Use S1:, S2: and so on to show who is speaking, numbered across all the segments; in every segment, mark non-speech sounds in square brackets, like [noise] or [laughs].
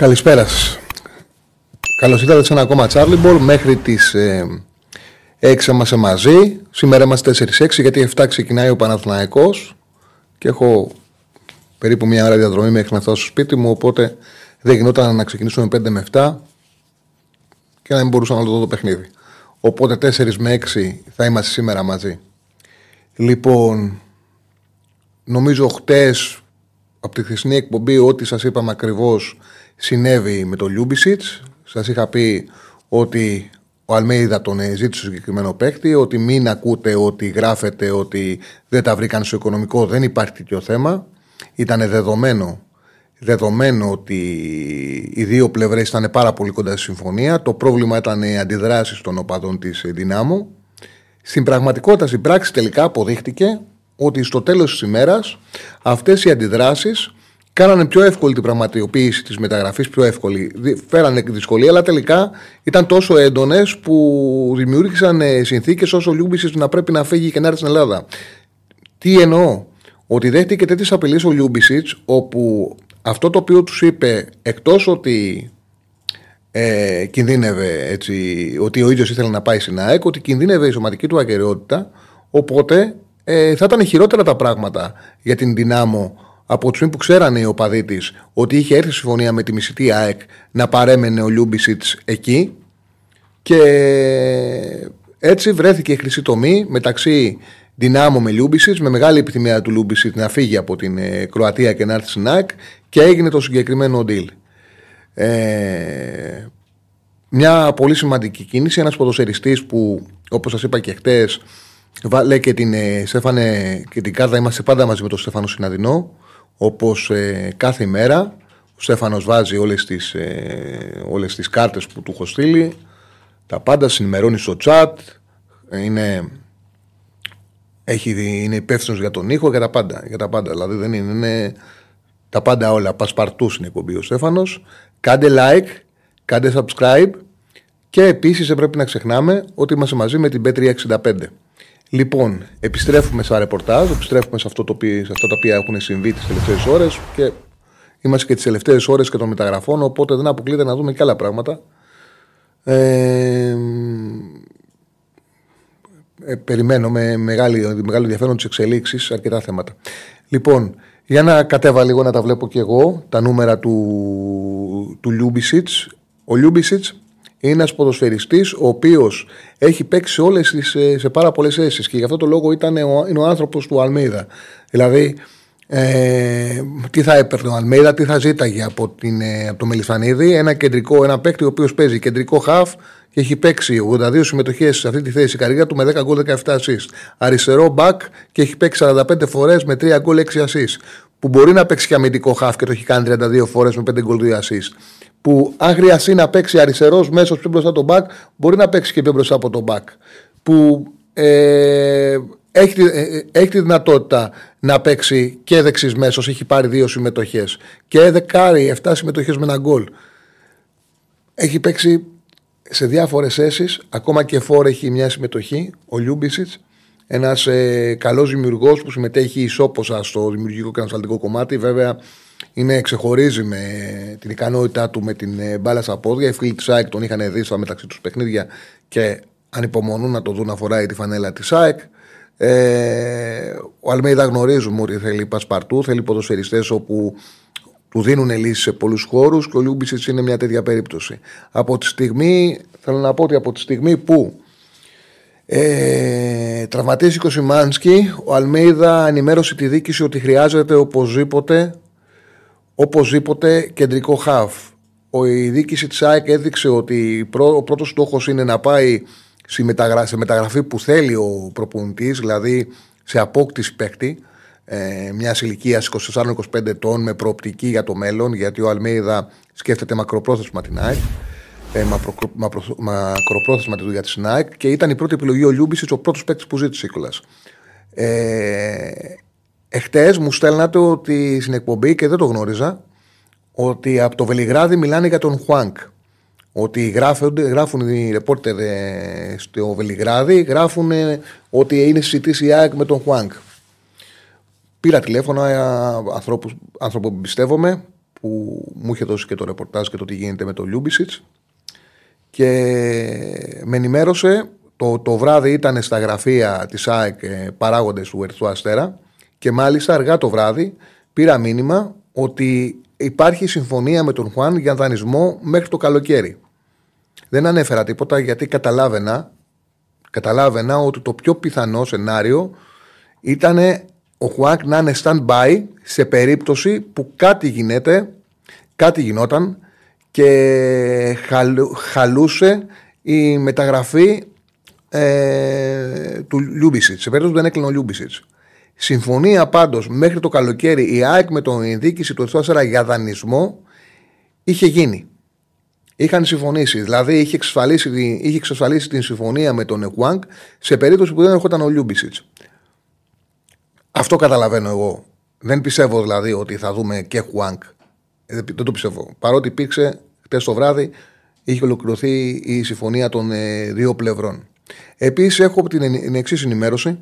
S1: Καλησπέρα σας. Καλώς ήρθατε σε ένα ακόμα Charlie Ball μέχρι τις ε, 6 είμαστε μαζί. Σήμερα είμαστε 4-6 γιατί 7 ξεκινάει ο Παναθηναϊκός και έχω περίπου μια ώρα διαδρομή μέχρι να φτάσω στο σπίτι μου. Οπότε δεν γινόταν να ξεκινήσουμε 5 με 7 και να μην μπορούσα να δω το παιχνίδι. Οπότε 4 με 6 θα είμαστε σήμερα μαζί. Λοιπόν, νομίζω χτες από τη χθεσινή εκπομπή ό,τι σας είπαμε ακριβώς συνέβη με το Λιούμπισιτς. Σας είχα πει ότι ο Αλμέιδα τον ζήτησε στο συγκεκριμένο παίκτη, ότι μην ακούτε ότι γράφετε ότι δεν τα βρήκαν στο οικονομικό, δεν υπάρχει τέτοιο θέμα. Ήταν δεδομένο, δεδομένο ότι οι δύο πλευρές ήταν πάρα πολύ κοντά στη συμφωνία. Το πρόβλημα ήταν οι αντιδράσεις των οπαδών της Δυνάμου. Στην πραγματικότητα, στην πράξη τελικά αποδείχτηκε ότι στο τέλος της ημέρας αυτές οι αντιδράσεις κάνανε πιο εύκολη την πραγματοποίηση της μεταγραφής, πιο εύκολη. Φέρανε δυσκολία, αλλά τελικά ήταν τόσο έντονες που δημιούργησαν ε, συνθήκες ώστε ο Λιούμπισιτς να πρέπει να φύγει και να έρθει στην Ελλάδα. Τι εννοώ, ότι δέχτηκε τέτοιες απειλές ο Λιούμπισιτς, όπου αυτό το οποίο τους είπε, εκτός ότι ε, κινδύνευε έτσι, ότι ο ίδιος ήθελε να πάει στην ΑΕΚ, ότι κινδύνευε η σωματική του ακαιρεότητα, οπότε ε, θα ήταν χειρότερα τα πράγματα για την δυνάμω από τη στιγμή που ξέρανε οι οπαδοί της ότι είχε έρθει συμφωνία με τη μισητή ΑΕΚ να παρέμενε ο Λιούμπισιτς εκεί. Και έτσι βρέθηκε η χρυσή τομή μεταξύ Δυνάμω με Λιούμπισιτς, με μεγάλη επιθυμία του Λιούμπισιτς να φύγει από την ε, Κροατία και να έρθει στην ΑΕΚ και έγινε το συγκεκριμένο deal. Ε, μια πολύ σημαντική κίνηση. Ένας ποδοσεριστή που, όπως σας είπα και χτες, λέει και την, ε, Στέφανε, και την κάρτα. Είμαστε πάντα μαζί με τον Στέφανο Συναδεινό όπως ε, κάθε μέρα ο Στέφανος βάζει όλες τις, ε, όλες τις κάρτες που του έχω στείλει τα πάντα συνημερώνει στο chat είναι, έχει, είναι υπεύθυνος για τον ήχο για τα πάντα, για τα πάντα. δηλαδή δεν είναι, είναι τα πάντα όλα πασπαρτούς στην εκπομπή ο Στέφανος κάντε like, κάντε subscribe και επίσης δεν πρέπει να ξεχνάμε ότι είμαστε μαζί με την B365 Λοιπόν, επιστρέφουμε στα ρεπορτάζ, επιστρέφουμε σε, αυτό το, σε αυτά τα οποία έχουν συμβεί τις τελευταίες ώρες και είμαστε και τις τελευταίες ώρες και των μεταγραφών. Οπότε δεν αποκλείεται να δούμε και άλλα πράγματα. Ε, ε, περιμένω με μεγάλη, μεγάλο ενδιαφέρον τις εξελίξεις, αρκετά θέματα. Λοιπόν, για να κατέβα λίγο να τα βλέπω και εγώ, τα νούμερα του, του Λιούμπισιτς. Ο Λιούμπισιτς είναι ένας ποδοσφαιριστής ο οποίος έχει παίξει όλες τις, ε, σε πάρα πολλές θέσει και γι' αυτό το λόγο ήταν ο, είναι ο άνθρωπος του Αλμίδα. Δηλαδή, ε, τι θα έπαιρνε ο Αλμίδα, τι θα ζήταγε από, την, ε, από το Μελισανίδη. Ένα κεντρικό, ένα παίκτη ο οποίος παίζει κεντρικό χαφ και έχει παίξει 82 συμμετοχές σε αυτή τη θέση η καρδιά του με 10 γκολ 17 assist. Αριστερό μπακ και έχει παίξει 45 φορές με 3 γκολ 6 assist. Που μπορεί να παίξει και αμυντικό χαφ και το έχει κάνει 32 φορές με 5 γκολ 2 assist που αν χρειαστεί να παίξει αριστερός μέσος πιο μπροστά από τον μπακ, μπορεί να παίξει και πιο μπροστά από τον μπακ. Που ε, έχει, ε, έχει τη δυνατότητα να παίξει και δεξί μέσος, έχει πάρει δύο συμμετοχές. Και δεκάρι, 7 συμμετοχές με ένα γκολ. Έχει παίξει σε διάφορες θέσει, ακόμα και φόρ έχει μια συμμετοχή, ο Λιούμπισιτς. Ένας ε, καλός δημιουργός που συμμετέχει ισόποσα στο δημιουργικό και ανασταλτικό κομμάτι. Βέβαια, είναι, ξεχωρίζει με την ικανότητά του με την ε, μπάλα στα πόδια. Οι φίλοι τη ΣΑΕΚ τον είχαν δει στα μεταξύ τους παιχνίδια και ανυπομονούν να το δουν να φοράει τη φανέλα της ΣΑΕΚ. Ε, ο Αλμέιδα γνωρίζουμε ότι θέλει πασπαρτού, θέλει ποδοσφαιριστές όπου του δίνουν λύσεις σε πολλούς χώρους και ο Λιούμπισιτς είναι μια τέτοια περίπτωση. Από τη στιγμή, θέλω να πω ότι από τη στιγμή που ε, τραυματίστηκε ο Σιμάνσκι, ο Αλμέιδα ενημέρωσε τη δίκηση ότι χρειάζεται οπωσδήποτε οπωσδήποτε κεντρικό χαφ. Ο, η διοίκηση της ΑΕΚ έδειξε ότι ο πρώτος στόχος είναι να πάει σε μεταγραφή που θέλει ο προπονητής, δηλαδή σε απόκτηση παίκτη. ε, μιας ηλικίας 24-25 ετών με προοπτική για το μέλλον, γιατί ο Αλμέιδα σκέφτεται μακροπρόθεσμα την ΑΕΚ. Ε, μακρο, μακρο, μακροπρόθεσμα τη δουλειά της ΑΕΚ και ήταν η πρώτη επιλογή ο Λιούμπισιτς, ο πρώτος παίκτης που ζήτησε η Ε, Εχθές μου στέλνατε ότι στην εκπομπή και δεν το γνώριζα ότι από το Βελιγράδι μιλάνε για τον Χουάνκ. Ότι γράφουν, γράφουν οι ρεπόρτερ ε, στο Βελιγράδι, γράφουν ότι είναι συζητήσει η ΑΕΚ με τον Χουάνκ. Πήρα τηλέφωνα ε, ανθρώπους άνθρωπο που πιστεύομαι, που μου είχε δώσει και το ρεπορτάζ και το τι γίνεται με τον Λιούμπισιτς. Και με ενημέρωσε. Το, το βράδυ ήταν στα γραφεία της ΑΕΚ ε, παράγοντες του Ερθού Αστέρα. Και μάλιστα αργά το βράδυ πήρα μήνυμα ότι υπάρχει συμφωνία με τον Χουάν για δανεισμό μέχρι το καλοκαίρι. Δεν ανέφερα τίποτα γιατί καταλάβαινα, καταλάβαινα ότι το πιο πιθανό σενάριο ήταν ο Χουάνκ να είναι stand-by σε περίπτωση που κάτι γίνεται, κάτι γινόταν και χαλούσε η μεταγραφή ε, του Λιούμπισιτς. Σε περίπτωση που δεν έκλεινε ο Λιούμπισιτς. Συμφωνία πάντως μέχρι το καλοκαίρι η ΑΕΚ με τον ενδίκηση του 4 για δανεισμό είχε γίνει. Είχαν συμφωνήσει. Δηλαδή είχε εξασφαλίσει, είχε εξασφαλίσει την συμφωνία με τον Εκουάνκ σε περίπτωση που δεν έρχονταν ο Λιούμπισιτς. Αυτό καταλαβαίνω εγώ. Δεν πιστεύω δηλαδή ότι θα δούμε και Χουάνκ. Ε, δεν το πιστεύω. Παρότι υπήρξε χτες το βράδυ, είχε ολοκληρωθεί η συμφωνία των ε, δύο πλευρών. Επίσης, έχω την εξής ενημέρωση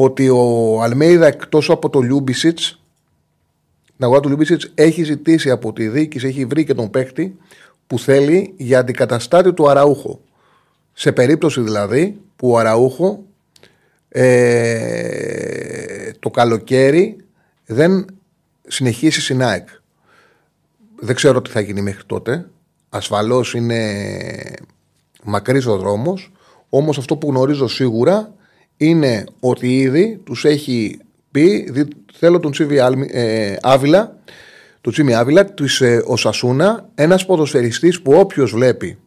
S1: ότι ο Αλμέιδα εκτός από το Λιούμπισιτς, την αγορά του Λιούμπισιτς, έχει ζητήσει από τη διοίκηση, έχει βρει και τον παίχτη που θέλει για αντικαταστάτη του Αραούχο. Σε περίπτωση δηλαδή που ο Αραούχο ε, το καλοκαίρι δεν συνεχίσει στην ΑΕΚ. Δεν ξέρω τι θα γίνει μέχρι τότε. Ασφαλώς είναι μακρύς ο δρόμος. Όμως αυτό που γνωρίζω σίγουρα είναι ότι ήδη τους έχει πει θέλω τον Τσίβι ε, Άβυλα του Τσίμι Άβυλα, του ε, Οσασούνα, ένας ποδοσφαιριστής που όποιος βλέπει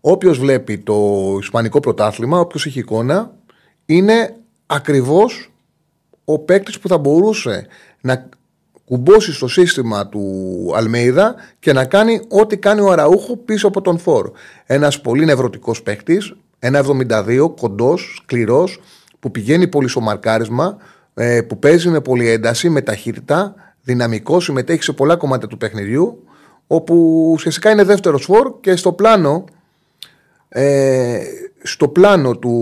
S1: όποιος βλέπει το Ισπανικό πρωτάθλημα, όποιος έχει εικόνα, είναι ακριβώς ο παίκτης που θα μπορούσε να κουμπώσει στο σύστημα του Αλμέιδα και να κάνει ό,τι κάνει ο Αραούχο πίσω από τον φόρο. Ένας πολύ νευρωτικός παίκτης, ένα 72, κοντός, σκληρός, που πηγαίνει πολύ στο μαρκάρισμα, ε, που παίζει με πολύ ένταση, με ταχύτητα, δυναμικό, συμμετέχει σε πολλά κομμάτια του παιχνιδιού, όπου ουσιαστικά είναι δεύτερο φόρ και στο πλάνο, ε, στο πλάνο του,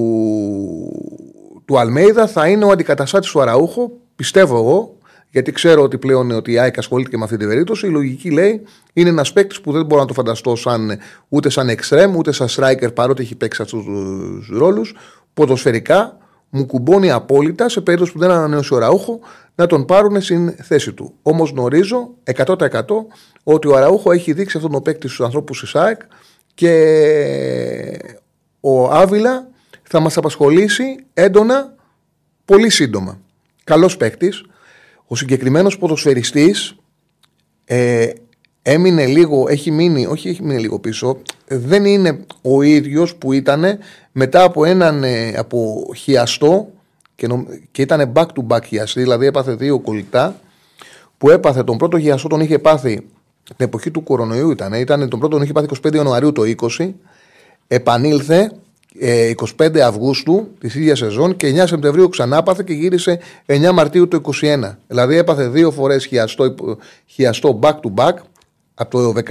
S1: του Αλμέιδα θα είναι ο αντικαταστάτης του Αραούχο, πιστεύω εγώ, γιατί ξέρω ότι πλέον ότι η ΑΕΚ ασχολείται και με αυτή την περίπτωση. Η λογική λέει είναι ένας παίκτης που δεν μπορώ να το φανταστώ σαν, ούτε σαν εξτρέμ, ούτε σαν striker, παρότι έχει παίξει αυτούς τους ρόλους. Ποδοσφαιρικά μου κουμπώνει απόλυτα σε περίπτωση που δεν ανανέωσε ο Ραούχο να τον πάρουν στην θέση του. Όμως γνωρίζω 100% ότι ο Αραούχο έχει δείξει αυτόν τον παίκτη στους ανθρώπους της ΑΕΚ και ο Άβυλα θα μας απασχολήσει έντονα πολύ σύντομα. Καλός παίκτης. Ο συγκεκριμένος ποδοσφαιριστής ε, έμεινε λίγο, έχει μείνει, όχι έχει μείνει λίγο πίσω, δεν είναι ο ίδιος που ήταν μετά από έναν ε, από χιαστό και, νομ, και ήταν back to back χιαστή, δηλαδή έπαθε δύο κολλητά που έπαθε τον πρώτο χιαστό τον είχε πάθει την εποχή του κορονοϊού ήταν, ήταν τον πρώτο τον είχε πάθει 25 Ιανουαρίου το 20 επανήλθε 25 ε, Αυγούστου της ίδιας σεζόν και 9 Σεπτεμβρίου ξανά πάθε και γύρισε 9 Μαρτίου του 2021. Δηλαδή έπαθε δύο φορές χιαστό, χιαστό back to back από το,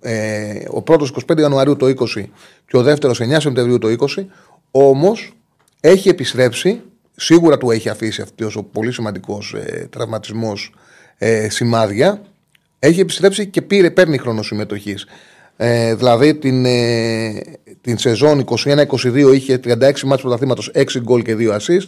S1: ε, ο πρώτος 25 Ιανουαρίου το 20 και ο δεύτερος 9 Σεπτεμβρίου το 20 όμως έχει επιστρέψει σίγουρα του έχει αφήσει αυτός ο πολύ σημαντικός ε, τραυματισμός ε, σημάδια έχει επιστρέψει και πήρε, παίρνει χρόνο συμμετοχής. Ε, δηλαδή την, ε, την σεζόν 21-22 είχε 36 μάτς πρωταθλήματος 6 γκολ και 2 assist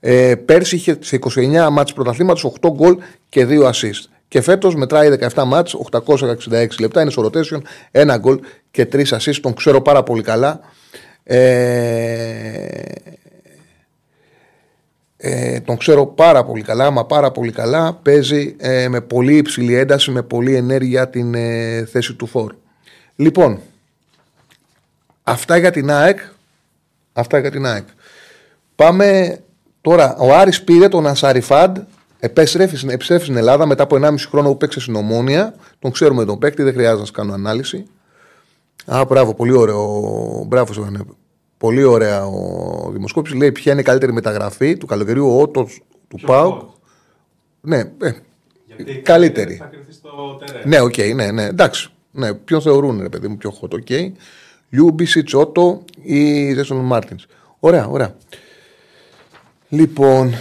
S1: ε, πέρσι είχε σε 29 μάτς πρωταθλήματος 8 γκολ και 2 assist και φέτος μετράει 17 μάτς, 866 λεπτά, είναι στο rotation, ένα γκολ και τρεις assists. Τον ξέρω πάρα πολύ καλά. Ε, ε, τον ξέρω πάρα πολύ καλά, μα πάρα πολύ καλά. Παίζει ε, με πολύ υψηλή ένταση, με πολύ ενέργεια την ε, θέση του φόρ. Λοιπόν, αυτά για την ΑΕΚ. Αυτά για την ΑΕΚ. Πάμε τώρα. Ο Άρης πήρε τον Ανσαριφάρντ Επέστρεφε, επιστρέφει στην Ελλάδα μετά από 1,5 χρόνο που έπαιξε στην Ομόνια. Τον ξέρουμε τον παίκτη, δεν χρειάζεται να σας κάνω ανάλυση. Α, μπράβο, πολύ ωραίο. Μπράβο, Σεβανέ. Πολύ ωραία η δημοσκόπηση. Λέει ποια είναι η καλύτερη μεταγραφή του καλοκαιριού, ο Ότο του ΠΑΟΚ. Ναι, ε,
S2: Γιατί
S1: καλύτερη.
S2: Θα κριθεί στο τερέν.
S1: Ναι, οκ, ναι, ναι. Εντάξει. Ναι, ποιον θεωρούν, ρε παιδί μου, πιο hot, ok. Λιούμπισιτς, Ότο ή Ζέλσον Μάρτινς. Ωραία, ωραία. Λοιπόν.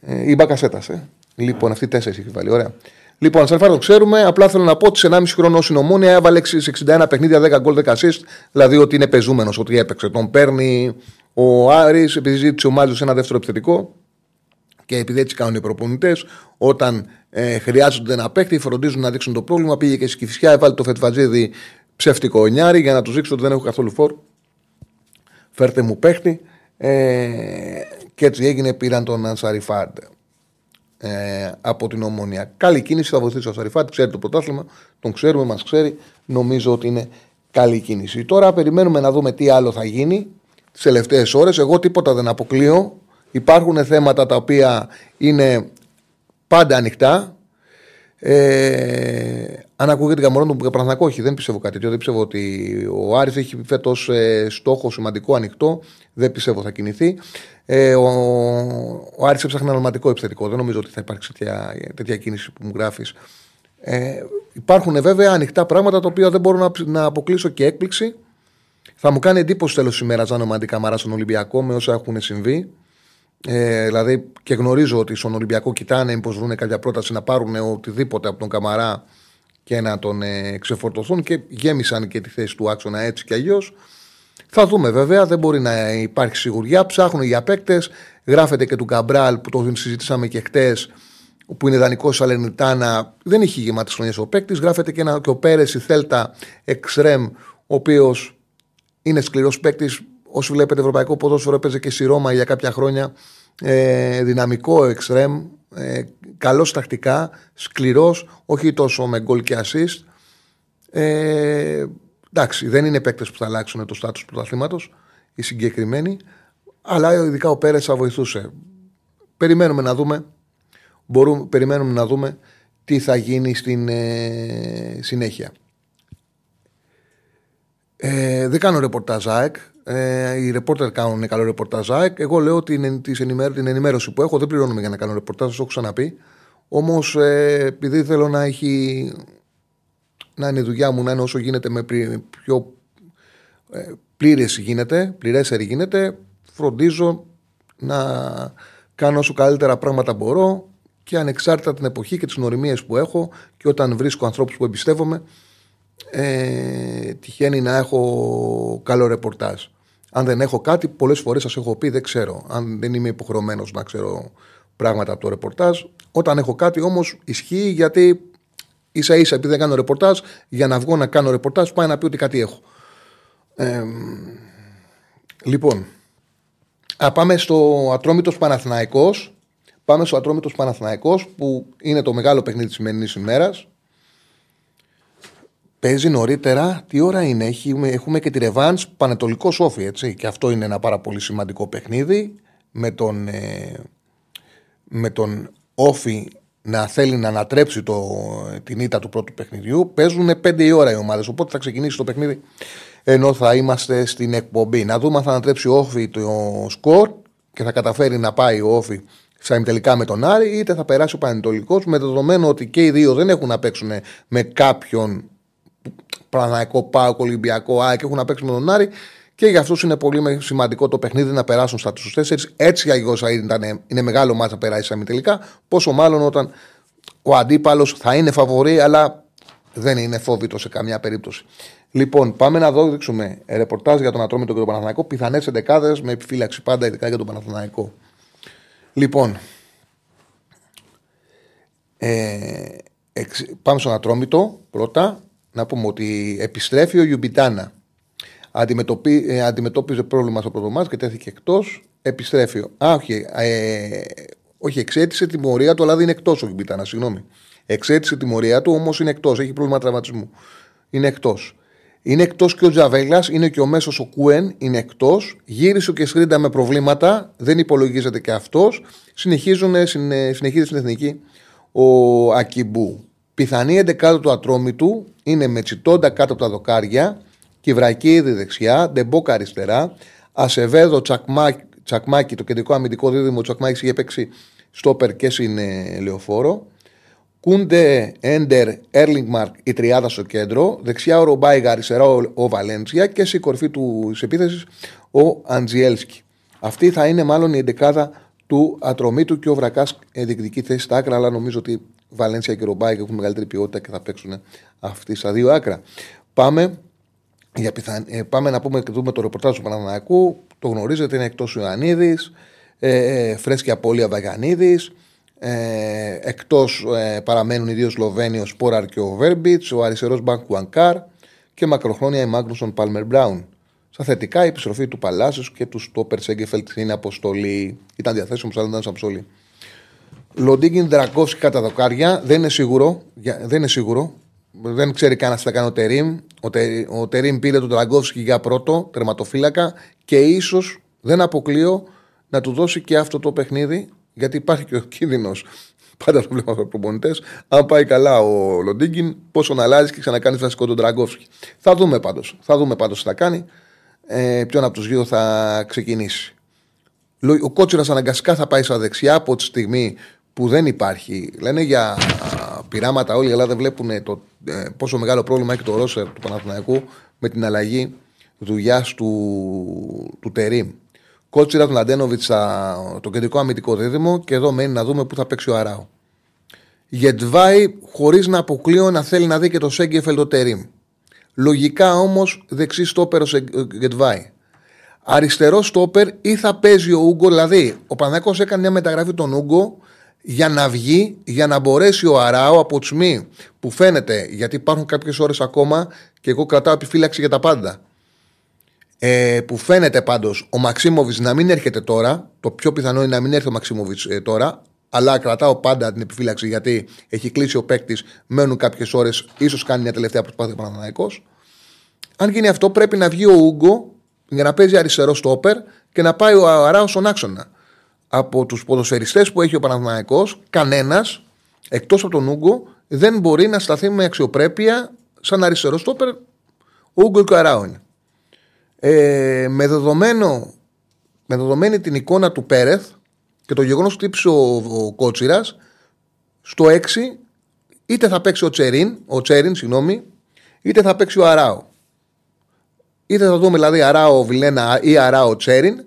S1: Ε, η Μπακασέτα, ε. Λοιπόν, αυτοί οι τέσσερις έχει βάλει. Ωραία. Λοιπόν, Ανσαριφάρντ τον ξέρουμε. Απλά θέλω να πω ότι σε 1,5 χρόνο στην Ομόνια έβαλε σε 61 παιχνίδια 10 γκολ 10 assist. Δηλαδή ότι είναι παιζούμενος, ότι έπαιξε. Τον παίρνει ο Άρης επειδή ζήτησε ο Μάντζιος ένα δεύτερο επιθετικό. Και επειδή έτσι κάνουν οι προπονητές, όταν ε, χρειάζονται ένα παίκτη, φροντίζουν να δείξουν το πρόβλημα. Πήγε και στη Κηφισιά, έβαλε το Φετφατζίδη ψεύτικο νιάρι για να του δείξει ότι δεν έχω καθόλου φόρ. Φέρτε μου παίκτη. Ε, και έτσι έγινε, πήραν τον Ανσαριφάρντ ε, από την Ομόνια. Καλή κίνηση, θα βοηθήσει ο Ανσαριφάρντ, ξέρει το πρωτάθλημα, τον ξέρουμε, μας ξέρει. Νομίζω ότι είναι καλή κίνηση. Τώρα περιμένουμε να δούμε τι άλλο θα γίνει τις τελευταίες ώρες. Εγώ τίποτα δεν αποκλείω. Υπάρχουν θέματα τα οποία είναι πάντα ανοιχτά. Ε, αν ακούγεται για μωρόν του Παναθηνακό, όχι, δεν πιστεύω κάτι τέτοιο. Δεν πιστεύω ότι ο Άρης έχει φέτος ε, στόχο σημαντικό ανοιχτό. Δεν πιστεύω θα κινηθεί. Ε, ο, ο Άρης έψαχνε ένα ονοματικό επιθετικό. Δεν νομίζω ότι θα υπάρξει τέτοια, τέτοια κίνηση που μου γράφεις. Ε, υπάρχουν βέβαια ανοιχτά πράγματα τα οποία δεν μπορώ να, να αποκλείσω και έκπληξη. Θα μου κάνει εντύπωση τέλος τη ημέρα αν ο Μαντί Καμαρά στον Ολυμπιακό με όσα έχουν συμβεί. Ε, δηλαδή και γνωρίζω ότι στον Ολυμπιακό κοιτάνε μήπως βρουν κάποια πρόταση να πάρουν οτιδήποτε από τον Καμαρά και να τον ε, ξεφορτωθούν και γέμισαν και τη θέση του άξονα έτσι κι αλλιώς. Θα δούμε βέβαια, δεν μπορεί να υπάρχει σιγουριά. Ψάχνουν για παίκτες. Γράφεται και του Καμπράλ που το συζητήσαμε και χτες, που είναι δανεικό Σαλενιτάνα. Δεν έχει γεμάτε χρονιές ο παίκτης. Γράφεται και, ένα, και ο Πέρες, η Θέλτα Εξρέμ, ο οποίος είναι σκληρός παίκτης. Όσοι βλέπετε ευρωπαϊκό ποδόσφαιρο, έπαιζε και στη Ρώμα για κάποια χρόνια. Ε, δυναμικό εξτρέμ, ε, καλός τακτικά, σκληρός, όχι τόσο με γκολ και assist. Ε, εντάξει, δεν είναι παίκτες που θα αλλάξουν το στάτου του πρωταθλήματος, οι συγκεκριμένοι, αλλά ειδικά ο Πέρες θα βοηθούσε. Περιμένουμε να δούμε. Μπορούμε, περιμένουμε να δούμε τι θα γίνει στην ε, συνέχεια. Ε, δεν κάνω ρεπορτάζ ΑΕΚ. Ε, οι ρεπόρτερ κάνουν καλό ρεπορτάζ ΑΕΚ. Εγώ λέω ότι είναι της ενημέρω, την ενημέρωση που έχω δεν πληρώνουμε για να κάνω ρεπορτάζ, το έχω ξαναπεί. Όμως ε, επειδή θέλω να έχει. να είναι η δουλειά μου να είναι όσο γίνεται με πλη- πιο ε, πλήρες γίνεται, πληρέστερη γίνεται, φροντίζω να κάνω όσο καλύτερα πράγματα μπορώ και ανεξάρτητα την εποχή και τις νοημίες που έχω και όταν βρίσκω ανθρώπους που εμπιστεύομαι ε, τυχαίνει να έχω καλό ρεπορτάζ. Αν δεν έχω κάτι, πολλές φορές σας έχω πει, δεν ξέρω. Αν δεν είμαι υποχρεωμένος να ξέρω πράγματα από το ρεπορτάζ. Όταν έχω κάτι όμως ισχύει γιατί ίσα ίσα επειδή δεν κάνω ρεπορτάζ, για να βγω να κάνω ρεπορτάζ πάει να πει ότι κάτι έχω. Ε, λοιπόν, α, πάμε στο Ατρόμητος Παναθηναϊκός. Πάμε στο Ατρόμητος Παναθηναϊκός που είναι το μεγάλο παιχνίδι της σημερινής ημέρας. Παίζει νωρίτερα. Τι ώρα είναι, έχουμε, έχουμε και τη Ρεβάν Πανετολικό Σόφι, έτσι. Και αυτό είναι ένα πάρα πολύ σημαντικό παιχνίδι. Με τον, ε, με τον Όφι να θέλει να ανατρέψει το, την ήττα του πρώτου παιχνιδιού. Παίζουν 5 η ώρα οι ομάδες. Οπότε θα ξεκινήσει το παιχνίδι ενώ θα είμαστε στην εκπομπή. Να δούμε αν θα ανατρέψει ο Όφι το σκορ και θα καταφέρει να πάει ο Όφι στα ημιτελικά με τον Άρη, είτε θα περάσει ο Πανετολικός με δεδομένο ότι και οι δύο δεν έχουν να παίξουν με κάποιον Παναναϊκό, Πάοκ, Ολυμπιακό, ΑΕΚ έχουν να παίξουν με τον Άρη και για αυτούς είναι πολύ σημαντικό το παιχνίδι να περάσουν στα τους 4. Έτσι για Γιώργο ήταν, είναι μεγάλο μάτσα να περάσει στα τελικά. Πόσο μάλλον όταν ο αντίπαλος θα είναι φαβορή, αλλά δεν είναι φόβητο σε καμιά περίπτωση. Λοιπόν, πάμε να δω, δείξουμε ρεπορτάζ για τον Ατρόμητο και τον Παναθηναϊκό. Πιθανές εντεκάδες με επιφύλαξη πάντα, ειδικά για τον Παναθηναϊκό. Λοιπόν, ε, εξ, πάμε στον Ατρόμητο πρώτα να πούμε ότι επιστρέφει ο Ιουμπιτάνα. Αντιμετωπί, ε, αντιμετώπιζε πρόβλημα στο πρώτο μάτς και τέθηκε εκτός. Επιστρέφει. Α, όχι. Ε, όχι, εξέτησε τιμωρία του, αλλά δεν είναι εκτός ο Ιουμπιτάνα. Συγγνώμη. Εξέτησε τιμωρία του, όμως είναι εκτός. Έχει πρόβλημα τραυματισμού. Είναι εκτός. Είναι εκτός και ο Τζαβέλας, είναι και ο μέσος ο Κούεν, είναι εκτός. Γύρισε και Σρίντα με προβλήματα, δεν υπολογίζεται και αυτός. Συνεχίζουν, συνεχίζει στην εθνική ο Ακιμπού. Πιθανή εντεκάδα του ατρόμητου είναι με τσιτόντα κάτω από τα δοκάρια, Κυβρακίδη δεξιά, Ντεμπόκα αριστερά, Ασεβέδο Τσακμάκι, Τσακμάκι το κεντρικό αμυντικό δίδυμο. Τσακμάκι είχε παίξει στόπερ και στην λεωφόρο. Κούντε, Έντερ, Έρλινγκμαρκ η τριάδα στο κέντρο. Δεξιά ο Ρομπάιγα, αριστερά ο, ο Βαλέντσια και στην κορφή τη επίθεσης ο Αντζιέλσκι. Αυτή θα είναι μάλλον η εντεκάδα του ατρωμίτου και ο Βρακάς διεκδικεί θέση στα άκρα. Αλλά νομίζω ότι Βαλέντσια και Ρομπάιγα έχουν μεγαλύτερη ποιότητα και θα παίξουν αυτοί στα δύο άκρα. Πάμε, για πιθαν... ε, πάμε να πούμε και δούμε το ρεπορτάζ του Παναναναϊκού. Το γνωρίζετε, είναι εκτός ο Ιωαννίδης. Ε, ε, φρέσκια απώλεια Βαγανίδη. Ε, Εκτός ε, παραμένουν οι δύο Σλοβαίνοι, ο Σπόραρ και ο Βέρμπιτς, ο αριστερός Μπανκ Ανκάρ και μακροχρόνια η Μάγνουσον Πάλμερ Μπράουν. Στα θετικά, η επιστροφή του Παλάσιος και του Στόπερ Σέγκεφελτ είναι αποστολή. Ήταν διαθέσιμος, αλλά δεν ήταν αποστολή. Λοντίγκιν Δρακόφσκι κατά δοκάρια δεν είναι σίγουρο. Δεν είναι σίγουρο. Δεν ξέρει κανένας τι θα κάνει ο Τερήμ. Ο, Τε, ο Τερήμ πήρε τον Τραγκόφσκι για πρώτο τερματοφύλακα και ίσως δεν αποκλείω να του δώσει και αυτό το παιχνίδι γιατί υπάρχει και ο κίνδυνος. [laughs] Πάντα το βλέπουμε από προπονητές. Αν πάει καλά ο Λοντίγκιν, πόσο να αλλάζεις και ξανακάνεις βασικό τον Τραγκόφσκι. Θα δούμε πάντως. Θα δούμε πάντως τι θα κάνει. Ε, ποιον από τους δύο θα ξεκινήσει. Ο Κότσιρας αναγκαστικά θα πάει στα δεξιά από τη στιγμή που δεν υπάρχει. Λένε για πειράματα όλοι, αλλά δεν βλέπουν το, ε, πόσο μεγάλο πρόβλημα έχει το ρόσερ του Παναθηναϊκού με την αλλαγή δουλειάς του, του Τερήμ. Κότσιρα τον Αντένοβιτ το κεντρικό αμυντικό δίδυμο και εδώ μένει να δούμε πού θα παίξει ο Αράου. Γετβάη χωρίς να αποκλείω να θέλει να δει και το Σέγκεφελ το Τερήμ. Λογικά όμως δεξί στόπερ ο Γετβάη. Αριστερό στόπερ ή θα παίζει ο Ούγκο, δηλαδή ο Παναγιώ έκανε μια μεταγραφή τον Ούγκο για να βγει, για να μπορέσει ο Αράου από τσμί που φαίνεται, γιατί υπάρχουν κάποιες ώρες ακόμα και εγώ κρατάω επιφύλαξη για τα πάντα ε, που φαίνεται πάντως ο Μαξίμοβιτ να μην έρχεται τώρα. Το πιο πιθανό είναι να μην έρθει ο Μαξίμοβιτ ε, τώρα. Αλλά κρατάω πάντα την επιφύλαξη γιατί έχει κλείσει ο παίκτης, μένουν κάποιες ώρες, ίσως κάνει μια τελευταία προσπάθεια Παναναναϊκό. Αν γίνει αυτό, πρέπει να βγει ο Ούγκο για να παίζει αριστερό στόπερ και να πάει ο Αράο στον άξονα. Από τους ποδοσφαιριστές που έχει ο Παναθυναϊκό, κανένας εκτός από τον Ούγκο δεν μπορεί να σταθεί με αξιοπρέπεια σαν αριστερό στόπερ. Ο Ούγκο και ο Αράο είναι. Ε, με, δεδομένο, με δεδομένη την εικόνα του Πέρεθ και το γεγονός ότι τύψει ο, ο Κότσιρας, στο 6 είτε θα παίξει ο Τσερίν, ο Τσέριν, συγγνώμη, είτε θα παίξει ο Αράο. Είτε θα δούμε δηλαδή Αράο Βιλένα ή Αράο Τσέριν,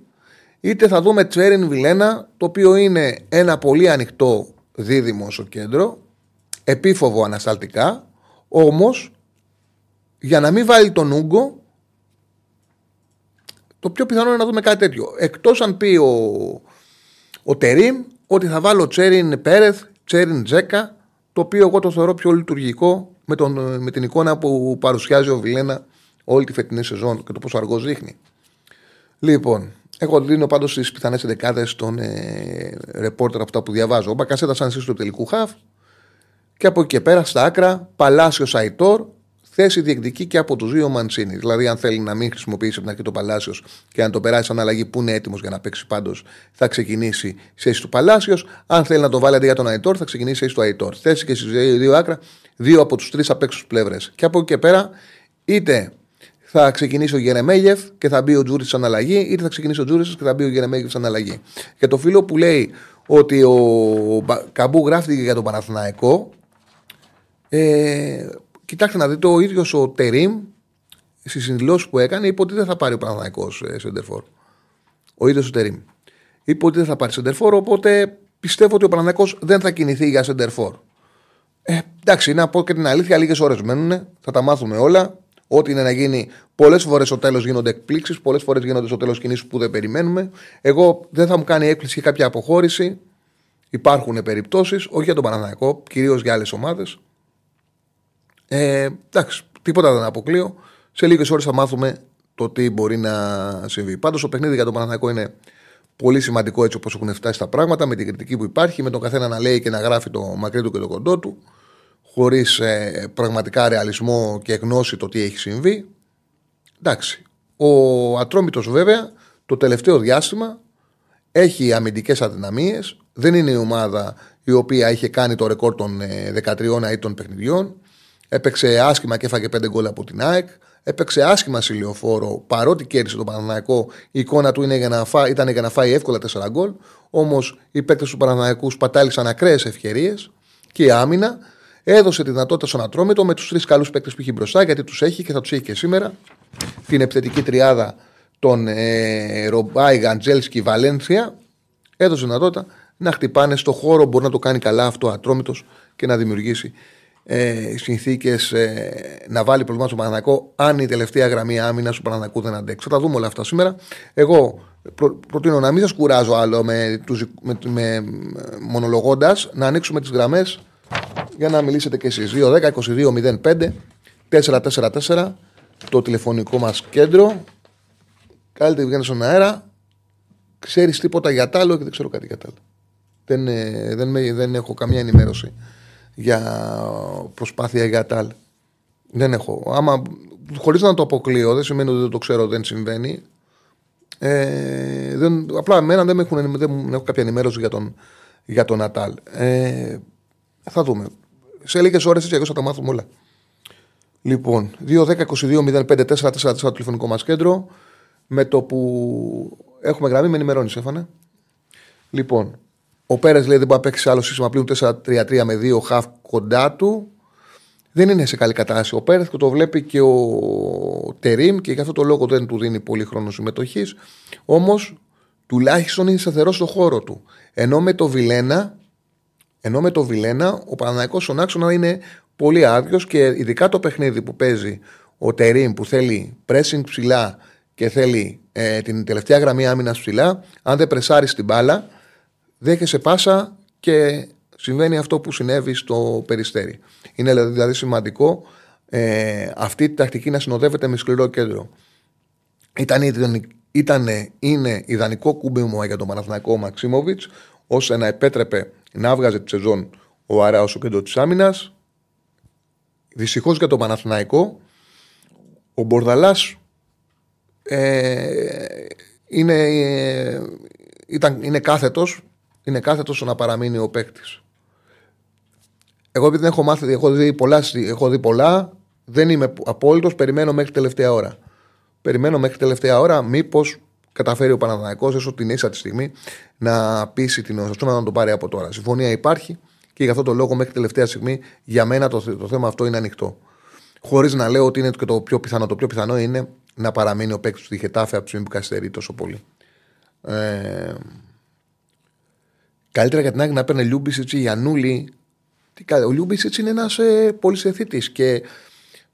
S1: είτε θα δούμε Τσέριν Βιλένα, το οποίο είναι ένα πολύ ανοιχτό δίδυμο στο κέντρο, επίφοβο ανασταλτικά, όμως για να μην βάλει τον Ούγκο, το πιο πιθανό είναι να δούμε κάτι τέτοιο. Εκτός αν πει ο, ο Τερήμ ότι θα βάλω Τσέριν Πέρεθ, Τσέριν Τζέκα, το οποίο εγώ το θεωρώ πιο λειτουργικό με, τον, με την εικόνα που παρουσιάζει ο Βιλένα όλη τη φετινή σεζόν και το πόσο αργό δείχνει. Λοιπόν, εγώ δίνω πάντως τις πιθανές δεκάδε των ε, ρεπόρτερ αυτά που διαβάζω. Ο Μπακασέτα σαν του τελικού χαφ. Και από εκεί και πέρα στα άκρα, Παλάσιο Αϊτόρ, θέση διεκδικεί και από τους δύο Μαντσίνη. Δηλαδή, αν θέλει να μην χρησιμοποιήσει από την αρχή το Παλάσιος και να το περάσει σαν αλλαγή που είναι έτοιμος για να παίξει πάντως, θα ξεκινήσει η θέση του Παλάσιος. Αν θέλει να το βάλει αντί για τον Αϊτόρ, θα ξεκινήσει η θέση του Αϊτόρ. Θέση και στις δύο άκρα, δύο από τους τρεις απέξου πλευρές. Και από εκεί και πέρα, είτε θα ξεκινήσει ο Γερεμέγιεφ και θα μπει ο Τζούρι σαν αλλαγή, είτε θα ξεκινήσει ο Τζούρι και θα μπει ο Γερεμέγιεφ σαν αλλαγή. Και το φίλο που λέει ότι ο Καμπού γράφτηκε για τον Παναθηναϊκό, ε, Κοιτάξτε να δείτε, ο ίδιος ο Τερίμ στις δηλώσεις που έκανε είπε ότι δεν θα πάρει ο Παναθηναϊκός ε, σέντερ φορ. Ο ίδιος ο Τερίμ. Είπε ότι δεν θα πάρει σέντερ φορ, οπότε πιστεύω ότι ο Παναθηναϊκός δεν θα κινηθεί για σέντερ φορ. Ε, εντάξει, να πω και την αλήθεια, λίγες ώρες μένουν, θα τα μάθουμε όλα. Ό,τι είναι να γίνει, πολλές φορές στο τέλος γίνονται εκπλήξεις, πολλές φορές γίνονται στο τέλος κινήσεις που δεν περιμένουμε. Εγώ δεν θα μου κάνει έκπληξη κάποια αποχώρηση. Υπάρχουν περιπτώσεις, όχι για τον Παναθανικό, κυρίως για άλλες ομάδες. Ε, εντάξει, τίποτα δεν αποκλείω. Σε λίγες ώρες θα μάθουμε το τι μπορεί να συμβεί. Πάντως το παιχνίδι για τον Παναθηναϊκό είναι πολύ σημαντικό έτσι όπως έχουν φτάσει τα πράγματα, με την κριτική που υπάρχει, με τον καθένα να λέει και να γράφει το μακρύ του και το κοντό του, χωρίς ε, πραγματικά ρεαλισμό και γνώση το τι έχει συμβεί. εντάξει. Ο Ατρόμητος βέβαια το τελευταίο διάστημα έχει αμυντικές αδυναμίες. Δεν είναι η ομάδα η οποία είχε κάνει το ρεκόρ των 13 αίτων παιχνιδιών. Έπαιξε άσχημα και έφαγε 5 γκολ από την ΑΕΚ. Έπαιξε άσχημα σε λεωφόρο παρότι κέρδισε τον Παναναναϊκό. Η εικόνα του είναι για να φά, ήταν για να φάει εύκολα 4 γκολ. Όμως οι παίκτες του Παναναναϊκού σπατάλησαν ακραίες ευκαιρίες και η άμυνα έδωσε τη δυνατότητα στον Ατρόμητο με τους τρεις καλούς παίκτες που έχει μπροστά γιατί τους έχει και θα τους έχει και σήμερα. Την επιθετική τριάδα των ε, Ρομπάι, Γαντζέλσκι, Βαλένθια. Έδωσε δυνατότητα να χτυπάνε στο χώρο. Μπορεί να το κάνει καλά αυτό ο Ατρόμητος και να δημιουργήσει ε, συνθήκες ε, να βάλει προβλήμα στο Παναναναϊκό, αν η τελευταία γραμμή άμυνας του Παναναναϊκού δεν αντέξει. Θα τα δούμε όλα αυτά σήμερα. Εγώ προ, προτείνω να μην σας κουράζω άλλο με, με, με, μονολογώντας, να ανοίξουμε τις γραμμές για να μιλήσετε κι εσείς. 2-10-22-05 444 το τηλεφωνικό μας κέντρο. Καλύτερα βγαίνει στον αέρα. Ξέρεις τίποτα για τ' άλλο και δεν ξέρω κάτι για τ' άλλο. Δεν, ε, δεν, δεν έχω καμία ενημέρωση για προσπάθεια για τάλ. Δεν έχω. Άμα χωρίς να το αποκλείω, δεν σημαίνει ότι δεν το ξέρω, δεν συμβαίνει. Ε, δεν, απλά εμένα δεν, έχουν, δεν έχω κάποια ενημέρωση για τον, για τον Νατάλ. Ε, θα δούμε. Σε λίγες ώρες έτσι εγώ θα τα μάθουμε όλα. Λοιπόν, 2-10-22-05-4-4-4 το τηλεφωνικό μας κέντρο. Με το που έχουμε γραμμή, με ενημερώνεις, έφανε. Λοιπόν, ο Πέρε λέει δεν μπορεί να παίξει άλλο σύστημα πλέον 4-3-3 με δύο χαφ κοντά του. Δεν είναι σε καλή κατάσταση. Ο Πέρε το βλέπει και ο Τερήμ και γι' αυτό το λόγο δεν του δίνει πολύ χρόνο συμμετοχής. Όμως τουλάχιστον είναι σταθερό στο χώρο του. Ενώ με το Βιλένα, ενώ με το Βιλένα ο Παναναϊκό στον άξονα είναι πολύ άδειος και ειδικά το παιχνίδι που παίζει ο Τερήμ που θέλει pressing ψηλά και θέλει ε, την τελευταία γραμμή άμυνας ψηλά, αν δεν πρεσάρεις την μπάλα, δέχεσαι πάσα και συμβαίνει αυτό που συνέβη στο περιστέρι. Είναι δηλαδή σημαντικό ε, αυτή η τακτική να συνοδεύεται με σκληρό κέντρο. Ήταν, ήταν είναι ιδανικό κουμπίμο για τον Παναθηναϊκό Μαξίμοβιτς, ώστε να επέτρεπε να έβγαζε τη σεζόν ο Αράο στο κέντρο της άμυνας. Δυστυχώς για τον Παναθηναϊκό, ο Μπορδαλάς ε, είναι, ε, ήταν, είναι κάθετος είναι κάθετος στο να παραμείνει ο παίκτης. Εγώ επειδή δεν έχω μάθει, έχω δει πολλά, έχω δει πολλά δεν είμαι απόλυτος, περιμένω μέχρι τελευταία ώρα. Περιμένω μέχρι τελευταία ώρα μήπως καταφέρει ο Παναδανικό έστω την ίσα τη στιγμή να πείσει την Οσαστούνα να τον πάρει από τώρα. Συμφωνία υπάρχει και γι' αυτό το λόγο μέχρι τελευταία στιγμή για μένα το, το θέμα αυτό είναι ανοιχτό. Χωρίς να λέω ότι είναι και το πιο πιθανό. Το πιο πιθανό είναι να παραμείνει ο παίκτης του Διχετάφε από τη στιγμή που καθυστερεί τόσο πολύ. Ε, Καλύτερα για την άκρη να παίρνει Λιούμπισιτς ή Γιανούλη. Ο Λιούμπισιτς είναι ένας ε, πολυθεσίτης και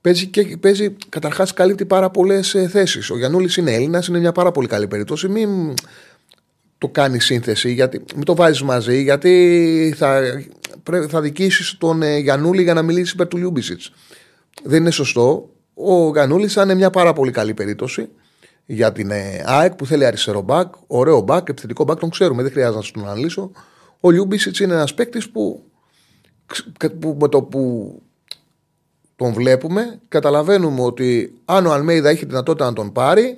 S1: παίζει, και, παίζει καταρχάς καλύπτει πάρα πολλές ε, θέσεις. Ο Γιαννούλης είναι Έλληνας, είναι μια πάρα πολύ καλή περίπτωση. Μην το κάνει σύνθεση, γιατί, μην το βάζεις μαζί, γιατί θα, θα αδικήσεις τον ε, Γιαννούλη για να μιλήσει υπέρ του Λιούμπισιτς. Δεν είναι σωστό. Ο Γιαννούλης θα είναι μια πάρα πολύ καλή περίπτωση για την ε, ΑΕΚ που θέλει αριστερό μπακ, ωραίο μπακ, επιθετικό μπακ, τον ξέρουμε, δεν χρειάζεται να τον αναλύσω. Ο Λιούμπισιτς είναι ένας παίκτης που, που, με το που τον βλέπουμε, καταλαβαίνουμε ότι αν ο Αλμέιδα έχει δυνατότητα να τον πάρει,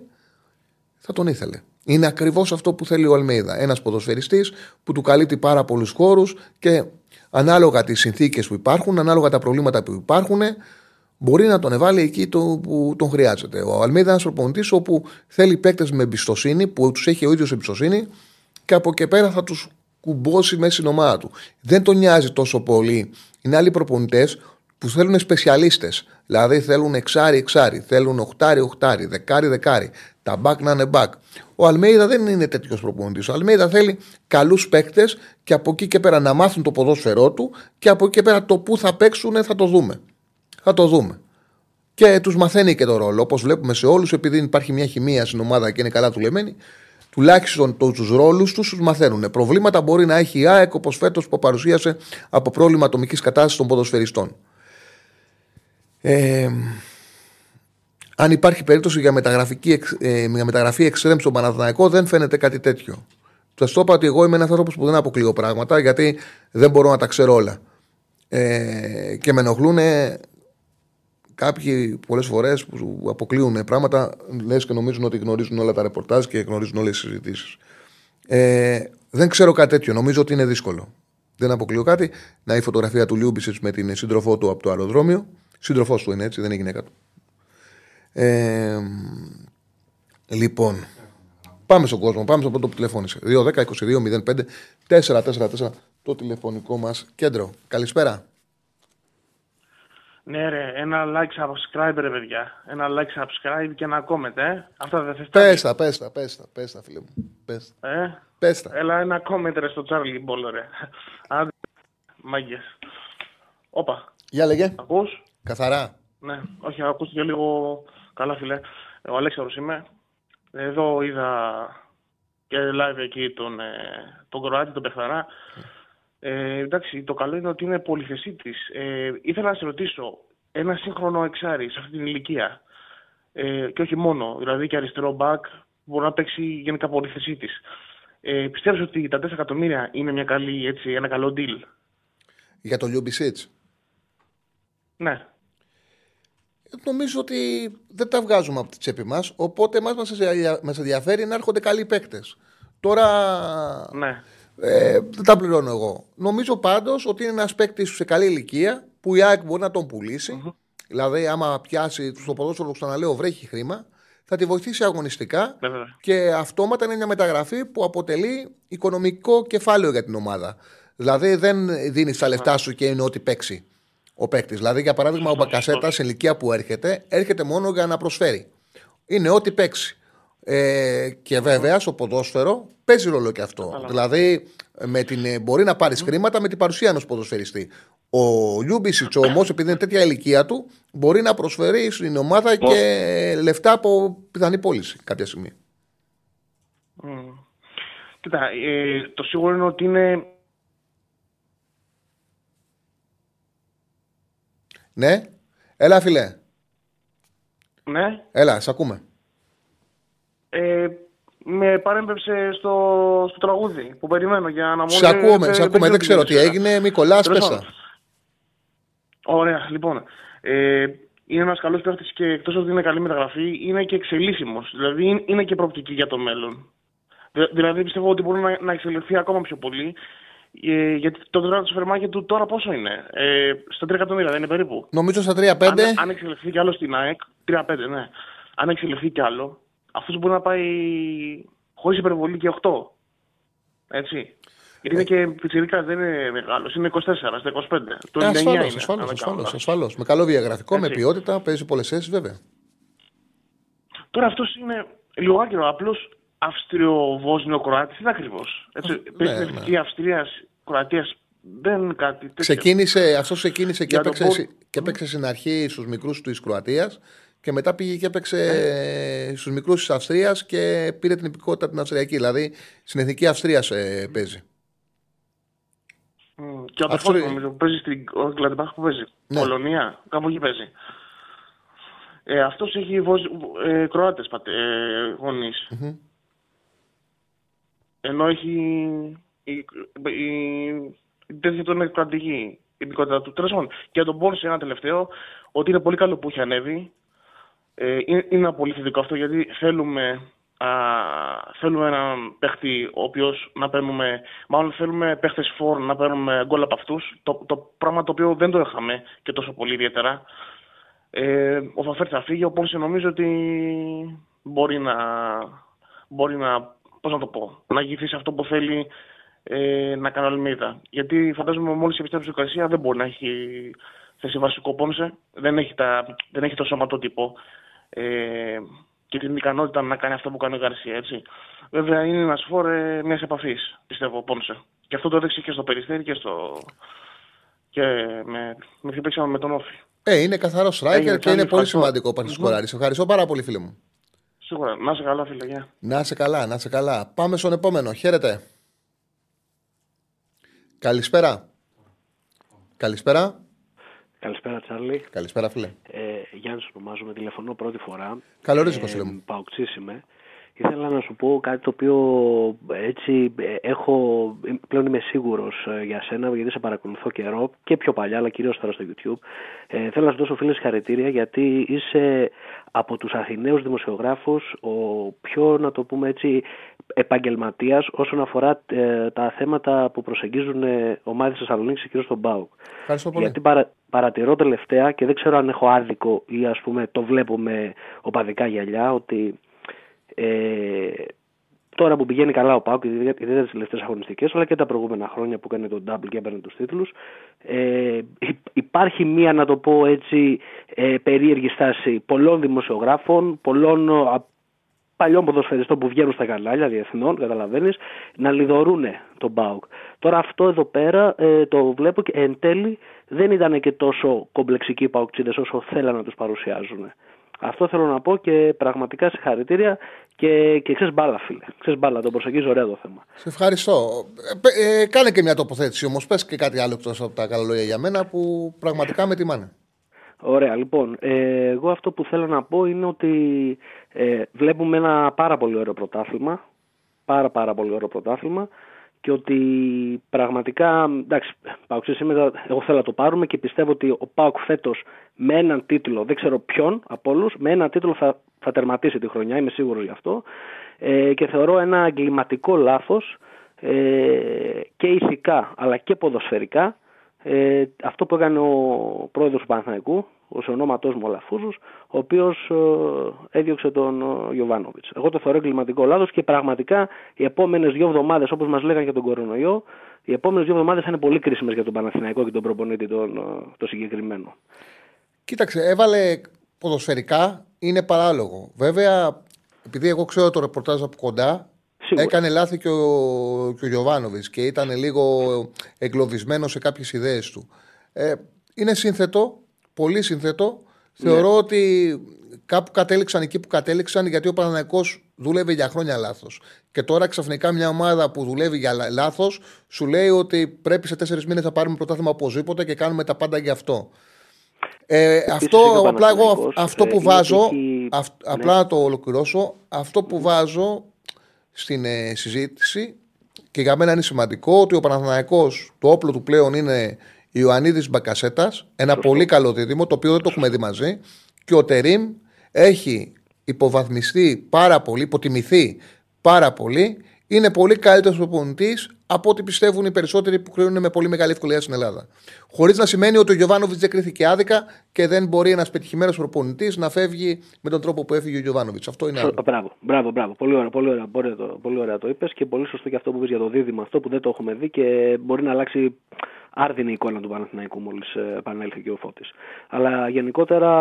S1: θα τον ήθελε. Είναι ακριβώς αυτό που θέλει ο Αλμέιδα. Ένας ποδοσφαιριστής που του καλύπτει πάρα πολλούς χώρους και ανάλογα τις συνθήκες που υπάρχουν, ανάλογα τα προβλήματα που υπάρχουν, μπορεί να τον εβάλει εκεί το, που τον χρειάζεται. Ο Αλμίδα είναι ένας προπονητής όπου θέλει παίκτες με εμπιστοσύνη, που τους έχει ο ίδιος εμπιστοσύνη και από εκεί πέρα θα τους κουμπώσει μέσα στην ομάδα του. Δεν τον νοιάζει τόσο πολύ. Είναι άλλοι προπονητές που θέλουν σπεσιαλίστες. Δηλαδή θέλουν εξάρι-εξάρι, θέλουν οχτάρι-οχτάρι, δεκάρι-δεκάρι. Τα μπακ να είναι μπακ. Ο Αλμέιδα δεν είναι τέτοιος προπονητής. Ο Αλμέιδα θέλει καλούς παίκτες και από εκεί και πέρα να μάθουν το ποδόσφαιρό του και από εκεί και πέρα το που θα παίξουν θα το δούμε. Θα το δούμε. Και τους μαθαίνει και το ρόλο. Όπως βλέπουμε σε όλους, επειδή υπάρχει μια χημεία στην ομάδα και είναι καλά δουλεμένη, τουλάχιστον τους ρόλους τους τους μαθαίνουν. Προβλήματα μπορεί να έχει η ΑΕΚ όπως φέτος που παρουσίασε από πρόβλημα ατομικής κατάστασης των ποδοσφαιριστών. Ε, αν υπάρχει περίπτωση για, μεταγραφική, ε, για μεταγραφή εξτρέμ στον Παναθηναϊκό, δεν φαίνεται κάτι τέτοιο. Σα το είπα ότι εγώ είμαι ένας άνθρωπος που δεν αποκλείω πράγματα γιατί δεν μπορώ να τα ξέρω όλα. Ε, και με ενοχλούν κάποιοι πολλές φορές που αποκλείουν πράγματα, λες και νομίζουν ότι γνωρίζουν όλα τα ρεπορτάζ και γνωρίζουν όλες τις συζητήσεις. Ε, δεν ξέρω κάτι τέτοιο. Νομίζω ότι είναι δύσκολο. Δεν αποκλείω κάτι. Να η φωτογραφία του Λιούμπισιτς με την σύντροφό του από το αεροδρόμιο. Σύντροφός του είναι έτσι, δεν είναι γυναίκα του. Ε, λοιπόν, πάμε στον κόσμο. Πάμε στο πρώτο που τηλεφώνησε. 2-10-22-05-444 το τηλεφωνικό μας κέντρο. Καλησπέρα.
S2: Ναι ρε, ένα like subscribe ρε παιδιά. Ένα like subscribe και ένα comment, ε. Αυτά δεν θες
S1: Πες τα, πες τα, πες τα, πες τα φίλε μου. Πες τα.
S2: Ε,
S1: Πες τα.
S2: έλα ένα comment ρε στο Charlie Ball ρε. Άντε, μάγκες. Όπα,
S1: Για λέγε.
S2: ακούς;
S1: Καθαρά.
S2: Ναι, όχι, ακούστηκε λίγο καλά φίλε. Ο Αλέξανδρος είμαι. Εδώ είδα και live εκεί τον, ε, τον Κροάτη, τον Πεχθαρά. Ε, εντάξει, το καλό είναι ότι είναι πολυθεσίτης. Ε, ήθελα να σε ρωτήσω, ένα σύγχρονο εξάρι σε αυτή την ηλικία, ε, και όχι μόνο, δηλαδή και αριστερό μπακ, μπορεί να παίξει γενικά πολυθεσίτης. Ε, πιστεύεις ότι τα 4 εκατομμύρια είναι μια καλή, έτσι, ένα καλό deal;
S1: Για το Λιούμπισιτς.
S2: Ναι.
S1: Νομίζω ότι δεν τα βγάζουμε από τη τσέπη μας. Οπότε εμάς μας ενδιαφέρει να έρχονται καλοί παίκτες. Τώρα
S2: Ναι.
S1: ε, δεν τα πληρώνω εγώ. Νομίζω πάντως ότι είναι ένας παίκτης σε καλή ηλικία που η ΑΕΚ μπορεί να τον πουλησει Δηλαδή, άμα πιάσει στο ποδόσφαιρο, ξαναλέω, βρέχει χρήμα, θα τη βοηθήσει αγωνιστικά
S2: Ναι, βέβαια.
S1: και αυτόματα είναι μια μεταγραφή που αποτελεί οικονομικό κεφάλαιο για την ομάδα. Δηλαδή, δεν δίνεις τα λεφτά σου και είναι ό,τι παίξει ο παίκτης. Δηλαδή, για παράδειγμα, ο Μπακασέτα σε ηλικία που έρχεται, έρχεται μόνο για να προσφέρει. Είναι ό,τι παίξει. Ε, και βέβαια στο ποδόσφαιρο παίζει ρόλο και αυτό. Δηλαδή, με την, ε, μπορεί να πάρεις χρήματα με την παρουσία ενός ποδοσφαιριστή. Ο Λιούμπισιτς όμως, επειδή είναι τέτοια ηλικία του, μπορεί να προσφέρει στην ομάδα και λεφτά από πιθανή πώληση κάποια στιγμή.
S2: Μμ. Κοίτα, ε, το σίγουρο είναι ότι είναι
S1: Ναι, έλα φιλέ.
S2: ναι,
S1: Έλα, σε ακούμε.
S2: Ε, με παρέμπεψε στο, στο τραγούδι που περιμένω για να μου
S1: Σε ακούμε, σε ακούμε. Δεν ξέρω τι έγινε. Μικολά,
S2: Τέλος
S1: πέσα.
S2: πάντων. Ωραία, λοιπόν. Ε, είναι ένας καλός παίχτης και εκτός ότι είναι καλή μεταγραφή, είναι και εξελίσσιμος. Δηλαδή είναι- είναι και προοπτική για το μέλλον. Δη- Δηλαδή πιστεύω ότι μπορεί να, να εξελιχθεί ακόμα πιο πολύ. Ε, γιατί το τετράδο φερμάκι του τώρα πόσο είναι; Ε, στα 3 εκατομμύρια δεν είναι περίπου;
S1: Νομίζω στα 3-5.
S2: Αν, αν εξελιχθεί κι άλλο στην ΑΕΚ, 3-5, ναι. Αν εξελιχθεί κι άλλο, αυτός μπορεί να πάει χωρίς υπερβολή και 8. Έτσι. Γιατί είναι και πιτσιρικά, δεν είναι μεγάλος. Είναι 24, στα 25. Το 99
S1: Ασφαλώ,
S2: είναι.
S1: ασφαλώ,
S2: αν δεν κάνω
S1: ασφαλώ.
S2: λάθος.
S1: Ασφαλώς. Με καλό διαγραφικό, με
S2: Έτσι.
S1: ποιότητα, παίζει πολλές θέσεις βέβαια.
S2: Τώρα αυτός είναι λίγο άκυρο. Απλώ Αυστριο-Βόσνιο Κροάτη είναι ακριβώς; Έτσι. Παίζει
S1: ναι,
S2: την εθνική Αυστρίας, Κροατίας. Δεν είναι κάτι τέτοιο.
S1: Ξεκίνησε, αυτός ξεκίνησε και
S2: Για τον
S1: έπαιξε,
S2: Πολ-
S1: και έπαιξε στην αρχή στους μικρούς της Κροατίας και μετά πήγε και έπαιξε
S2: Ναι.
S1: ε. στους μικρούς της Αυστρίας και πήρε την υπηκότητα την Αυστριακή. Δηλαδή στην εθνική Αυστρία ε, παίζει.
S2: Μμ. Και ο
S1: Αυτό
S2: αδερφός
S1: είναι-
S2: νομίζω που παίζει στην Γκλαντμπάχ που παίζει;
S1: Ναι.
S2: Πολωνία, κάπου εκεί παίζει. Ε, αυτός έχει βοζ... ε, Κροάτες πατε... ε, γονείς. Ενώ έχει η, η, η τέτοια του είναι κρατική η υπηκότητα του. Τέλος πάντων, και για τον Πόρσε ένα τελευταίο, ότι είναι πολύ καλό που έχει ανέβει. Ε, είναι, είναι ένα πολύ θετικό αυτό γιατί θέλουμε, α, θέλουμε έναν παίχτη ο οποίος να παίρνουμε, μάλλον θέλουμε παίχτες φόρ να παίρνουμε γκολ από αυτούς. Το, το πράγμα το οποίο δεν το είχαμε και τόσο πολύ ιδιαίτερα. Ε, ο Φαφέρ θα φύγει, οπότε νομίζω ότι μπορεί να, μπορεί να, πώς να το πω, να γυθείς σε αυτό που θέλει ε, να κάνει ο Αλμίδα. Γιατί φαντάζομαι μόλις επιστρέψει στην Ουκρασία δεν μπορεί να έχει θέση βασικό πόνσε, δεν έχει, τα, δεν έχει το σωματότυπο ε, και την ικανότητα να κάνει αυτό που κάνει ο Γκαρσία, έτσι. Βέβαια είναι ένας φόρ μιας επαφής, πιστεύω, ο Πόνσε. Και αυτό το έδειξε και στο Περιστέρι και στο. και με, με τι παίξαμε με τον Όφη.
S1: Ε, είναι καθαρός striker
S2: Έγινε,
S1: και είναι
S2: Τσάρλι,
S1: πολύ
S2: ευχαριστώ.
S1: σημαντικό όταν σκοράρει. Σε ευχαριστώ πάρα πολύ, φίλε μου.
S2: Σίγουρα. Να είσαι καλά, φίλε. Γεια.
S1: Να είσαι καλά, να είσαι καλά. Πάμε στον επόμενο. Χαίρετε. Καλησπέρα. Καλησπέρα.
S3: Καλησπέρα, Τσάρλι.
S1: Καλησπέρα, φίλε.
S3: Ε, Γιάννης ονομάζομαι, τηλεφωνώ πρώτη φορά.
S1: Καλώς ήρθες, Βασίλη μου.
S3: Παοξής είμαι. Ήθελα να σου πω κάτι το οποίο έτσι έχω, πλέον είμαι σίγουρος ε, για σένα γιατί σε παρακολουθώ καιρό και πιο παλιά αλλά κυρίως τώρα στο YouTube. Ε, θέλω να σου δώσω φίλε χαρητήρια γιατί είσαι από τους Αθηναίους δημοσιογράφους ο πιο να το πούμε έτσι επαγγελματίας όσον αφορά ε, τα θέματα που προσεγγίζουν ε, ομάδες Θεσσαλονίκης και κυρίως στον ΠΑΟΚ.
S1: Ευχαριστώ πολύ.
S3: Γιατί παρα, παρατηρώ τελευταία και δεν ξέρω αν έχω άδικο ή ας πούμε το βλέπω με οπαδικά γυαλιά ότι ε, τώρα που πηγαίνει καλά ο Πάουκ, ιδιαίτερα τι τελευταίες αγωνιστικές, αλλά και τα προηγούμενα χρόνια που έκανε τον double και έπαιρνε τους τίτλους, ε, υπάρχει μία, να το πω έτσι, ε, περίεργη στάση πολλών δημοσιογράφων, πολλών παλιών ποδοσφαιριστών που βγαίνουν στα κανάλια διεθνών, καταλαβαίνεις, να λιδωρούν τον Πάουκ. Τώρα αυτό εδώ πέρα ε, το βλέπω και εν τέλει δεν ήταν και τόσο κομπλεξικοί οι Παουκτσίδες όσο θέλανε να τους παρουσιάζουν. Αυτό θέλω να πω και πραγματικά συγχαρητήρια και, και ξέρεις μπάλα, φίλε. Ξέρεις μπάλα, το προσεγγίζω ωραίο το θέμα.
S1: Σε ευχαριστώ. Ε, ε, κάνε και μια τοποθέτηση όμως. Πες και κάτι άλλο εκτός από τα καλά λόγια για μένα που πραγματικά με τιμάνε.
S3: Ωραία, λοιπόν. Ε, εγώ αυτό που θέλω να πω είναι ότι ε, βλέπουμε ένα πάρα πολύ ωραίο πρωτάθλημα. Πάρα πάρα πολύ ωραίο πρωτάθλημα και ότι πραγματικά, εντάξει, Πάουξ σήμερα εγώ θέλω να το πάρουμε και πιστεύω ότι ο Πάουκ φέτος με έναν τίτλο, δεν ξέρω ποιον από όλους, με έναν τίτλο θα, θα τερματίσει τη χρονιά, είμαι σίγουρος γι' αυτό. Ε, και θεωρώ ένα εγκληματικό λάθος ε, και ηθικά αλλά και ποδοσφαιρικά ε, αυτό που έκανε ο πρόεδρος του Παναθηναϊκού ο ονόματός μου Λαφούζο, ο οποίος ε, έδιωξε τον ε, Γιωβάνοβιτς. Εγώ το θεωρώ εγκληματικό λάθος και πραγματικά οι επόμενες δύο εβδομάδες, όπως μας λέγανε για τον κορονοϊό, οι επόμενες δύο εβδομάδες θα είναι πολύ κρίσιμες για τον Παναθηναϊκό και τον προπονήτη τον, ε, το συγκεκριμένο.
S1: Κοίταξε, έβαλε ποδοσφαιρικά, είναι παράλογο. Βέβαια, επειδή εγώ ξέρω το ρεπορτάζ από κοντά, Σίγουρα. Έκανε λάθη και ο, και ο Γιωβάνοβιτς και ήταν λίγο εγκλωβισμένο σε κάποιες ιδέες του. Ε, είναι σύνθετο πολύ σύνθετο. Ναι. Θεωρώ ότι κάπου κατέληξαν εκεί που κατέληξαν γιατί ο Παναναναϊκό δούλευε για χρόνια λάθος. Και τώρα ξαφνικά μια ομάδα που δουλεύει για λάθος σου λέει ότι πρέπει σε τέσσερις μήνες να πάρουμε πρωτάθλημα οπωσδήποτε και κάνουμε τα πάντα γι' αυτό. Ε, αυτό απλά εγώ αυτό που ε, βάζω, απλά ναι. να το ολοκληρώσω, αυτό που βάζω στην ε, συζήτηση και για μένα είναι σημαντικό ότι ο Παναθηναϊκός το όπλο του πλέον είναι Ιωαννίδης Μπακασέτας, ένα πολύ καλό δίδυμο, το οποίο δεν το έχουμε δει μαζί. Και ο Τερήμ έχει υποβαθμιστεί πάρα πολύ, υποτιμηθεί πάρα πολύ. Είναι πολύ καλύτερος προπονητής από ό,τι πιστεύουν οι περισσότεροι που κρίνουν με πολύ μεγάλη ευκολία στην Ελλάδα. Χωρίς να σημαίνει ότι ο Γιωβάνοβιτς δεν κρίθηκε άδικα και δεν μπορεί ένας πετυχημένος προπονητής να φεύγει με τον τρόπο που έφυγε ο Γιωβάνοβιτς. Αυτό είναι άλλο.
S3: Μπράβο, μπράβο, μπράβο. Πολύ ωραία, πολύ ωραία, πολύ ωραία, πολύ ωραία το είπες και πολύ σωστό και αυτό που είπες για το δίδυμο αυτό που δεν το έχουμε δει και μπορεί να αλλάξει άρδινη εικόνα του Παναθηναϊκού μόλις ε, επανέλθει και ο Φώτης. Αλλά γενικότερα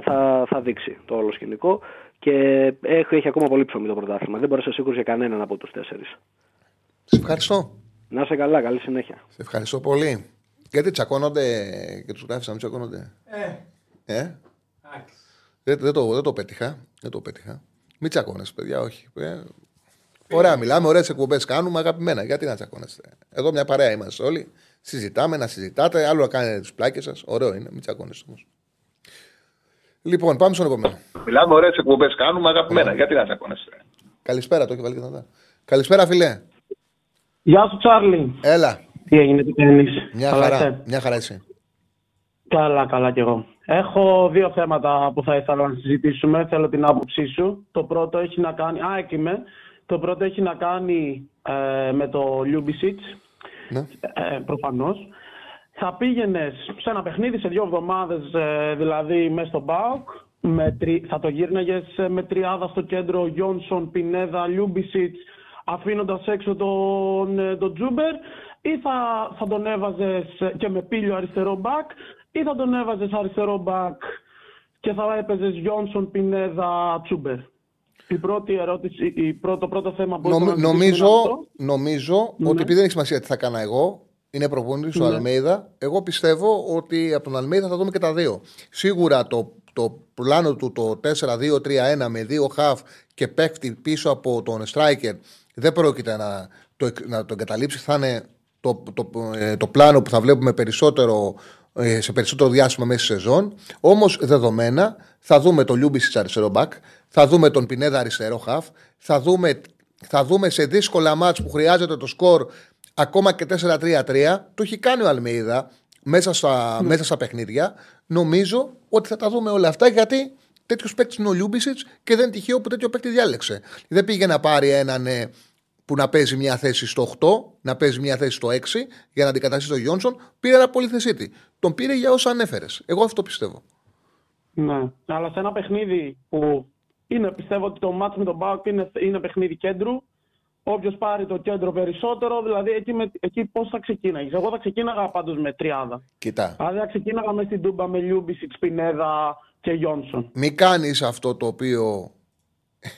S3: θα, θα δείξει το όλο σκηνικό και έχει, έχει ακόμα πολύ ψωμί το πρωτάθλημα. Δεν μπορεί να είσαι σίγουρο για κανέναν από τους τέσσερις.
S1: Σε ευχαριστώ.
S3: Να είσαι καλά, καλή συνέχεια.
S1: Σε ευχαριστώ πολύ. Γιατί τσακώνονται και τους γράφεις να μην τσακώνονται;
S4: Ε.
S1: ε; Δεν, δεν, το, δεν το πέτυχα. Δεν το πέτυχα. Μην τσακώνεσαι, παιδιά, όχι. Ε, ωραία, μιλάμε, ωραίες εκπομπές κάνουμε, αγαπημένα. Γιατί να τσακώνεστε; Εδώ μια παρέα είμαστε όλοι. Συζητάμε, να συζητάτε. Άλλο να κάνετε τις πλάκες σας. Ωραίο είναι, μην τσακώνεστε όμως. Λοιπόν, πάμε στον επόμενο.
S5: Μιλάμε ωραίες εκπομπές, κάνουμε αγαπημένα. Γιατί να τσακώνεστε;
S1: Καλησπέρα, το έχει βάλει και τα Καλησπέρα, φιλέ.
S4: Γεια σου, Τσάρλι.
S1: Έλα.
S4: Τι έγινε, τι κάνεις;
S1: Μια χαρά. Μια χαρά εσύ.
S4: Καλά, καλά κι εγώ. Έχω δύο θέματα που θα ήθελα να συζητήσουμε. Θέλω την άποψή σου. Το πρώτο έχει να κάνει. Α, εκεί είμαι. Το πρώτο έχει να κάνει ε, με το Λιούμπισιτς ναι. Ε, Προφανώς. Θα πήγαινε σε ένα παιχνίδι σε δύο εβδομάδες, ε, δηλαδή μέσα στο ΠΑΟΚ. Με Θα το γύρναγες ε, με τριάδα στο κέντρο Γιόνσον, Πινέδα, Λιούμπισιτς, αφήνοντας έξω τον, ε, τον Τζούμπερ, ή θα, θα τον έβαζες και με Πήλιο αριστερό μπακ, ή θα τον έβαζες αριστερό μπακ και θα έπαιζες Γιόνσον, Πινέδα, Τζούμπερ. Η πρώτη ερώτηση, η πρώτο, το πρώτο θέμα που Νομ,
S1: νομίζω, νομίζω ναι. ότι επειδή δεν έχει σημασία τι θα κάνω εγώ, είναι προπονητής ναι. ο Αλμέιδα. Εγώ πιστεύω ότι από τον Αλμέιδα θα δούμε και τα δύο. Σίγουρα το, το πλάνο του το 4-2-3-1 με δύο χαφ και παίχτη πίσω από τον striker δεν πρόκειται να το, να το εγκαταλείψει. Θα είναι το, το, το, ε, το πλάνο που θα βλέπουμε περισσότερο ε, σε περισσότερο διάστημα μέσα στη σεζόν. Όμως δεδομένα θα δούμε τον Λιούμπισιτς αριστερό μπακ, θα δούμε τον Πινέδα αριστερό χαφ, θα δούμε, θα δούμε σε δύσκολα ματς που χρειάζεται το σκορ ακόμα και 4-3-3. Το έχει κάνει ο Αλμέιδα μέσα στα, μέσα στα παιχνίδια. Νομίζω ότι θα τα δούμε όλα αυτά γιατί τέτοιος παίκτης είναι ο Λιούμπισιτς και δεν είναι τυχαίο που τέτοιο παίκτη διάλεξε. Δεν πήγε να πάρει έναν ε, που να παίζει μια θέση στο 8, να παίζει μια θέση στο 6 για να αντικαταστήσει τον Γιόνσον. Πήρε ένα πολυθεσίτη. Τον πήρε για όσα ανέφερες. Εγώ αυτό πιστεύω.
S4: Ναι. Αλλά σε ένα παιχνίδι που είναι, πιστεύω ότι το μάτς με τον Μπάουκ είναι, είναι παιχνίδι κέντρου. Όποιος πάρει το κέντρο περισσότερο, δηλαδή εκεί, με, εκεί πώς θα ξεκίναγες; Εγώ θα ξεκίναγα πάντως με τριάδα.
S1: Κοιτά.
S4: Δηλαδή θα ξεκίναγα με στην Τούμπα με Λιούμπισιτς, Σπινέδα και Γιόνσον.
S1: Μην κάνεις αυτό το οποίο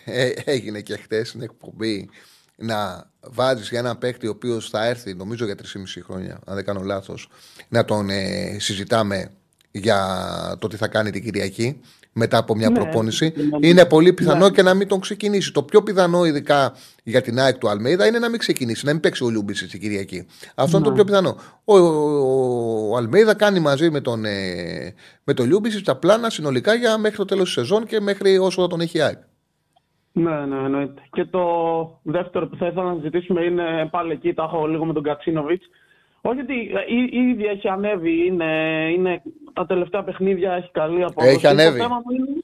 S1: ε, έγινε και χθες στην εκπομπή να βάζει για έναν παίκτη ο οποίος θα έρθει, νομίζω για 3,5 χρόνια, αν δεν κάνω λάθος, να τον ε, συζητάμε για το τι θα κάνει την Κυριακή μετά από μια
S4: Ναι,
S1: προπόνηση.
S4: ναι.
S1: Είναι πολύ πιθανό
S4: Ναι.
S1: και να μην τον ξεκινήσει. Το πιο πιθανό, ειδικά για την ΑΕΚ του Αλμέιδα, είναι να μην ξεκινήσει, να μην παίξει ο Λιούμπισιτς την Κυριακή. Αυτό είναι το
S4: Ναι.
S1: πιο πιθανό. Ο, ο, ο Αλμέιδα κάνει μαζί με τον, ε, με τον Λιούμπισιτς τα πλάνα συνολικά για μέχρι το τέλος της σεζόν και μέχρι όσο θα τον έχει η ΑΕΚ.
S4: Ναι, ναι, εννοείται. Και το δεύτερο που θα ήθελα να συζητήσουμε είναι πάλι εκεί, τα έχω λίγο με τον Κατσίνοβιτς. Όχι ότι ε, ή- ήδη έχει ανέβει, είναι, είναι τα τελευταία παιχνίδια έχει καλή απόδοση.
S1: Έχει ανέβει.
S4: Το θέμα μου είναι,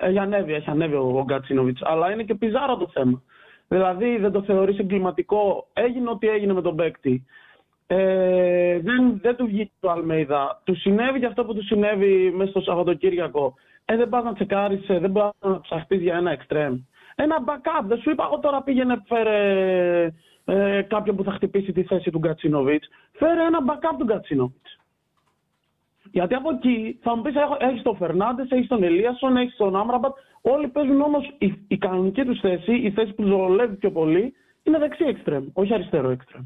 S4: έχει ανέβει, έχει ανέβει ο, ο Γκατσίνοβιτ. Αλλά είναι και πιζάρο το θέμα. Δηλαδή δεν το θεωρείς εγκληματικό. Έγινε ό,τι έγινε με τον παίκτη. Ε, δεν, δεν του βγήκε το Αλμέιδα. Του συνέβη και αυτό που του συνέβη μέσα στο Σαββατοκύριακο. Ε, δεν πας να τσεκάρεις, δεν πας να ψαχτείς για ένα εξτρέμ. Ένα backup. Δεν σου είπα εγώ τώρα πήγαινε φέρε ε, κάποιον που θα χτυπήσει τη θέση του Γκατσίνοβιτ. Φέρε ένα backup του Γκατσίνοβιτ. Γιατί από εκεί θα μου πεις: Έχεις τον Φερνάντες, έχεις τον Ελίασον, έχεις τον Άμραμπατ. Όλοι παίζουν όμως η, η κανονική τους θέση, η θέση που ζολεύει πιο πολύ, είναι δεξί εξτρέμ, όχι αριστερό εξτρέμ.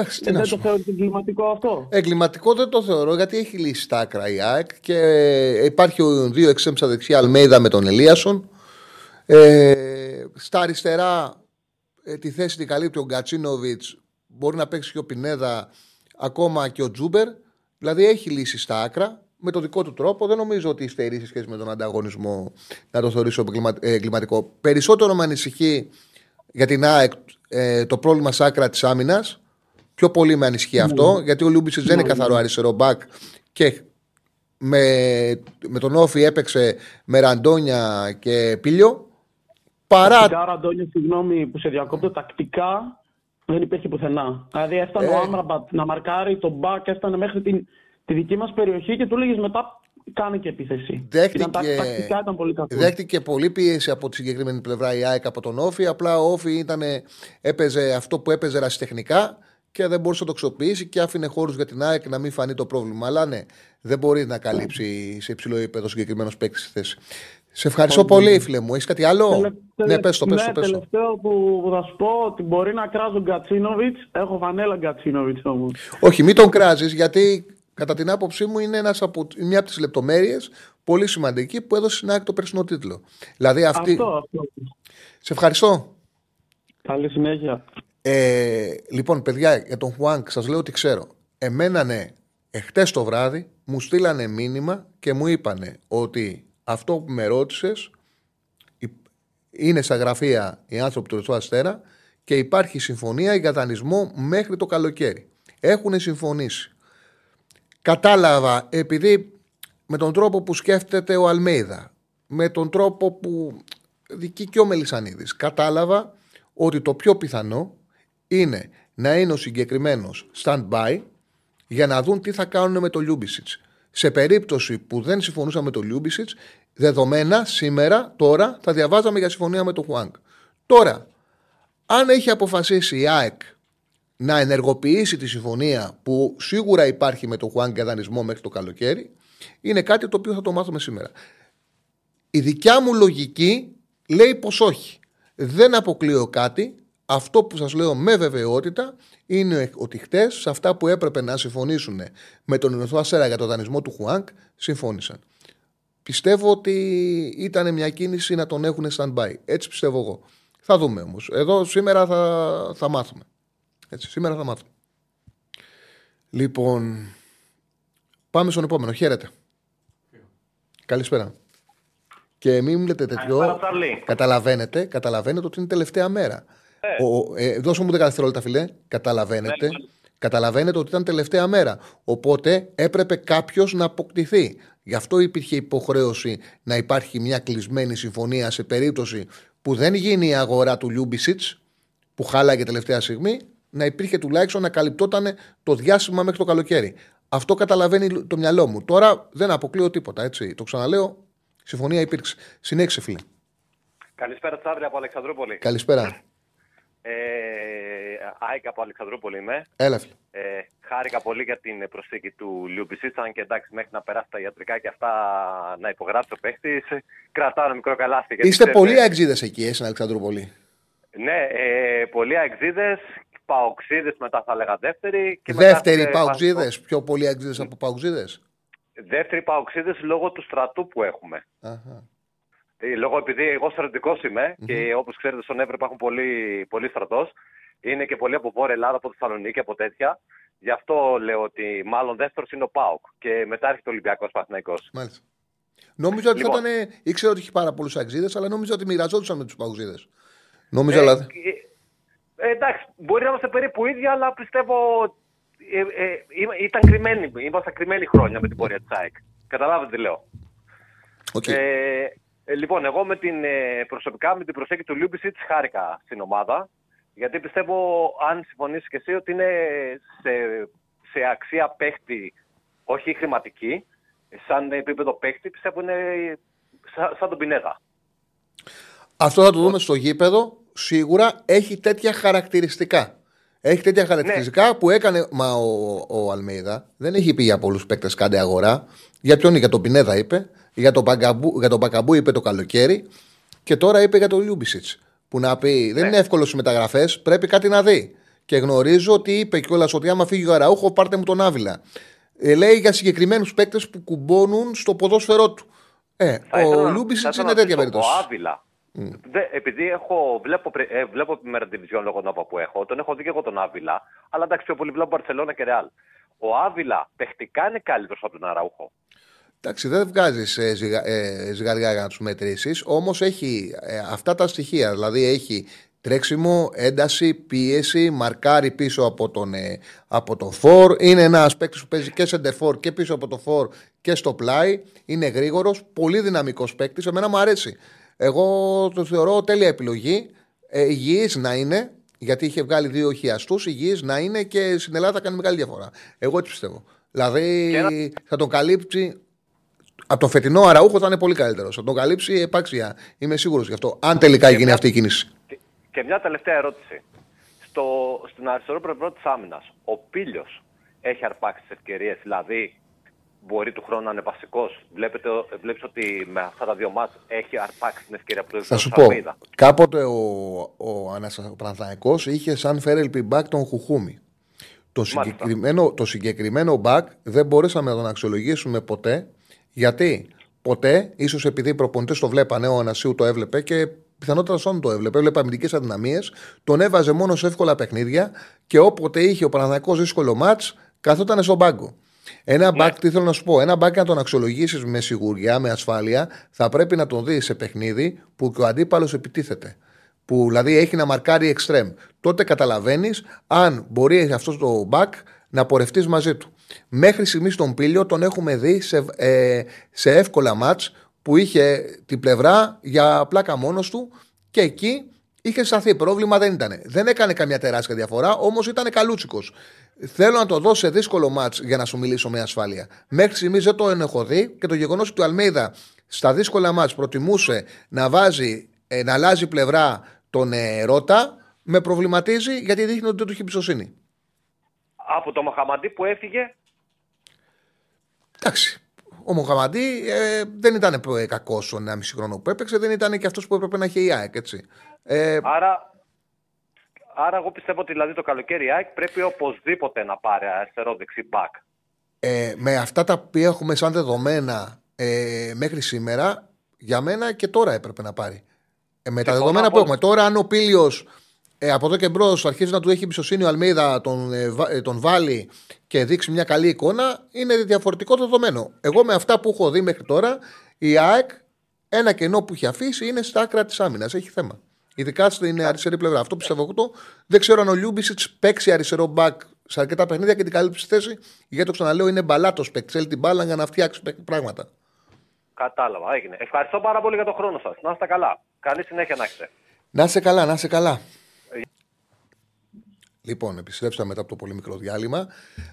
S1: Εντάξει, τι
S4: Ε,
S1: να
S4: δεν
S1: σου
S4: το
S1: πω.
S4: θεωρείς εγκληματικό αυτό.
S1: Εγκληματικό δεν το θεωρώ γιατί έχει λύσει τα άκρα η ΑΕΚ και υπάρχει ο δύο εξέμ στα δεξιά Αλμέιδα με τον Ελίασον. Ε, στα αριστερά ε, τη θέση την καλύπτει ο Γκατσίνοβιτς. Μπορεί να παίξει και ο Πινέδα, ακόμα και ο Τζούμπερ. Δηλαδή έχει λύσει στα άκρα με το δικό του τρόπο. Δεν νομίζω ότι υστερεί σε σχέση με τον ανταγωνισμό να το θεωρήσω εγκλημα- ε, εγκληματικό. Περισσότερο με ανησυχεί για την ΑΕΚ ε, το πρόβλημα στα άκρα της άμυνας. Πιο πολύ με ανησυχεί αυτό, γιατί ο Λιούμπισιτς δεν είναι καθαρό αριστερό μπακ και με, με τον Όφη έπαιξε με Ραντόνια και Πίλιο. Παρά.
S4: Τακτικά, Ραντόνιο, συγγνώμη που σε διακόπτω, τακτικά δεν υπήρχε πουθενά. Δηλαδή έφτανε
S1: Ε.
S4: ο Άμραμπατ να μαρκάρει τον μπακ, έφτανε μέχρι την, τη δική μας περιοχή και του λέγε μετά κάνει και επίθεση.
S1: Δέχτηκε,
S4: Ήταν, τα- τακτικά ήταν πολύ κακό.
S1: δέχτηκε πολύ πίεση από τη συγκεκριμένη πλευρά η ΑΕΚ από τον Όφη. Απλά ο Όφη ήταν, έπαιζε αυτό που έπαιζε ρασιτεχνικά και δεν μπορούσε να το αξιοποιήσει και άφηνε χώρους για την ΑΕΚ να μην φανεί το πρόβλημα. Αλλά ναι, δεν μπορεί να καλύψει σε υψηλό επίπεδο συγκεκριμένος παίκτης στη θέση. Σε ευχαριστώ πολύ, φίλε μου. Έχεις κάτι άλλο;
S4: Τελε- τελε-
S1: ναι, πες το, πες
S4: ναι,
S1: το, πες το.
S4: τελευταίο που, που θα σου πω ότι μπορεί να κράζω Γκατσίνοβιτ. Έχω φανέλα Γκατσίνοβιτ όμως.
S1: Όχι, μην τον κράζεις, γιατί κατά την άποψή μου είναι ένας από, μια από τις λεπτομέρειες πολύ σημαντική που έδωσε στην ΑΕΚ το περσινό τίτλο. Δηλαδή αυτή.
S4: Αυτό, αυτό.
S1: Σε ευχαριστώ.
S4: Καλή συνέχεια.
S1: Ε, λοιπόν, παιδιά, για τον Χουάνκ σας λέω ότι ξέρω. Εμένα ναι, εχθές το βράδυ μου στείλανε μήνυμα και μου είπανε ότι αυτό που με ρώτησες είναι στα γραφεία οι άνθρωποι του Ρεσού Αστέρα και υπάρχει συμφωνία για δανεισμό μέχρι το καλοκαίρι. Έχουν συμφωνήσει. Κατάλαβα, επειδή με τον τρόπο που σκέφτεται ο Αλμέιδα, με τον τρόπο που διοικεί και ο Μελισανίδης, κατάλαβα ότι το πιο πιθανό είναι να είναι ο συγκεκριμένος stand-by για να δουν τι θα κάνουν με το Λιούμπισιτς. Σε περίπτωση που δεν συμφωνούσαν με το Λιούμπισιτς, δεδομένα σήμερα, τώρα, θα διαβάζαμε για συμφωνία με τον Χουάνγκ. Τώρα, αν έχει αποφασίσει η ΑΕΚ να ενεργοποιήσει τη συμφωνία που σίγουρα υπάρχει με τον Χουάνγκ για δανεισμό μέχρι το καλοκαίρι, είναι κάτι το οποίο θα το μάθουμε σήμερα. Η δικιά μου λογική λέει πως όχι. Δεν αποκλείω κάτι. Αυτό που σας λέω με βεβαιότητα είναι ότι χτες σε αυτά που έπρεπε να συμφωνήσουν με τον Ινωθό Αστέρα για το δανεισμό του Χουάνκ συμφώνησαν. Πιστεύω ότι ήταν μια κίνηση να τον έχουν stand-by. Έτσι πιστεύω εγώ. Θα δούμε όμως. Εδώ σήμερα θα, θα μάθουμε. Έτσι, σήμερα θα μάθουμε. Λοιπόν, πάμε στον επόμενο. Χαίρετε. Καλησπέρα. Και μην μου λέτε τέτοιο.
S6: Καλησπέρα, Τσάρλι.
S1: Καταλαβαίνετε, καταλαβαίνετε ότι είναι τελευταία μέρα.
S6: Ε.
S1: Ο, ε, δώσε μου 10 δευτερόλεπτα, φιλέ. Καταλαβαίνετε.
S6: Ναι,
S1: Καταλαβαίνετε ότι ήταν τελευταία μέρα. Οπότε έπρεπε κάποιος να αποκτηθεί. Γι' αυτό υπήρχε υποχρέωση να υπάρχει μια κλεισμένη συμφωνία σε περίπτωση που δεν γίνει η αγορά του Λιούμπισιτς, που χάλαγε τελευταία στιγμή, να υπήρχε τουλάχιστον να καλυπτόταν το διάστημα μέχρι το καλοκαίρι. Αυτό καταλαβαίνει το μυαλό μου. Τώρα δεν αποκλείω τίποτα, έτσι. Το ξαναλέω, συμφωνία υπήρξε. Συνέχισε, φίλε.
S6: Καλησπέρα, Τσάρλι από Αλεξανδρούπολη.
S1: Καλησπέρα.
S6: Ε, Άικα από Αλεξανδρούπολη είμαι.
S1: Έλα, φίλε.
S6: Ε, χάρηκα πολύ για την προσθήκη του Λιούμπισιτς, αν και εντάξει, μέχρι να περάσει τα ιατρικά και αυτά να υπογράψει ο παίχτης, κρατάω ένα μικρό καλάθι. γιατί
S1: Είστε
S6: ξέρετε-
S1: πολλοί αεξίδες εκεί, ε, στην Αλεξανδρούπολη.
S6: Ναι, ε, πολλοί αεξίδες, παοξίδες μετά θα έλεγα δεύτερη. Και
S1: Δεύτεροι
S6: μετά, ε,
S1: παουξίδε, πιο πολλοί αεξίδες από παουξίδε.
S6: Δεύτεροι παοξίδες λόγω του στρατού που έχουμε. Ε, Λόγω επειδή εγώ στρατιωτικός είμαι και όπως ξέρετε στον Εύρο υπάρχουν πολύ, πολύ στρατός, είναι και πολλοί από Βόρεια Ελλάδα, από Θεσσαλονίκη, από τέτοια. Γι' αυτό λέω ότι μάλλον δεύτερος είναι ο Πάοκ και μετά έρχεται ο Ολυμπιακός Παθηναϊκό.
S1: Μάλιστα. Νόμιζα ότι
S6: Λοιπόν.
S1: θα ήταν. ήξερα ότι είχε πάρα πολλούς αεκτζήδες, αλλά νόμιζα ότι μοιραζόντουσαν με τους παοκτσήδες. Νόμιζα,
S6: Ε,
S1: δηλαδή.
S6: ε, εντάξει, μπορεί να είμαστε περίπου ίδιοι, αλλά πιστεύω ε, ε, είμα- ήταν κρυμμένοι, ήμασταν κρυμμένοι χρόνια με την πορεία της ΑΕΚ. Καταλάβετε τι λέω.
S1: Οκ.
S6: Ε, ε, λοιπόν, εγώ με την, ε, προσωπικά με την προσέγγιση του Λιούμπισιτς χάρηκα στην ομάδα. Γιατί πιστεύω, αν συμφωνήσεις και εσύ, ότι είναι σε, σε αξία παίχτη, όχι χρηματική, σαν επίπεδο παίχτη, πιστεύω είναι σαν, σαν τον Πινέδα.
S1: Αυτό θα το δούμε στο γήπεδο. Σίγουρα έχει τέτοια χαρακτηριστικά. Έχει τέτοια χαρακτηριστικά που έκανε. Μα ο, ο Αλμέιδα δεν έχει πει για πολλούς παίκτες κάντε αγορά. Για ποιον, για τον Πινέδα είπε. Για τον, Παγκαμπού, για τον Μπακαμπού είπε το καλοκαίρι. Και τώρα είπε για τον Λιούμπισιτς. Που να πει δεν είναι εύκολο στις μεταγραφές, πρέπει κάτι να δει. Και γνωρίζω ότι είπε κιόλας ότι άμα φύγει ο Αραούχο, πάρτε μου τον Άβιλα. Ε, λέει για συγκεκριμένους παίκτες που κουμπώνουν στο ποδόσφαιρό του. Ε,
S6: Θα ήθελα
S1: ο
S6: να-
S1: Λιούμπισιτς
S6: θα ήθελα
S1: είναι
S6: να
S1: τέτοια
S6: ρωτήσω,
S1: περίπτωση.
S6: Ο Άβιλα. Δε, επειδή έχω, βλέπω, πρε- ε, βλέπω Primera División λόγω Nova που έχω, τον έχω δει και εγώ τον Άβιλα, αλλά εντάξει πιο πολύ βλέπω Μπαρσελόνα και Ρεάλ. Ο Άβιλα παιχτικά είναι καλύτερος από τον Αραούχο.
S1: Εντάξει, δεν βγάζεις ε, ζυγα, ε, ζυγαριά για να τους μετρήσεις. Όμως έχει ε, αυτά τα στοιχεία. Δηλαδή έχει τρέξιμο, ένταση, πίεση, μαρκάρει πίσω από τον, ε, από το φορ. Είναι ένας παίκτης που παίζει και σεντερφόρ και πίσω από το φορ και στο πλάι. Είναι γρήγορος, πολύ δυναμικός παίκτης. Εμένα μου αρέσει. Εγώ το θεωρώ τέλεια επιλογή. Ε, υγιής να είναι, γιατί είχε βγάλει δύο χιαστούς, υγιής να είναι και στην Ελλάδα θα κάνει μεγάλη διαφορά. Εγώ έτσι πιστεύω. Δηλαδή θα τον καλύψει από τον φετινό Αραούχο θα είναι πολύ καλύτερος. Θα τον καλύψει επάξια. Είμαι σίγουρος γι' αυτό. Αν τελικά γίνει αυτή η κίνηση.
S6: Και μια τελευταία ερώτηση. Στο, στην αριστερό πλευρό της άμυνας, ο Πίλιο έχει αρπάξει τις ευκαιρίες, δηλαδή μπορεί του χρόνου να είναι βασικός. Βλέπεις ότι με αυτά τα δύο μάτς έχει αρπάξει την ευκαιρία που του
S1: Θα
S6: έδωσε
S1: σου
S6: ο
S1: πω.
S6: Αλμέιδα.
S1: Κάποτε ο, ο, Αναστα- ο Παναθηναϊκός είχε σαν φέρελ πιμπάκ τον Χουχούμη. Το συγκεκριμένο, το συγκεκριμένο μπακ δεν μπορέσαμε να τον αξιολογήσουμε ποτέ. Γιατί; Ποτέ, ίσως επειδή οι προπονητές το βλέπανε, ο Ανασίου το έβλεπε και πιθανότατα σαν το έβλεπε, έβλεπε αμυντικές αδυναμίες, τον έβαζε μόνο σε εύκολα παιχνίδια και όποτε είχε ο Παναθηναϊκός δύσκολο μάτς, καθόταν στον πάγκο. Ένα μπακ, τι θέλω να σου πω, ένα μπακ να τον αξιολογήσεις με σιγουριά, με ασφάλεια, θα πρέπει να τον δεις σε παιχνίδι που και ο αντίπαλος επιτίθεται. Που δηλαδή έχει να μαρκάρει εξτρέμ. Τότε καταλαβαίνεις αν μπορεί αυτός το μπακ να πορευτείς μαζί του. Μέχρι στιγμής τον Πίλιο τον έχουμε δει σε, ε, σε εύκολα μάτς που είχε την πλευρά για πλάκα μόνος του και εκεί είχε σταθεί. Πρόβλημα δεν ήταν. Δεν έκανε καμιά τεράστια διαφορά, όμως ήταν καλούτσικος. Θέλω να το δω σε δύσκολο μάτς για να σου μιλήσω με ασφάλεια. Μέχρι στιγμής δεν το έχω δει και το γεγονός ότι ο Αλμέιδα στα δύσκολα μάτς προτιμούσε να βάζει, ε, να αλλάζει πλευρά τον ε, Ρώτα, με προβληματίζει γιατί δείχνει ότι δεν του έχει εμπιστοσύνη.
S6: Από το Μαχαμαντή που έφυγε,
S1: Εντάξει. Ο Μοχαμαντή ε, δεν ήταν κακός ο 1,5 χρόνο που έπαιξε, δεν ήταν και αυτός που έπρεπε να έχει η ΑΕΚ, έτσι. Ε,
S6: άρα, άρα εγώ πιστεύω ότι δηλαδή το καλοκαίρι η ΑΕΚ πρέπει οπωσδήποτε να πάρει αριστερό δεξί μπακ.
S1: ε, με αυτά τα οποία έχουμε σαν δεδομένα ε, μέχρι σήμερα, για μένα και τώρα έπρεπε να πάρει. Ε, με τα
S6: Συμφωνώ
S1: δεδομένα που
S6: απόλυτα.
S1: έχουμε τώρα, αν ο Πίλιο ε, από εδώ και μπρος αρχίζει να του έχει εμπιστοσύνη ο Αλμίδα, τον, ε, βα- ε, τον βάλει και δείξει μια καλή εικόνα, είναι διαφορετικό το δεδομένο. Εγώ με αυτά που έχω δει μέχρι τώρα, η ΑΕΚ ένα κενό που έχει αφήσει είναι στα άκρα της άμυνας. Έχει θέμα. Ειδικά στην αριστερή πλευρά. Αυτό πιστεύω εγώ. το. Δεν ξέρω αν ο Λιούμπισιτς παίξει αριστερό μπακ σε αρκετά παιχνίδια και την καλύψει στη θέση. Γιατί το ξαναλέω, είναι μπαλάτος παίκτη. Θέλει την μπάλα για να φτιάξει πράγματα.
S6: Κατάλαβα, έγινε. Ευχαριστώ πάρα πολύ για τον χρόνο σας. Να είστε καλά. Καλή συνέχεια να έχετε.
S1: Να είσαι καλά, να είσαι καλά. Λοιπόν, επιστρέψαμε μετά από το πολύ μικρό διάλειμμα.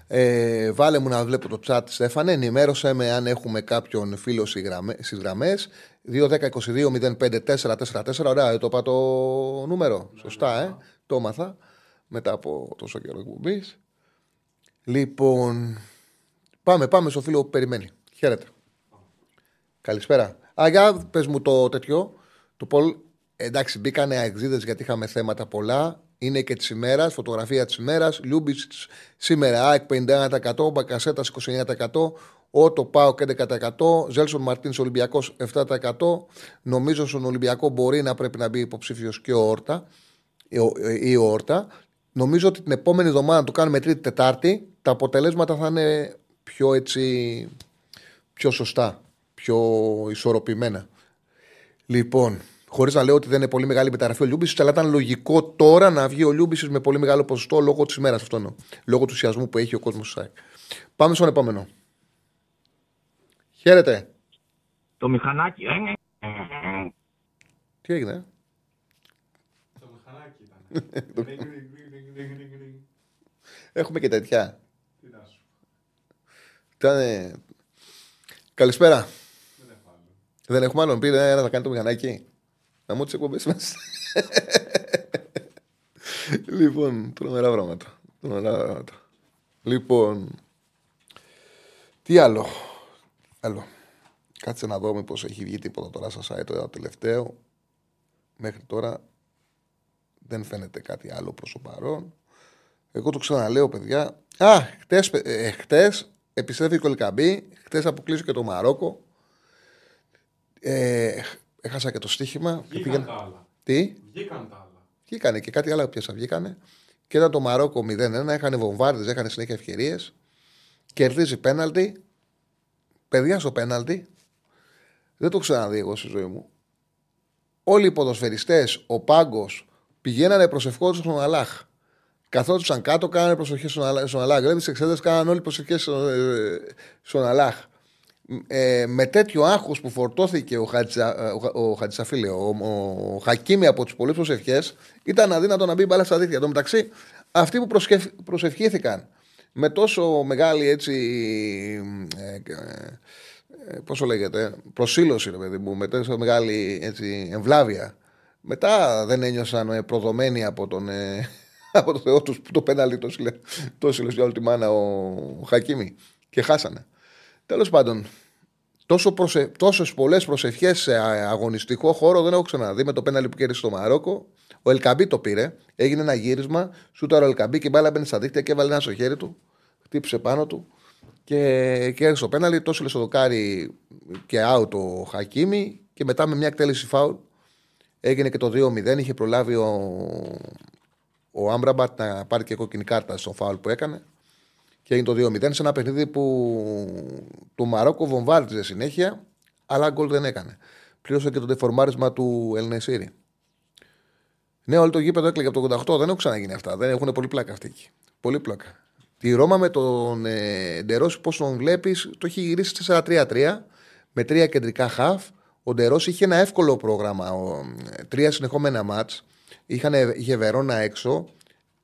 S1: Ε, βάλε μου να βλέπω το chat, Στέφανε. Ενημέρωσε με αν έχουμε κάποιον φίλο στι γραμμέ. 2-10-22-05-444. Ωραία, ε, το είπα το νούμερο. Σωστά, ε. Το έμαθα μετά από τόσο καιρό εκπομπής. Λοιπόν, πάμε, πάμε στο φίλο που περιμένει. Χαίρετε. Καλησπέρα. Α, για πες μου το τέτοιο. Το poll, εντάξει, μπήκανε αεκτζήδες γιατί είχαμε θέματα πολλά. Είναι και της ημέρας, φωτογραφία της ημέρας. Λιούμπισιτς σήμερα, ΑΕΚ 51%, Μπακασέτας 29%, Ότο Πάο 11%, Ζέλσον Μαρτίνς Ολυμπιακός 7%. Νομίζω στον Ολυμπιακό μπορεί να πρέπει να μπει υποψήφιος και ο Όρτα ή ο Όρτα. Νομίζω ότι την επόμενη εβδομάδα το κάνουμε Τρίτη-Τετάρτη. Τα αποτελέσματα θα είναι πιο έτσι. πιο σωστά. Πιο ισορροπημένα. Λοιπόν, χωρίς να λέω ότι δεν είναι πολύ μεγάλη μεταγραφή ο Λιούμπισιτς, αλλά ήταν λογικό τώρα να βγει ο Λιούμπισιτς με πολύ μεγάλο ποσοστό λόγω της ημέρας αυτό εννοώ. Λόγω του ενθουσιασμού που έχει ο κόσμος ΣΑΕ. Πάμε στον επόμενο. Χαίρετε.
S7: Το μηχανάκι. ε,
S1: Τι έγινε.
S7: Το μηχανάκι ήταν.
S1: Έχουμε και τέτοια. Ήταν. Καλησπέρα. Δεν έχουμε άλλον; Πήρε ένα να κάνει το μηχανάκι. Να μου τις εκπομπές μας. λοιπόν, τρομερά πράγματα. Τρομερά πράγματα. Λοιπόν. Τι άλλο; άλλο. Κάτσε να δω μήπως έχει βγει τίποτα τώρα στα site το τελευταίο. Μέχρι τώρα δεν φαίνεται κάτι άλλο προς το παρόν. Εγώ το ξαναλέω, παιδιά. Α, χτες, ε, χτες επιστρέφει η Κολικαμπή. Χτες αποκλείσω και το Μαρόκο. Ε, έχασα και το στοίχημα. και
S7: Βγήκαν τα άλλα.
S1: Τι;
S7: Βγήκαν τα άλλα.
S1: Βγήκανε και κάτι άλλο πιάσα. Βγήκανε. Και ήταν το Μαρόκο 0-1. Έχανε βομβάρδες, έχανε συνέχεια ευκαιρίες. Κερδίζει πέναλτι. Παιδιά στο πέναλτι. Δεν το ξαναδεί εγώ στη ζωή μου. Όλοι οι ποδοσφαιριστές, ο πάγκος, πηγαίνανε προσευχό στον Αλάχ. Καθόντουσαν κάτω, κάνανε προσευχέ στον Αλάχ. Στον Αλάχ. Δηλαδή, τι εξέδρες κάνανε όλοι προσευχές στον, ε, στον Αλάχ. Ε, με τέτοιο άγχος που φορτώθηκε ο, Χατζα, ο, ο Χατζησαφίλη, ο, ο, ο Χακίμη από τις πολλές προσευχές, ήταν αδύνατο να μπει μπάλα στα δίχτυα. Εν τω μεταξύ, αυτοί που προσευχ, προσευχήθηκαν με τόσο μεγάλη έτσι. Ε, ε, ε, πόσο λέγεται, προσήλωση, ρε παιδί μου, με τόσο μεγάλη έτσι, εμβλάβεια. Μετά δεν ένιωσαν ε, προδομένοι από τον, ε, [laughs] από το Θεό τους που το πέναλτι το σύλλε- το σύλλε για όλη τη μάνα ο, ο Χακίμη και χάσανε. Τέλος πάντων, τόσο προσε, τόσες πολλές προσευχές σε α- αγωνιστικό χώρο δεν έχω ξαναδεί με το πέναλτι που κέρδισε στο Μαρόκο. Ο Ελκαμπή το πήρε, έγινε ένα γύρισμα, σούταρο ο Ελκαμπή και η μπάλα μπαίνει στα δίκτυα και έβαλε ένα στο χέρι του, χτύπησε πάνω του και κέρδισε το πέναλτι. Τόσο λες στο δοκάρι και out ο Χακίμη και μετά με μια εκτέλεση φάουλ έγινε και το 2-0. Είχε προλάβει ο, ο Άμπραμπατ να πάρει και κόκκινη κάρτα στο φάουλ που έκανε. Και έγινε το 2-0 σε ένα παιχνίδι που το Μαρόκο βομβάρδιζε συνέχεια, αλλά γκολ δεν έκανε. Πλήρωσε και το δεφορμάρισμα του Ελνεσίρη. Ναι, όλο το γήπεδο έκλαιγε από το 88. Δεν έχουν ξαναγίνει αυτά. Δεν έχουν πολύ πλάκα αυτή εκεί. Πολύ πλάκα. Τη Ρώμα με τον ε, Ντερόση, πώς τον βλέπεις, το έχει γυρίσει 4-3-3 με τρία κεντρικά χαφ. Ο Ντερόση είχε ένα εύκολο πρόγραμμα. Ο, ε, τρία συνεχόμενα μάτς. Είχε Βερόνα έξω,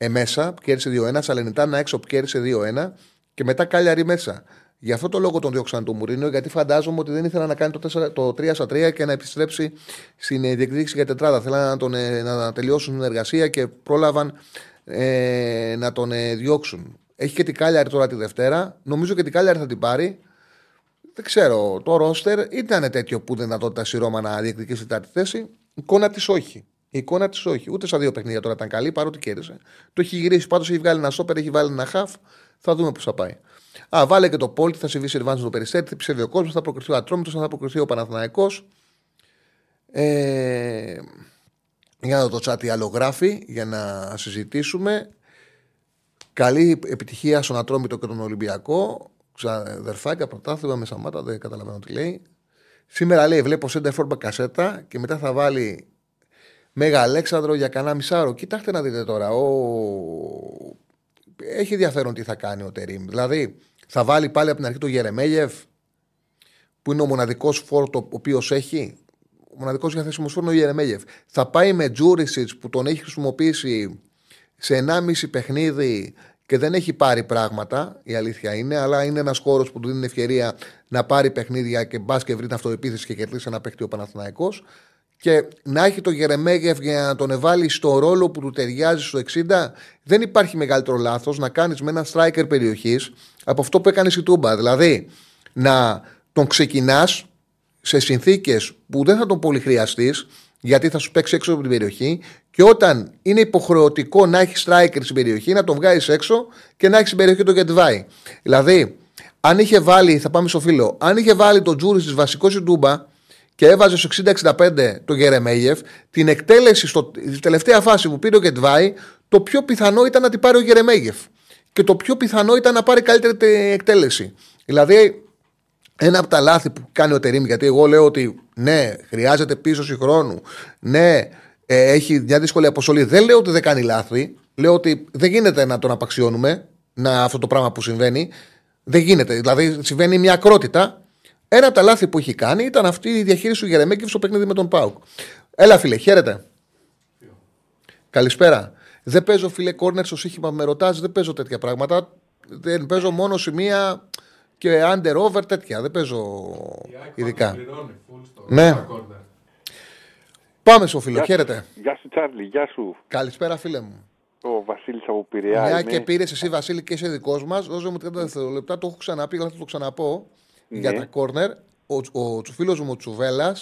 S1: ε, μέσα, κέρδισε 2-1. Σαλενιτάνα έξω, που κέρδισε 2-1. Και μετά Κάλιαρη μέσα. Γι' αυτό το λόγο τον διώξαν το Μουρίνιο, γιατί φαντάζομαι ότι δεν ήθελα να κάνει το, 4, το 3 3 και να επιστρέψει στην ε, διεκδίκηση για τετράδα. Θέλανε να, τον, ε, να τελειώσουν την εργασία και πρόλαβαν ε, να τον ε, διώξουν. Έχει και την Κάλιαρη τώρα τη Δευτέρα. Νομίζω και την Κάλιαρη θα την πάρει. Δεν ξέρω. Το ρόστερ ήταν τέτοιο που δεν δυνατότητα η Ρώμα να διεκδικήσει την τέταρτη θέση. Η εικόνα της όχι. Η εικόνα της όχι. Ούτε στα δύο παιχνίδια τώρα ήταν καλή, παρότι κέρδισε. Το έχει γυρίσει. Πάντως έχει βγάλει ένα σόπερ, έχει βάλει ένα χαφ. Θα δούμε πώς θα πάει. Α, βάλε και το Πόλτι, θα συμβεί σε Ριβάν στο Περιστέρι, θα ψεύει ο κόσμος, θα προκριθεί ο Ατρόμητος, θα προκριθεί ο Παναθηναϊκός. Ε, Για να δω το chat τι άλλο γράφει, για να συζητήσουμε. Καλή επιτυχία στον Ατρόμητο και τον Ολυμπιακό. Ξαδερφάκια, πρωτάθλημα με Σαμάτα, δεν καταλαβαίνω τι λέει. Σήμερα λέει: Βλέπω σέντα φόρμα κασέτα και μετά θα βάλει Μέγα Αλέξανδρο για κανένα μισάρο. Κοιτάξτε να δείτε τώρα. Ο... Έχει ενδιαφέρον τι θα κάνει ο Τερήμ. Δηλαδή, θα βάλει πάλι από την αρχή το Γερεμέγεφ, που είναι ο μοναδικός φόρτο ο οποίος έχει. Ο μοναδικός διαθέσιμος φόρτος είναι ο Γερεμέγεφ. Θα πάει με Τζούρισιτς που τον έχει χρησιμοποιήσει σε 1,5 παιχνίδι και δεν έχει πάρει πράγματα, η αλήθεια είναι, αλλά είναι ένας χώρος που του δίνει ευκαιρία να πάρει παιχνίδια και μπας και βρει την αυτοεπίθεση και κερδίσει ένα παίχτη ο Παναθηναϊκός και να έχει το Γερεμέγεφ για να τον εβάλει στο ρόλο που του ταιριάζει στο 60, δεν υπάρχει μεγαλύτερο λάθος να κάνεις με ένα striker περιοχής από αυτό που έκανε η Τούμπα. Δηλαδή να τον ξεκινάς σε συνθήκες που δεν θα τον πολύ χρειαστείς, γιατί θα σου παίξει έξω από την περιοχή, και όταν είναι υποχρεωτικό να έχεις striker στην περιοχή, να τον βγάζεις έξω και να έχεις στην περιοχή το Γετβάη. Δηλαδή, αν είχε βάλει, θα πάμε στο φίλο, αν είχε βάλει τον Τζούρι τη βασικό η Τούμπα, και έβαζε στο 60-65 το Γερεμέγεφ, την εκτέλεση στο, στη τελευταία φάση που πήρε ο Γετβάη, το πιο πιθανό ήταν να την πάρει ο Γερεμέγεφ. Και το πιο πιθανό ήταν να πάρει καλύτερη εκτέλεση. Δηλαδή, ένα από τα λάθη που κάνει ο Τερήμ, γιατί εγώ λέω ότι ναι, χρειάζεται πίσω χρόνου, ναι, ε, έχει μια δύσκολη αποστολή. Δεν λέω ότι δεν κάνει λάθη. Λέω ότι δεν γίνεται να τον απαξιώνουμε να, αυτό το πράγμα που συμβαίνει. Δεν γίνεται. Δηλαδή, συμβαίνει μια ακρότητα ένα από τα λάθη που έχει κάνει ήταν αυτή η διαχείριση του Γερεμέκη στο παιχνίδι με τον Πάουκ. Έλα, φίλε, χαίρετε. Καλησπέρα. Δεν παίζω, φίλε, κόρνερ στο σύγχυμα με ρωτάς, δεν παίζω τέτοια πράγματα. Δεν παίζω μόνο σημεία και under over τέτοια. Δεν παίζω ειδικά. Ναι. Πάμε στο φίλο, χαίρετε.
S8: Γεια σου, Τσάρλι, γεια σου.
S1: Καλησπέρα, φίλε μου.
S8: Ο Βασίλης από Πειραιά.
S1: Μια και πήρες εσύ, Βασίλη, και είσαι δικός μας. Δώσε μου 30 δευτερόλεπτα. Το έχω ξαναπεί, αλλά θα το ξαναπώ ναι. για τα κόρνερ. Ο, ο, ο φίλος μου ο Τσουβέλλα,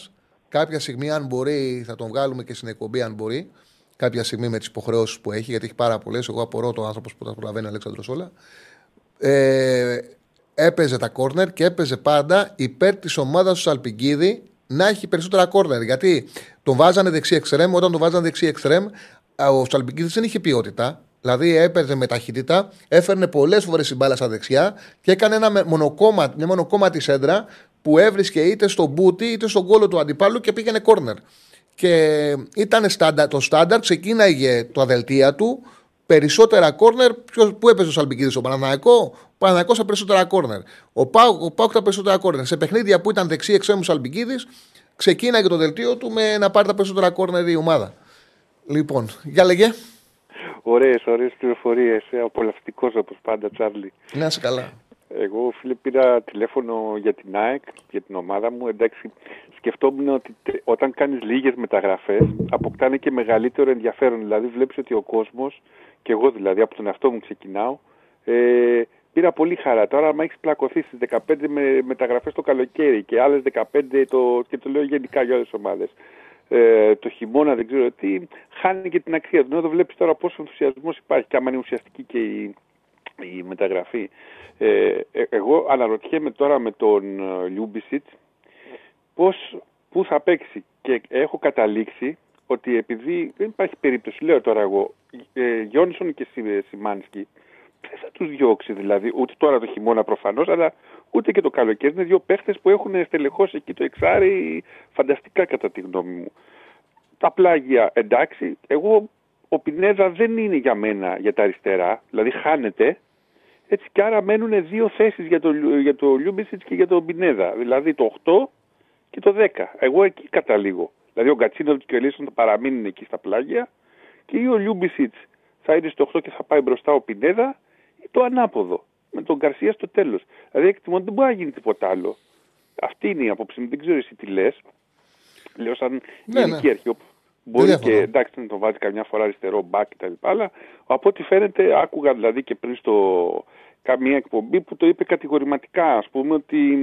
S1: κάποια στιγμή, αν μπορεί, θα τον βγάλουμε και στην εκπομπή, αν μπορεί. Κάποια στιγμή με τις υποχρεώσεις που έχει, γιατί έχει πάρα πολλές. Εγώ απορώ το άνθρωπος που τα προλαβαίνει ο Αλέξανδρος όλα. Ε, έπαιζε τα κόρνερ και έπαιζε πάντα υπέρ της ομάδας του Σαλπιγκίδη να έχει περισσότερα κόρνερ. Γιατί τον βάζανε δεξί εξτρέμ, όταν τον βάζανε δεξί εξτρέμ, ο Σαλπιγκίδης δεν είχε ποιότητα. Δηλαδή έπαιρνε με ταχύτητα, έφερνε πολλές φορές την μπάλα στα δεξιά και έκανε ένα μονοκόμμα, μια μονοκόμματη σέντρα που έβρισκε είτε στον μπούτι είτε στον κόλο του αντιπάλου και πήγαινε κόρνερ. Και ήταν στάντα, το στάνταρ, ξεκίναγε το αδελτία του περισσότερα κόρνερ. Πού έπαιζε ο Σαλμπικίδης, στο Παναναναϊκό. Ο Παναναναϊκό τα περισσότερα κόρνερ. Ο Πάουκ, ο Πάουκ τα περισσότερα κόρνερ. Σε παιχνίδια που ήταν δεξί εξέμου Σαλμπικίδης, ξεκίναγε το δελτίο του με να πάρει τα περισσότερα κόρνερ η ομάδα. Λοιπόν, για λέγε.
S8: Ωραίες, ωραίες πληροφορίες. Ε, Απολαυστικός όπως πάντα, Τσάρλι.
S1: Να είσαι καλά.
S8: Εγώ, φίλε, πήρα τηλέφωνο για την ΑΕΚ, για την ομάδα μου. Εντάξει, σκεφτόμουν ότι όταν κάνεις λίγες μεταγραφές, αποκτάνε και μεγαλύτερο ενδιαφέρον. Δηλαδή, βλέπεις ότι ο κόσμος, και εγώ δηλαδή από τον εαυτό μου ξεκινάω, ε, πήρα πολύ χαρά. Τώρα, άμα έχεις πλακωθεί στις 15 με, μεταγραφές το καλοκαίρι και άλλες 15 το, και το λέω γενικά για όλες τις ομάδες, ε, το χειμώνα, δεν ξέρω τι, χάνει και την αξία του. Εδώ βλέπεις τώρα πόσο ενθουσιασμός υπάρχει και άμα είναι ουσιαστική και η, η μεταγραφή. Ε, ε εγώ αναρωτιέμαι τώρα με τον ε, Λιούμπισιτς πώς, πού θα παίξει και έχω καταλήξει ότι επειδή δεν υπάρχει περίπτωση, λέω τώρα εγώ, ε, Γιόνισον και Σιμάνσκι, δεν θα τους διώξει δηλαδή, ούτε τώρα το χειμώνα προφανώς, αλλά ούτε και το καλοκαίρι. Είναι δύο παίχτες που έχουν στελεχώσει εκεί το εξάρι φανταστικά κατά τη γνώμη μου. Τα πλάγια εντάξει, εγώ ο Πινέδα δεν είναι για μένα για τα αριστερά, δηλαδή χάνεται. Έτσι και άρα μένουν δύο θέσεις για το, για το Λιούμπισιτς και για τον Πινέδα, δηλαδή το 8 και το 10. Εγώ εκεί καταλήγω. Δηλαδή ο Γκατσίνο και ο Ελίσσον θα παραμείνουν εκεί στα πλάγια και ή ο Λιούμπισιτς θα είναι στο 8 και θα πάει μπροστά ο Πινέδα ή το ανάποδο με τον Καρσία στο τέλος. Δηλαδή εκτιμώ ότι δεν μπορεί να γίνει τίποτα άλλο. Αυτή είναι η άποψη μου. Δεν ξέρω εσύ τι λες. Λέω σαν ναι, γενική ναι. αρχή. Μπορεί και εντάξει να τον βάζει καμιά φορά αριστερό μπακ κτλ. Αλλά από ό,τι φαίνεται, άκουγα δηλαδή και πριν στο καμία εκπομπή που το είπε κατηγορηματικά. Α πούμε ότι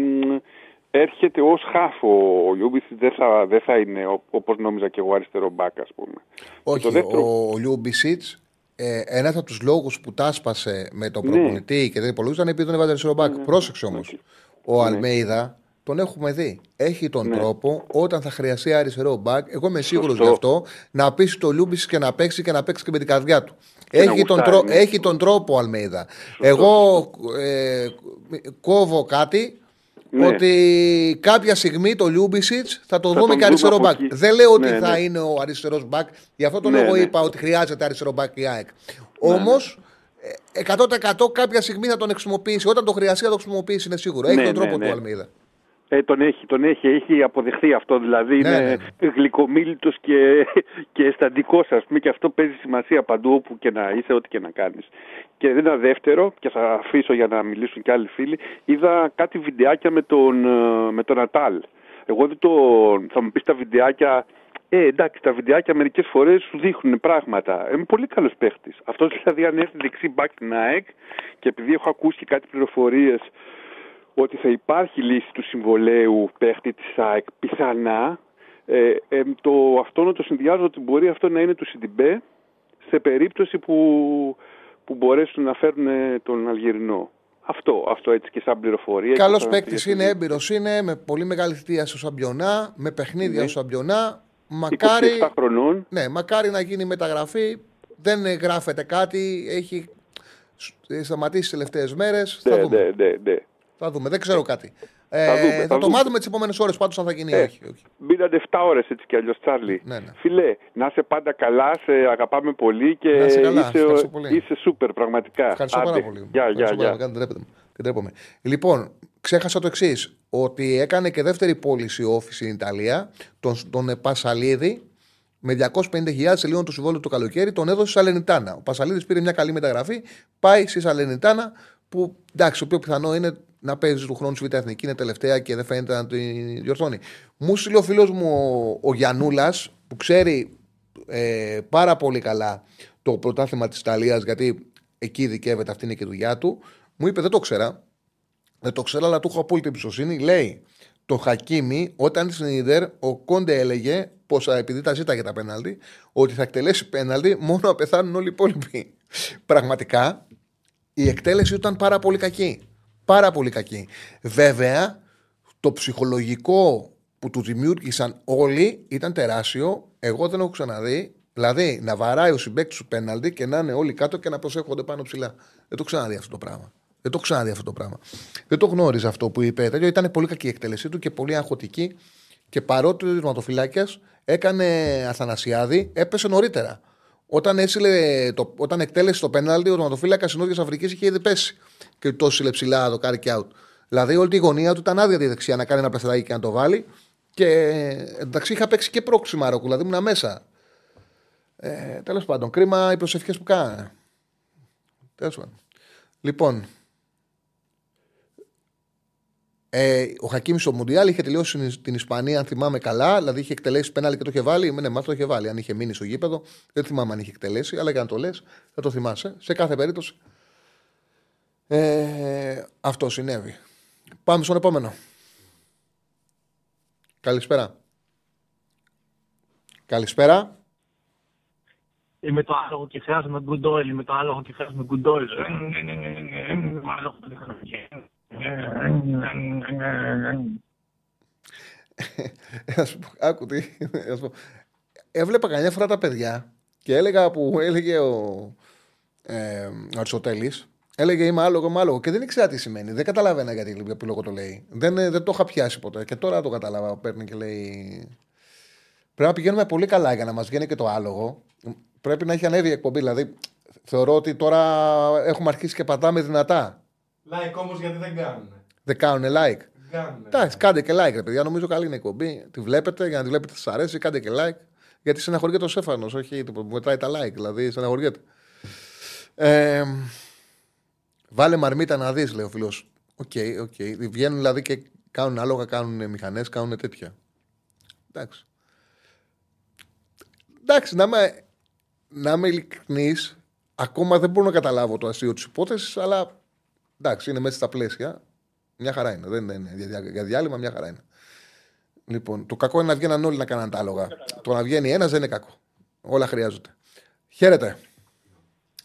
S8: έρχεται ως χαφ ο Λιούμπισιτς, δεν θα, δεν θα είναι όπως νόμιζα και εγώ αριστερό μπακ, ας πούμε.
S1: Όχι, το δεύτερο... ο Λιούμπισιτς ε, ένας από τους λόγους που τα 'σπασε με τον ναι. προπονητή και δεν υπολογίζονταν επειδή τον έβαζε αριστερό μπακ. Ναι. Πρόσεξε όμως. Ο ναι. Αλμέιδα τον έχουμε δει. Έχει τον
S8: Ναι.
S1: τρόπο όταν θα χρειαστεί αριστερό μπακ. Εγώ είμαι σίγουρος
S8: Σωστό.
S1: γι' αυτό να πείσει το Λούμπη και να παίξει και να παίξει και με την καρδιά του.
S8: Και να
S1: Έχει τον,
S8: γουστάρει,
S1: τρό-
S8: ναι.
S1: έχει τον τρόπο ο Αλμέιδα. Εγώ ε, κόβω κάτι
S8: Ναι.
S1: ότι κάποια στιγμή το Λιούμπισιτς θα το
S8: Θα
S1: δούμε
S8: τον
S1: και αριστερό
S8: δούμε
S1: μπακ.
S8: από εκεί.
S1: Δεν λέω ότι
S8: Ναι,
S1: θα
S8: ναι.
S1: είναι ο αριστερός μπακ. Γι' αυτό τον
S8: Ναι,
S1: λόγο
S8: ναι.
S1: είπα ότι χρειάζεται αριστερό μπακ η ΑΕΚ.
S8: Ναι,
S1: Όμως. 100% κάποια στιγμή θα τον χρησιμοποιήσει. Όταν το χρειαστεί θα το χρησιμοποιήσει, είναι σίγουρο. Έχει
S8: Ναι,
S1: τον
S8: ναι,
S1: τρόπο
S8: ναι.
S1: του Αλμίδα.
S8: Ε, τον έχει, τον έχει, έχει αποδεχθεί αυτό. Δηλαδή
S1: Ναι,
S8: είναι
S1: ναι,
S8: γλυκομίλητος και, [laughs] και αισθαντικός ας πούμε και αυτό παίζει σημασία παντού όπου και να είσαι, ό,τι και να κάνεις. Και ένα δεύτερο, και θα αφήσω για να μιλήσουν και άλλοι φίλοι, είδα κάτι βιντεάκια με τον, ε, με τον Νατάλ. Εγώ δεν τον, θα μου πεις τα βιντεάκια, ε, εντάξει, τα βιντεάκια μερικές φορές σου δείχνουν πράγματα. Ε, Είναι πολύ καλός παίχτης. Αυτός δηλαδή αν έρθει δεξί μπακ στην ΑΕΚ και επειδή έχω ακούσει και κάτι πληροφορίες ότι θα υπάρχει λύση του συμβολέου παίχτη της ΑΕΚ πιθανά ε, ε, το, αυτό να το συνδυάζω ότι μπορεί αυτό να είναι του Σιντιμπέ σε περίπτωση που, που μπορέσουν να φέρουν ε, τον Αλγερινό. Αυτό, αυτό έτσι και σαν πληροφορία.
S1: Καλός
S8: και σαν-
S1: παίκτης είναι, έμπειρος είναι, με πολύ μεγάλη θητεία στο Σαμπιονά, με παιχνίδια
S8: Ναι.
S1: στο Σαμπιονά. Μακάρι,
S8: 27 χρονών.
S1: ναι, μακάρι να γίνει μεταγραφή. Δεν ε, γράφεται κάτι. Έχει ε, σταματήσει τις τελευταίες μέρες.
S8: Ναι,
S1: θα, δούμε.
S8: ναι, ναι, ναι.
S1: Θα δούμε. Δεν ξέρω κάτι. Ε,
S8: Θα δούμε,
S1: θα
S8: θα
S1: το
S8: δούμε.
S1: μάθουμε τις επόμενες ώρες πάντως αν θα γίνει ή
S8: Ε,
S1: όχι. όχι.
S8: Μπήκατε 7 ώρες έτσι κι αλλιώς Τσάρλι.
S1: Ναι, ναι.
S8: Φιλέ, να είσαι πάντα καλά, σε αγαπάμε πολύ και
S1: Να είσαι καλά,
S8: είσαι,
S1: ευχαριστώ πολύ.
S8: είσαι σούπερ πραγματικά.
S1: Ευχαριστώ πάρα
S8: Άντε,
S1: πολύ.
S8: Γεια,
S1: Ευχαριστώ
S8: γεια,
S1: πάρα
S8: γεια.
S1: πολύ. Δεν τρέπεται. Δεν τρέπομαι. Λοιπόν, ξέχασα το εξής. Ότι έκανε και δεύτερη πώληση όφη στην Ιταλία, τον, τον Πασαλίδη, με 250.000 σελίδων του συμβόλου το καλοκαίρι, τον έδωσε στη Σαλενιτάνα. Ο Πασαλίδης πήρε μια καλή μεταγραφή, πάει στη Σαλενιτάνα, που εντάξει, το πιο πιθανό είναι να παίζεις του χρόνου στη Β' Εθνική, είναι τελευταία και δεν φαίνεται να την διορθώνει. Μου στείλε ο φίλος μου ο, ο Γιανούλα, που ξέρει ε, πάρα πολύ καλά το πρωτάθλημα της Ιταλίας, γιατί εκεί ειδικεύεται, αυτή είναι και η δουλειά του. Μου είπε: Δεν το ξέρα. Δεν το ξέρα, αλλά του έχω απόλυτη εμπιστοσύνη. Λέει το Χακίμι, όταν στην Ιντερ, ο Κόντε έλεγε πως επειδή τα ζήταγε τα πέναλτι, ότι θα εκτελέσει πέναλτι μόνο να πεθάνουν όλοι οι υπόλοιποι. [laughs] Πραγματικά η εκτέλεση ήταν πάρα πολύ κακή. Πάρα πολύ κακή. Βέβαια, το ψυχολογικό που του δημιούργησαν όλοι ήταν τεράστιο. Εγώ δεν έχω ξαναδεί. Δηλαδή, να βαράει ο συμπέκτης σου πέναλτι και να είναι όλοι κάτω και να προσέχονται πάνω ψηλά. Δεν το ξαναδεί αυτό το πράγμα. Δεν το ξαναδεί αυτό το πράγμα. Δεν το γνώριζα αυτό που είπε. Τέτοιο ήταν πολύ κακή η εκτέλεσή του και πολύ αγχωτική. Και παρότι ο τερματοφυλάκιας έκανε Αθανασιάδη, έπεσε νωρίτερα. Όταν, έσυλε το, όταν εκτέλεσε το πέναλτι, ο τερματοφύλακας της Νότιας Αφρικής είχε ήδη πέσει. Και το έσυλε ψηλά το carry out. Δηλαδή, όλη τη γωνία του ήταν άδεια τη δεξιά να κάνει ένα πλαστράκι και να το βάλει. Και εντάξει, είχα παίξει και πρόξη Μαρόκου, δηλαδή ήμουν μέσα. Ε, Τέλος πάντων, κρίμα οι προσευχές που κάνανε. Τέλος πάντων. Λοιπόν, ε, ο Χακίμ στο Μουντιάλ είχε τελειώσει την Ισπανία, αν θυμάμαι καλά. Δηλαδή είχε εκτελέσει πέναλ και το είχε βάλει. Ναι, μα το είχε βάλει. Αν είχε μείνει στο γήπεδο, δεν θυμάμαι αν είχε εκτελέσει. Αλλά για να το λε, θα το θυμάσαι. Σε κάθε περίπτωση. Ε, αυτό συνέβη. Πάμε στον επόμενο. Καλησπέρα. Καλησπέρα.
S7: Είμαι το άλογο και χρειάζομαι good oil. Είμαι το άλογο και χρειάζομαι good oil.
S1: Να σου πω, άκου τι. να σου πω. Έβλεπα καμιά φορά τα παιδιά και έλεγα που έλεγε ο, ε, ο Αριστοτέλης, έλεγε είμαι άλογο, είμαι άλογο και δεν ήξερα τι σημαίνει. Δεν καταλαβαίνα γιατί για ποιο λόγο το λέει. Δεν, ε, δεν το είχα πιάσει ποτέ και τώρα το κατάλαβα. Παίρνει και λέει. Πρέπει να πηγαίνουμε πολύ καλά για να μας βγαίνει και το άλογο. Πρέπει να έχει ανέβει η εκπομπή. Δηλαδή, θεωρώ ότι τώρα έχουμε αρχίσει και πατάμε δυνατά.
S7: Like όμως γιατί δεν κάνουν.
S1: Δεν κάνουν like.
S7: Κάνουν.
S1: Εντάξει, κάντε και like, ρε παιδιά. Νομίζω καλή είναι η εκπομπή. Τη βλέπετε, για να τη βλέπετε, σας αρέσει, κάντε και like. Γιατί στεναχωριέται ο Στέφανος, όχι που μετράει τα like, δηλαδή στεναχωριέται. Ε, βάλε μαρμίτα να δεις, λέει ο φίλος. OK, OK. Βγαίνουν δηλαδή και κάνουν άλογα, κάνουν μηχανές, κάνουν τέτοια. Εντάξει. Εντάξει, να είμαι, να είμαι ειλικρινή, ακόμα δεν μπορώ να καταλάβω το αστείο της υπόθεσης, αλλά εντάξει, είναι μέσα στα πλαίσια. Μια χαρά είναι. Δεν είναι για, διά- για διάλειμμα, μια χαρά είναι. Λοιπόν, το κακό είναι να βγαίναν όλοι να κάνουν τα άλογα. Το να βγαίνει ένας δεν είναι κακό. Όλα χρειάζονται. Χαίρετε.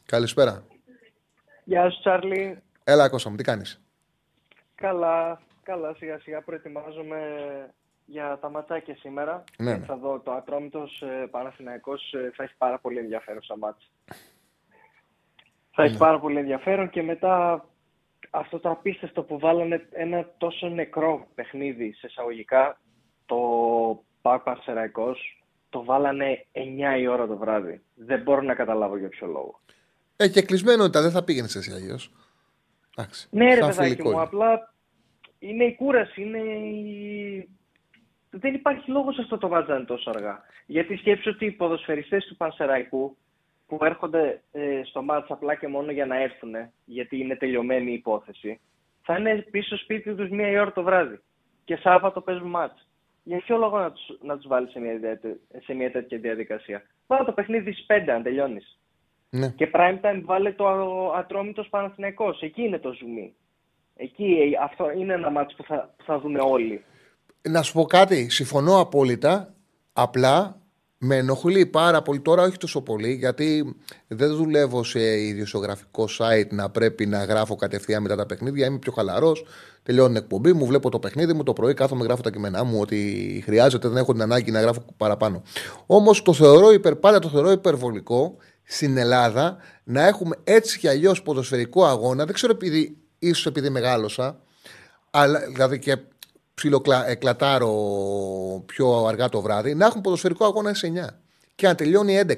S1: Καλησπέρα.
S9: Γεια σου, Τσάρλι.
S1: Έλα, Κώστα μου, τι κάνεις;
S9: Καλά. Καλά, σιγά σιγά προετοιμάζομαι για τα ματσάκια σήμερα.
S1: Ναι, ναι.
S9: Θα δω το Ατρόμητος ε, Παναθηναϊκός ε, θα έχει πάρα πολύ ενδιαφέρον στα μάτς. Θα έχει
S1: Ναι.
S9: πάρα πολύ ενδιαφέρον και μετά αυτό το απίστευτο που βάλανε ένα τόσο νεκρό παιχνίδι σε εισαγωγικά το Πάκ Παρσεραϊκός το βάλανε 9 η ώρα το βράδυ. Δεν μπορώ να καταλάβω για ποιο λόγο.
S1: Ε, και κλεισμένο ήταν, δεν θα πήγαινε εσύ αλλιώς. Εντάξει.
S9: Ναι, ρε
S1: Σαν
S9: παιδάκι
S1: φιλικό
S9: μου,
S1: είναι.
S9: απλά είναι η κούραση, είναι η... Δεν υπάρχει λόγος αυτό το βάζανε τόσο αργά. Γιατί σκέψου ότι οι ποδοσφαιριστές του Πανσεραϊκού που έρχονται ε, στο μάτς απλά και μόνο για να έρθουν, γιατί είναι τελειωμένη η υπόθεση, θα είναι πίσω σπίτι τους μία η ώρα το βράδυ. Και Σάββατο παίζουν μάτς. Για ποιο λόγο να τους, να τους βάλεις σε μια, ιδιαίτε- σε μια τέτοια διαδικασία; Βάλε το παιχνίδι στις 5 αν τελειώνεις.
S1: Ναι.
S9: Και prime time βάλε το Ατρόμητος Παναθηναϊκός. Εκεί είναι το ζουμί. Εκεί ε, αυτό είναι ένα μάτς που θα, που θα δούμε όλοι.
S1: Να σου πω κάτι, συμφωνώ απόλυτα. Απλά με ενοχλεί πάρα πολύ τώρα, όχι τόσο πολύ, γιατί δεν δουλεύω σε ιδιοσιογραφικό site να πρέπει να γράφω κατευθείαν μετά τα παιχνίδια. Είμαι πιο χαλαρός. Τελειώνει την εκπομπή μου, βλέπω το παιχνίδι μου. Το πρωί κάθομαι, γράφω τα κείμενά μου. Ότι χρειάζεται, δεν έχω την ανάγκη να γράφω παραπάνω. Όμως το θεωρώ υπερ, πάντα το θεωρώ υπερβολικό στην Ελλάδα να έχουμε έτσι κι αλλιώς ποδοσφαιρικό αγώνα. Δεν ξέρω επειδή, ίσως επειδή μεγάλωσα, αλλά, δηλαδή και ψιλοκλατάρω πιο αργά το βράδυ, να έχουν ποδοσφαιρικό αγώνα σε 9 και να τελειώνει 11.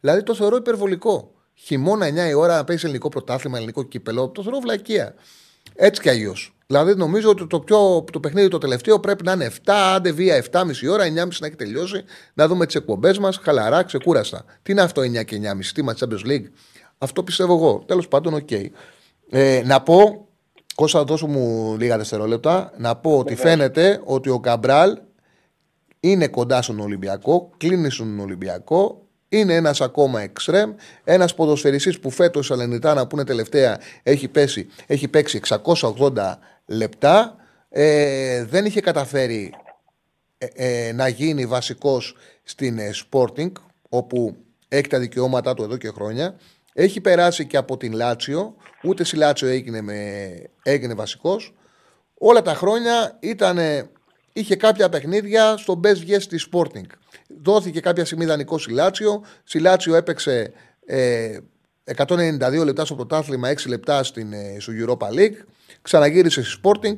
S1: Δηλαδή το θεωρώ υπερβολικό. Χειμώνα 9 η ώρα να παίζει ελληνικό πρωτάθλημα, ελληνικό κύπελο, το θεωρώ βλακεία. Έτσι κι αλλιώς. Δηλαδή νομίζω ότι το, πιο, το παιχνίδι το τελευταίο πρέπει να είναι 7, άντε βία 7,5 ώρα, 9,5 να έχει τελειώσει, να δούμε τις εκπομπές μας, χαλαρά, ξεκούραστα. Τι είναι αυτό 9 και 9,5, τι μα Champions League; Αυτό πιστεύω εγώ. Τέλος πάντων, οκ. Ε, να πω, Κώστα, δώσου μου λίγα δευτερόλεπτα, να πω ότι
S9: Βεβαίως.
S1: φαίνεται ότι ο Καμπράλ είναι κοντά στον Ολυμπιακό, κλείνει στον Ολυμπιακό, είναι ένας ακόμα εξτρέμ, ένας ποδοσφαιριστής που φέτος η Σαλενιτάνα που είναι τελευταία έχει, πέσει, έχει παίξει 680 λεπτά. Ε, δεν είχε καταφέρει ε, ε, να γίνει βασικός στην ε, Sporting όπου έχει τα δικαιώματά του εδώ και χρόνια. Έχει περάσει και από την Λάτσιο, ούτε στη Λάτσιο έγινε, με, έγινε βασικός. Όλα τα χρόνια ήτανε, είχε κάποια παιχνίδια στο Best Yes στη Sporting. Δόθηκε κάποια στιγμή δανεικό στη Λάτσιο. Στη Λάτσιο έπαιξε ε, 192 λεπτά στο πρωτάθλημα, 6 λεπτά στην, ε, στο Europa League. Ξαναγύρισε στη Sporting.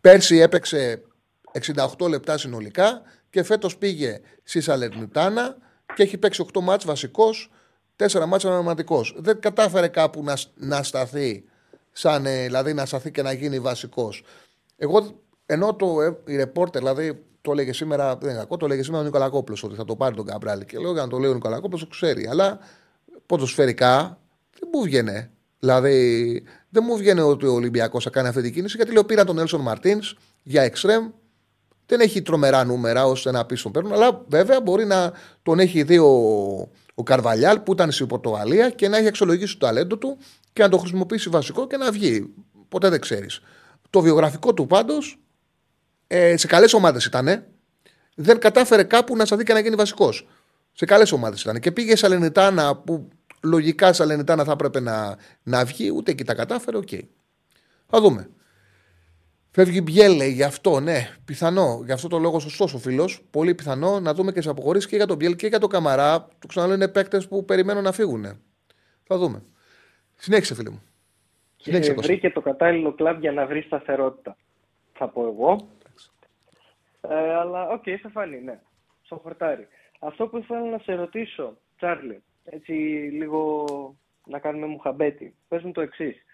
S1: Πέρσι έπαιξε 68 λεπτά συνολικά και φέτος πήγε στη Σαλερνιτάνα και έχει παίξει 8 μάτς βασικός, 4 μάτς αναματικός. Δεν κατάφερε κάπου να, να σταθεί, σαν, ε, δηλαδή να σταθεί και να γίνει βασικός. Εγώ, ενώ το, ε, η ρεπόρτερ, δηλαδή το έλεγε σήμερα, δεν είναι κακό, το έλεγε σήμερα ο Νικολακόπουλος ότι θα το πάρει τον Καμπράλη. Και λέω για να το λέει ο Νικολακόπουλος, το ξέρει. Αλλά ποδοσφαιρικά δεν μου βγαίνει. Δηλαδή δεν μου βγαίνει ότι ο Ολυμπιακός θα κάνει αυτή την κίνηση γιατί λέω πήρα τον Έλσον Μαρτίνς για εξτρέμ. Δεν έχει τρομερά νούμερα ώστε να πεις τον παίρνουν. Αλλά βέβαια μπορεί να τον έχει δει ο, ο Καρβαλιάλ που ήταν στην Πορτογαλία και να έχει αξιολογήσει το ταλέντο του και να το χρησιμοποιήσει βασικό και να βγει. Ποτέ δεν ξέρεις. Το βιογραφικό του πάντως ε, σε καλές ομάδες ήταν. Δεν κατάφερε κάπου να σταθεί και να γίνει βασικός. Σε καλές ομάδες ήταν. Και πήγε Σαλερνιτάνα που λογικά Σαλερνιτάνα θα έπρεπε να, να βγει, ούτε εκεί τα κατάφερε. Οκ. Θα δούμε. Φεύγει Μπιέλ, λέει, γι' αυτό, ναι, πιθανό. Γι' αυτό το λόγο σωστός ο φίλος. Πολύ πιθανό να δούμε και σε αποχωρήσεις και για τον Μπιέλ και για τον Καμαρά. Του ξαναλέω είναι παίκτες που περιμένουν να φύγουν. Θα δούμε. Συνέχισε, φίλε μου. Συνέχισε,
S9: Και
S1: Κώστα.
S9: βρήκε το κατάλληλο κλαμπ για να βρει σταθερότητα. Θα πω εγώ. Ε, αλλά οκ, θα φανεί, ναι. Στο χορτάρι. Αυτό που ήθελα να σε ρωτήσω, Τσάρλι, έτσι λίγο να κάνουμε μουχαμπέτι. Πες μου το εξής.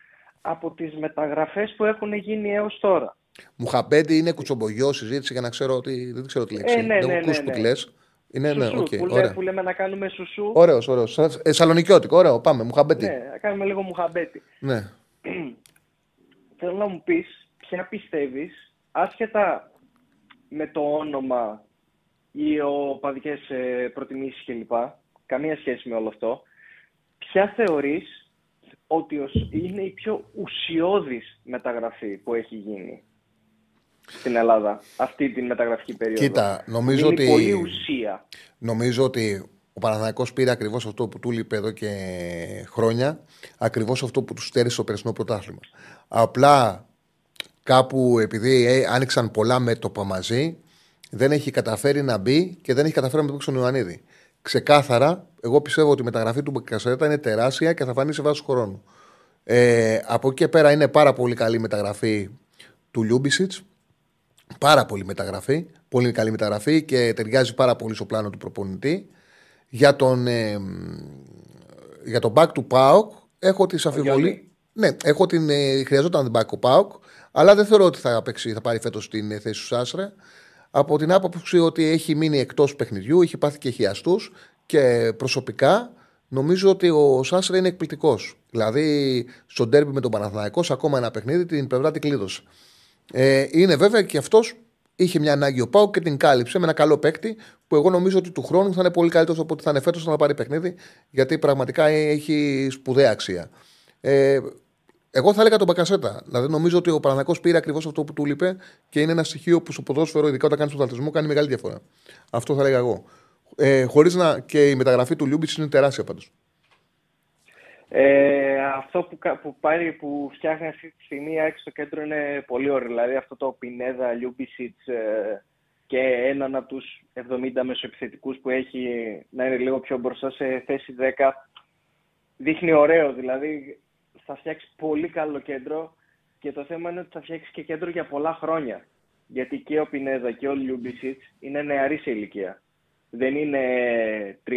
S9: Από τις μεταγραφές που έχουν γίνει έως τώρα,
S1: Μουχαμπέτι είναι κουτσομπολιό συζήτηση για να ξέρω ότι. Δεν ξέρω τι λέξη.
S9: Ε, ναι,
S1: δεν
S9: ναι,
S1: έχω ακούσει
S9: ναι,
S1: που
S9: ναι.
S1: τη λες. Είναι, ναι,
S9: σουσού,
S1: οκ,
S9: που, λέ-
S1: ωραία.
S9: που λέμε να κάνουμε σουσού.
S1: Ωραίος, ωραίος. Ε, σαλονικιώτικο, ωραίο. Πάμε, μουχαμπέτι.
S9: Ναι, να κάνουμε λίγο μουχαμπέτι.
S1: Ναι. [clears throat]
S9: Θέλω να μου πεις ποια πιστεύεις, άσχετα με το όνομα ή ο παδικές ε, προτιμήσεις κλπ. Καμία σχέση με όλο αυτό. Ποια θεωρείς ότι ως- είναι η πιο ουσιώδης μεταγραφή που έχει γίνει στην Ελλάδα αυτή την μεταγραφική περίοδο.
S1: Κοίτα, νομίζω
S9: Δίνει
S1: ότι-
S9: πολύ ουσία.
S1: Νομίζω ότι ο Παναθηναϊκός πήρε ακριβώς αυτό που του λείπει εδώ και χρόνια. Ακριβώς αυτό που τους στέρισε στο περσινό πρωτάθλημα. Απλά κάπου επειδή ε, άνοιξαν πολλά μέτωπα μαζί, δεν έχει καταφέρει να μπει και δεν έχει καταφέρει να μπει στον Ιωαννίδη. Ξεκάθαρα, εγώ πιστεύω ότι η μεταγραφή του Μπεκασέτα είναι τεράστια και θα φανεί σε βάση χρόνου. Ε, από εκεί και πέρα είναι πάρα πολύ καλή μεταγραφή του Λιούμπισιτς. Πάρα πολύ μεταγραφή. Πολύ καλή μεταγραφή και ταιριάζει πάρα πολύ στο πλάνο του προπονητή. Για τον, ε, για τον back του Πάοκ έχω τις αφιβολίε. Ναι, έχω την, ε, χρειαζόταν την back του Πάοκ, αλλά δεν θεωρώ ότι θα, παίξει, θα πάρει φέτος την ε, θέση του Σάσρε. Από την άποψη ότι έχει μείνει εκτός παιχνιδιού, έχει πάθει και χιαστούς και προσωπικά νομίζω ότι ο Σάσρε είναι εκπληκτικός. Δηλαδή, στο ντέρμπι με τον Παναθηναϊκός, ακόμα ένα παιχνίδι, την πλευρά την κλείδωσε. Ε, είναι βέβαια και αυτός είχε μια ανάγκη ο Πάου και την κάλυψε με ένα καλό παίκτη που εγώ νομίζω ότι του χρόνου θα είναι πολύ καλύτερος από ότι θα είναι φέτος να πάρει παιχνίδι, γιατί πραγματικά έχει σπουδαία αξία. Ε, εγώ θα έλεγα τον Μπακασέτα. Δηλαδή νομίζω ότι ο Παναγιακό πήρε ακριβώς αυτό που του είπε και είναι ένα στοιχείο που στο ποδόσφαιρο, ειδικά όταν κάνεις τον αθλητισμό, κάνει μεγάλη διαφορά. Αυτό θα έλεγα εγώ. Ε, Χωρίς να. και η μεταγραφή του Λιούμπιτς είναι τεράστια πάντως.
S9: Ε, αυτό που, που, πάρει, που φτιάχνει αυτή τη στιγμή έξω στο κέντρο είναι πολύ ωραίο. Δηλαδή αυτό το Πινέδα, Λιούμπισιτς ε, και έναν από τους 70 μεσοεπιθετικούς που έχει να είναι λίγο πιο μπροστά σε θέση 10. Δείχνει ωραίο. Δηλαδή θα φτιάξει πολύ καλό κέντρο και το θέμα είναι ότι θα φτιάξει και κέντρο για πολλά χρόνια. Γιατί και ο Πινέδα και ο Λιούμπισιτς είναι νεαροί σε ηλικία. Δεν είναι 31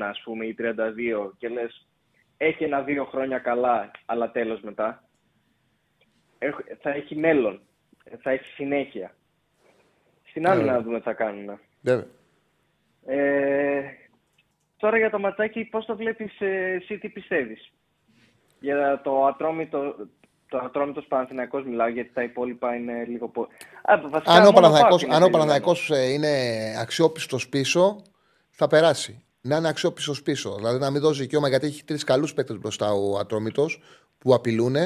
S9: ας πούμε ή 32 και λες έχει ένα-δύο χρόνια καλά, αλλά τέλος μετά. Θα έχει μέλλον. Θα έχει συνέχεια. Στην άλλη ναι. να δούμε τι θα κάνουν.
S1: Ναι.
S9: Ε, τώρα για το ματσάκι, πώς το βλέπεις ε, εσύ, τι πιστεύεις; Για το ατρόμητο, το ατρόμητος Παναθηναϊκός μιλάω, γιατί τα υπόλοιπα είναι λίγο... Πο...
S1: αν ο Παναθηναϊκός, αν ο Παναθηναϊκός ε, είναι αξιόπιστος πίσω, θα περάσει να είναι αξιόπιστος πίσω. Δηλαδή να μην δώσει δικαίωμα γιατί έχει τρεις καλούς παίκτες μπροστά ο Ατρόμητος που απειλούν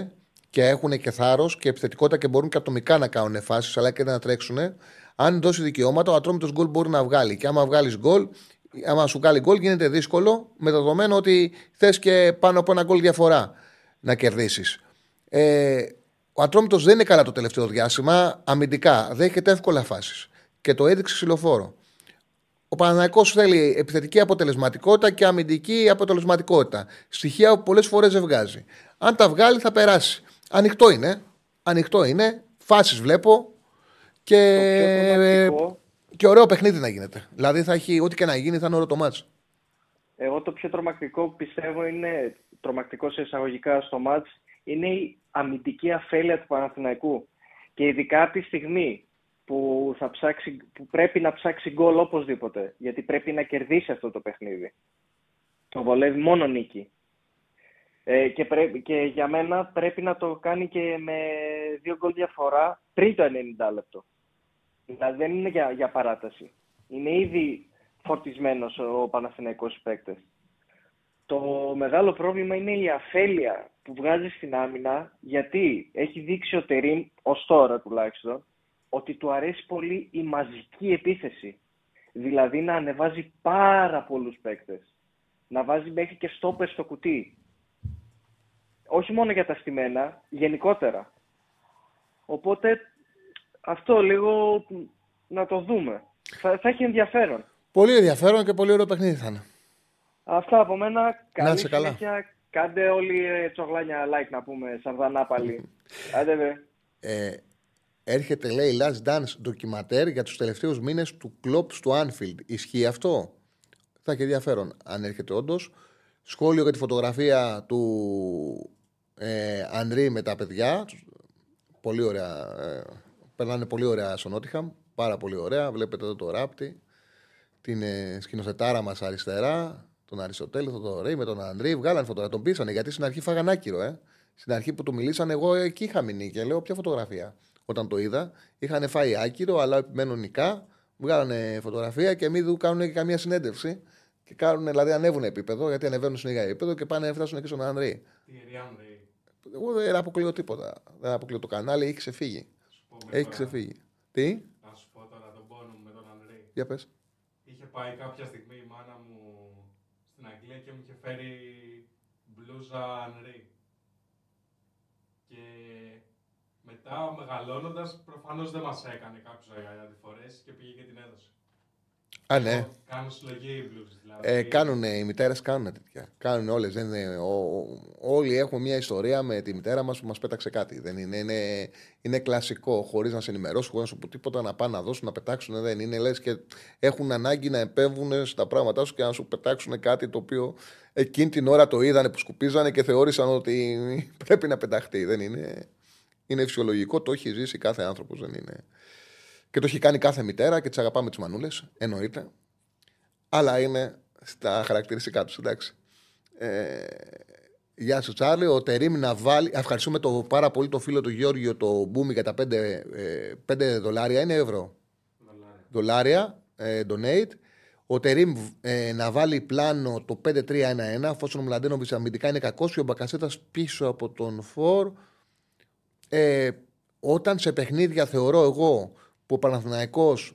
S1: και έχουν και θάρρος και επιθετικότητα και μπορούν και ατομικά να κάνουν φάσεις αλλά και να τρέξουν. Αν δώσει δικαιώματα, ο Ατρόμητος γκολ μπορεί να βγάλει. Και άμα βγάλεις γκολ, άμα σου βγάλει γκολ, γίνεται δύσκολο με δεδομένο ότι θες και πάνω από ένα γκολ διαφορά να κερδίσεις. Ε, ο Ατρόμητος δεν είναι καλά το τελευταίο διάστημα. Αμυντικά δέχεται εύκολα φάσεις. Και το έδειξε ξυλοφόρο. Ο Παναναναϊκό θέλει επιθετική αποτελεσματικότητα και αμυντική αποτελεσματικότητα. Στοιχεία που πολλές φορές δεν βγάζει. Αν τα βγάλει, θα περάσει. Ανοιχτό είναι. Ανοιχτό είναι. Φάσεις βλέπω. Και... και ωραίο παιχνίδι να γίνεται. Δηλαδή θα έχει ό,τι και να γίνει, θα είναι ωραίο το μάτς.
S9: Εγώ το πιο τρομακτικό που πιστεύω είναι, τρομακτικό σε εισαγωγικά στο μάτς, είναι η αμυντική αφέλεια του Παναθηναϊκού. Και ειδικά από τη στιγμή που, θα ψάξει, που πρέπει να ψάξει γκολ οπωσδήποτε. Γιατί πρέπει να κερδίσει αυτό το παιχνίδι. Το βολεύει μόνο νίκη. Ε, και, και για μένα πρέπει να το κάνει και με δύο γκολ διαφορά πριν το 90 λεπτό. Δηλαδή δεν είναι για, για παράταση. Είναι ήδη φορτισμένος ο Παναθηναϊκός παίκτης. Το μεγάλο πρόβλημα είναι η αφέλεια που βγάζει στην άμυνα γιατί έχει δείξει ο Τερίμ, ως τώρα τουλάχιστον, ότι του αρέσει πολύ η μαζική επίθεση. Δηλαδή να ανεβάζει πάρα πολλούς παίκτες. Να βάζει μέχρι και στόπερ στο κουτί. Όχι μόνο για τα στημένα, γενικότερα. Οπότε αυτό λίγο να το δούμε. Θα, θα έχει ενδιαφέρον.
S1: Πολύ ενδιαφέρον και πολύ ωραίο παιχνίδι θα είναι.
S9: Αυτά από μένα. Καλή συνέχεια. Κάντε όλοι ε, τσογλάνια like να πούμε, σαρδανά πάλι. [laughs] Άντε βε.
S1: Ε, έρχεται λέει Last Dance ντοκιματέρ για τους τελευταίους μήνες του κλόπ στο Anfield. Ισχύει αυτό; Θα έχει ενδιαφέρον αν έρχεται όντως. Σχόλιο για τη φωτογραφία του ε, Ανρί με τα παιδιά. Πολύ ωραία. Ε, περνάνε πολύ ωραία στο Νότιχαμ. Πάρα πολύ ωραία. Βλέπετε εδώ το ράπτη. Την ε, σκηνοθετάρα μας αριστερά. Τον Αριστοτέλη, τον Ρέι με τον Ανδρή. Βγάλανε φωτογραφία. Τον πείσανε γιατί στην αρχή φάγαν άκυρο. Ε. Στην αρχή που του μιλήσανε, εγώ εκεί είχα μείνει και λέω: Ποια φωτογραφία; Όταν το είδα. Είχαν φάει άκυρο, αλλά επιμένουν νικά. Βγάλανε φωτογραφία και μην κάνουν και καμία συνέντευξη. Και κάνουν, δηλαδή ανέβουν επίπεδο, γιατί ανεβαίνουν συνέχεια επίπεδο και πάνε να φτάσουν εκεί στον Ανδρή.
S10: Τι
S1: Εγώ δεν αποκλείω τίποτα. Δεν αποκλείω το κανάλι, έχει ξεφύγει. Έχει ξεφύγει. Τι;
S10: Να σου πω τώρα τον πόνο μου με τον Ανδρή.
S1: Για πες.
S10: Είχε πάει κάποια στιγμή η μάνα μου στην Αγγλία και μου είχε φέρει μπλούζα Ανρή. Και Μετά, μεγαλώνοντας, προφανώς δεν μας έκανε κάποιος αντιφορέ και πήγε και την έδωσε.
S1: Α, ναι.
S10: Κάνουν συλλογή blues δηλαδή.
S1: Ε, κάνουν, οι μητέρες κάνουν τέτοια. Κάνουν όλες. Όλοι έχουμε μια ιστορία με τη μητέρα μας που μας πέταξε κάτι. Δεν είναι, είναι, είναι κλασικό. Χωρίς να σε ενημερώσουν, χωρίς να σου πω τίποτα, να πάνε να δώσουν, να πετάξουν. Δεν είναι. Λες και έχουν ανάγκη να επέμβουν στα πράγματά σου και να σου πετάξουν κάτι το οποίο εκείνη την ώρα το είδανε που σκουπίζανε και θεώρησαν ότι πρέπει να πεταχτεί. Δεν είναι. Είναι φυσιολογικό, το έχει ζήσει κάθε άνθρωπος. Δεν είναι. Και το έχει κάνει κάθε μητέρα και τις αγαπάμε τις μανούλες, εννοείται. Αλλά είναι στα χαρακτηριστικά τους, εντάξει. Ε, γεια σου, Τσάρλι. Ο Τερήμ να βάλει. Ευχαριστούμε το, πάρα πολύ το φίλο του Γιώργιο, το Μπούμι για τα 5, ε, 5 δολάρια. Είναι ευρώ. Δολάρια. δολάρια ε, donate. Ο Τερήμ ε, να βάλει πλάνο το 5-3-1-1, εφόσον ο Μλαντένοβιτς αμυντικά είναι κακός και ο Μπακασέτας πίσω από τον Φορ. Ε, όταν σε παιχνίδια θεωρώ εγώ που ο Παναθηναϊκός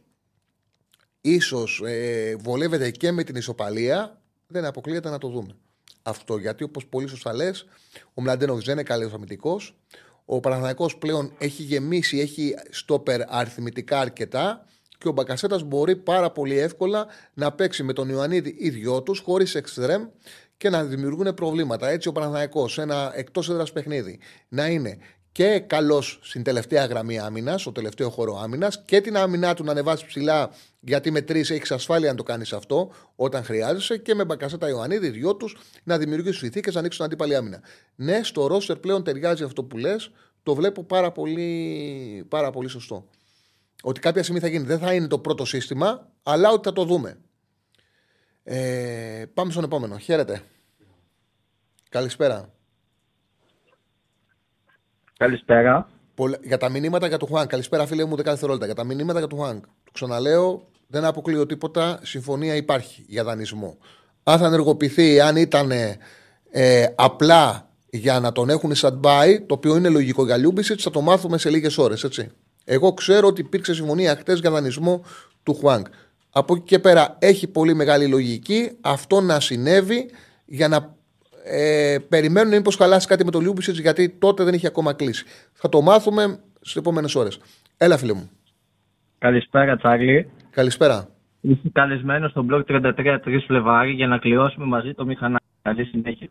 S1: ίσως ε, βολεύεται και με την ισοπαλία, δεν αποκλείεται να το δούμε. Αυτό γιατί όπως πολύ σωστά λες, ο Μλαντένοβιτ δεν είναι καλός αμυντικός, ο Παναθηναϊκός πλέον έχει γεμίσει, έχει στόπερ αριθμητικά αρκετά και ο Μπακασέτας μπορεί πάρα πολύ εύκολα να παίξει με τον Ιωαννίδη οι δυο τους χωρίς εξτρέμ και να δημιουργούν προβλήματα. Έτσι ο Παναθηναϊκός ένα εκτός έδρας παιχνίδι να είναι και καλός στην τελευταία γραμμή άμυνας, στο τελευταίο χώρο άμυνας και την άμυνά του να ανεβάσει ψηλά, γιατί με τρεις έχεις ασφάλεια να το κάνεις αυτό όταν χρειάζεσαι και με μπακασέτα Ιωαννίδη, δυο τους να δημιουργήσουν συνθήκες να ανοίξουν αντίπαλη άμυνα. Ναι, στο ρόστερ πλέον ταιριάζει αυτό που λες, το βλέπω πάρα πολύ, πάρα πολύ σωστό. Ότι κάποια στιγμή θα γίνει. Δεν θα είναι το πρώτο σύστημα, αλλά ότι θα το δούμε. Ε, πάμε στον επόμενο. Χαίρετε. Καλησπέρα.
S11: Καλησπέρα.
S1: Για τα μηνύματα για τον Χουάνκ. Καλησπέρα, φίλε μου, 10 δευτερόλεπτα. Για τα μηνύματα για τον Χουάνκ. Το ξαναλέω, δεν αποκλείω τίποτα. Συμφωνία υπάρχει για δανεισμό. Αν θα ενεργοποιηθεί, αν ήταν ε, απλά για να τον έχουν stand-by, το οποίο είναι λογικό για Λιούμπισιτς, θα το μάθουμε σε λίγες ώρες. Εγώ ξέρω ότι υπήρξε συμφωνία χτες για δανεισμό του Χουάνκ. Από εκεί και πέρα έχει πολύ μεγάλη λογική αυτό να συνέβη για να ε, περιμένουν μήπως χαλάσει κάτι με το Λιούμπισιτς γιατί τότε δεν είχε ακόμα κλείσει. Θα το μάθουμε στις επόμενες ώρες. Έλα, φίλε μου.
S11: Καλησπέρα, Τσάρλι.
S1: Καλησπέρα.
S11: Είσαι καλεσμένος στο blog 33 3 Φλεβάρι για να κληρώσουμε μαζί το μηχανάκι. Καλή συνέχεια.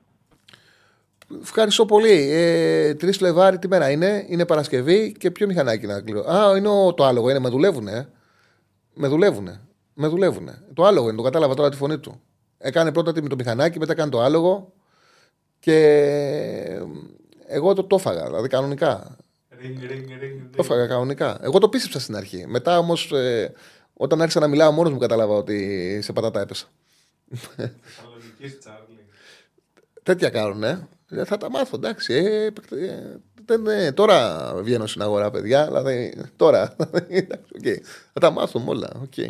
S1: Ευχαριστώ πολύ. Ε, 3 Φλεβάρι τι μέρα είναι, είναι Παρασκευή και ποιο μηχανάκι να κληρώσω. Α, είναι το άλογο, είναι, με δουλεύουνε. Με δουλεύουνε. Με δουλεύουνε. Το άλογο είναι, το κατάλαβα τώρα τη φωνή του. Έκανε πρώτα με το μηχανάκι, μετά κάνει το άλογο. Και εγώ το το έφαγα, δηλαδή κανονικά. Το έφαγα κανονικά. Εγώ το πίστεψα στην αρχή. Μετά όμως, ε, όταν άρχισα να μιλάω μόνος μου, κατάλαβα ότι σε πατάτα έπεσα. Τέτοια κάνουν, ε. Θα τα μάθω, εντάξει. Ε, ε, ε, τώρα βγαίνω στην αγορά, παιδιά. Δηλαδή, τώρα. okay. Θα τα μάθω όλα. Okay.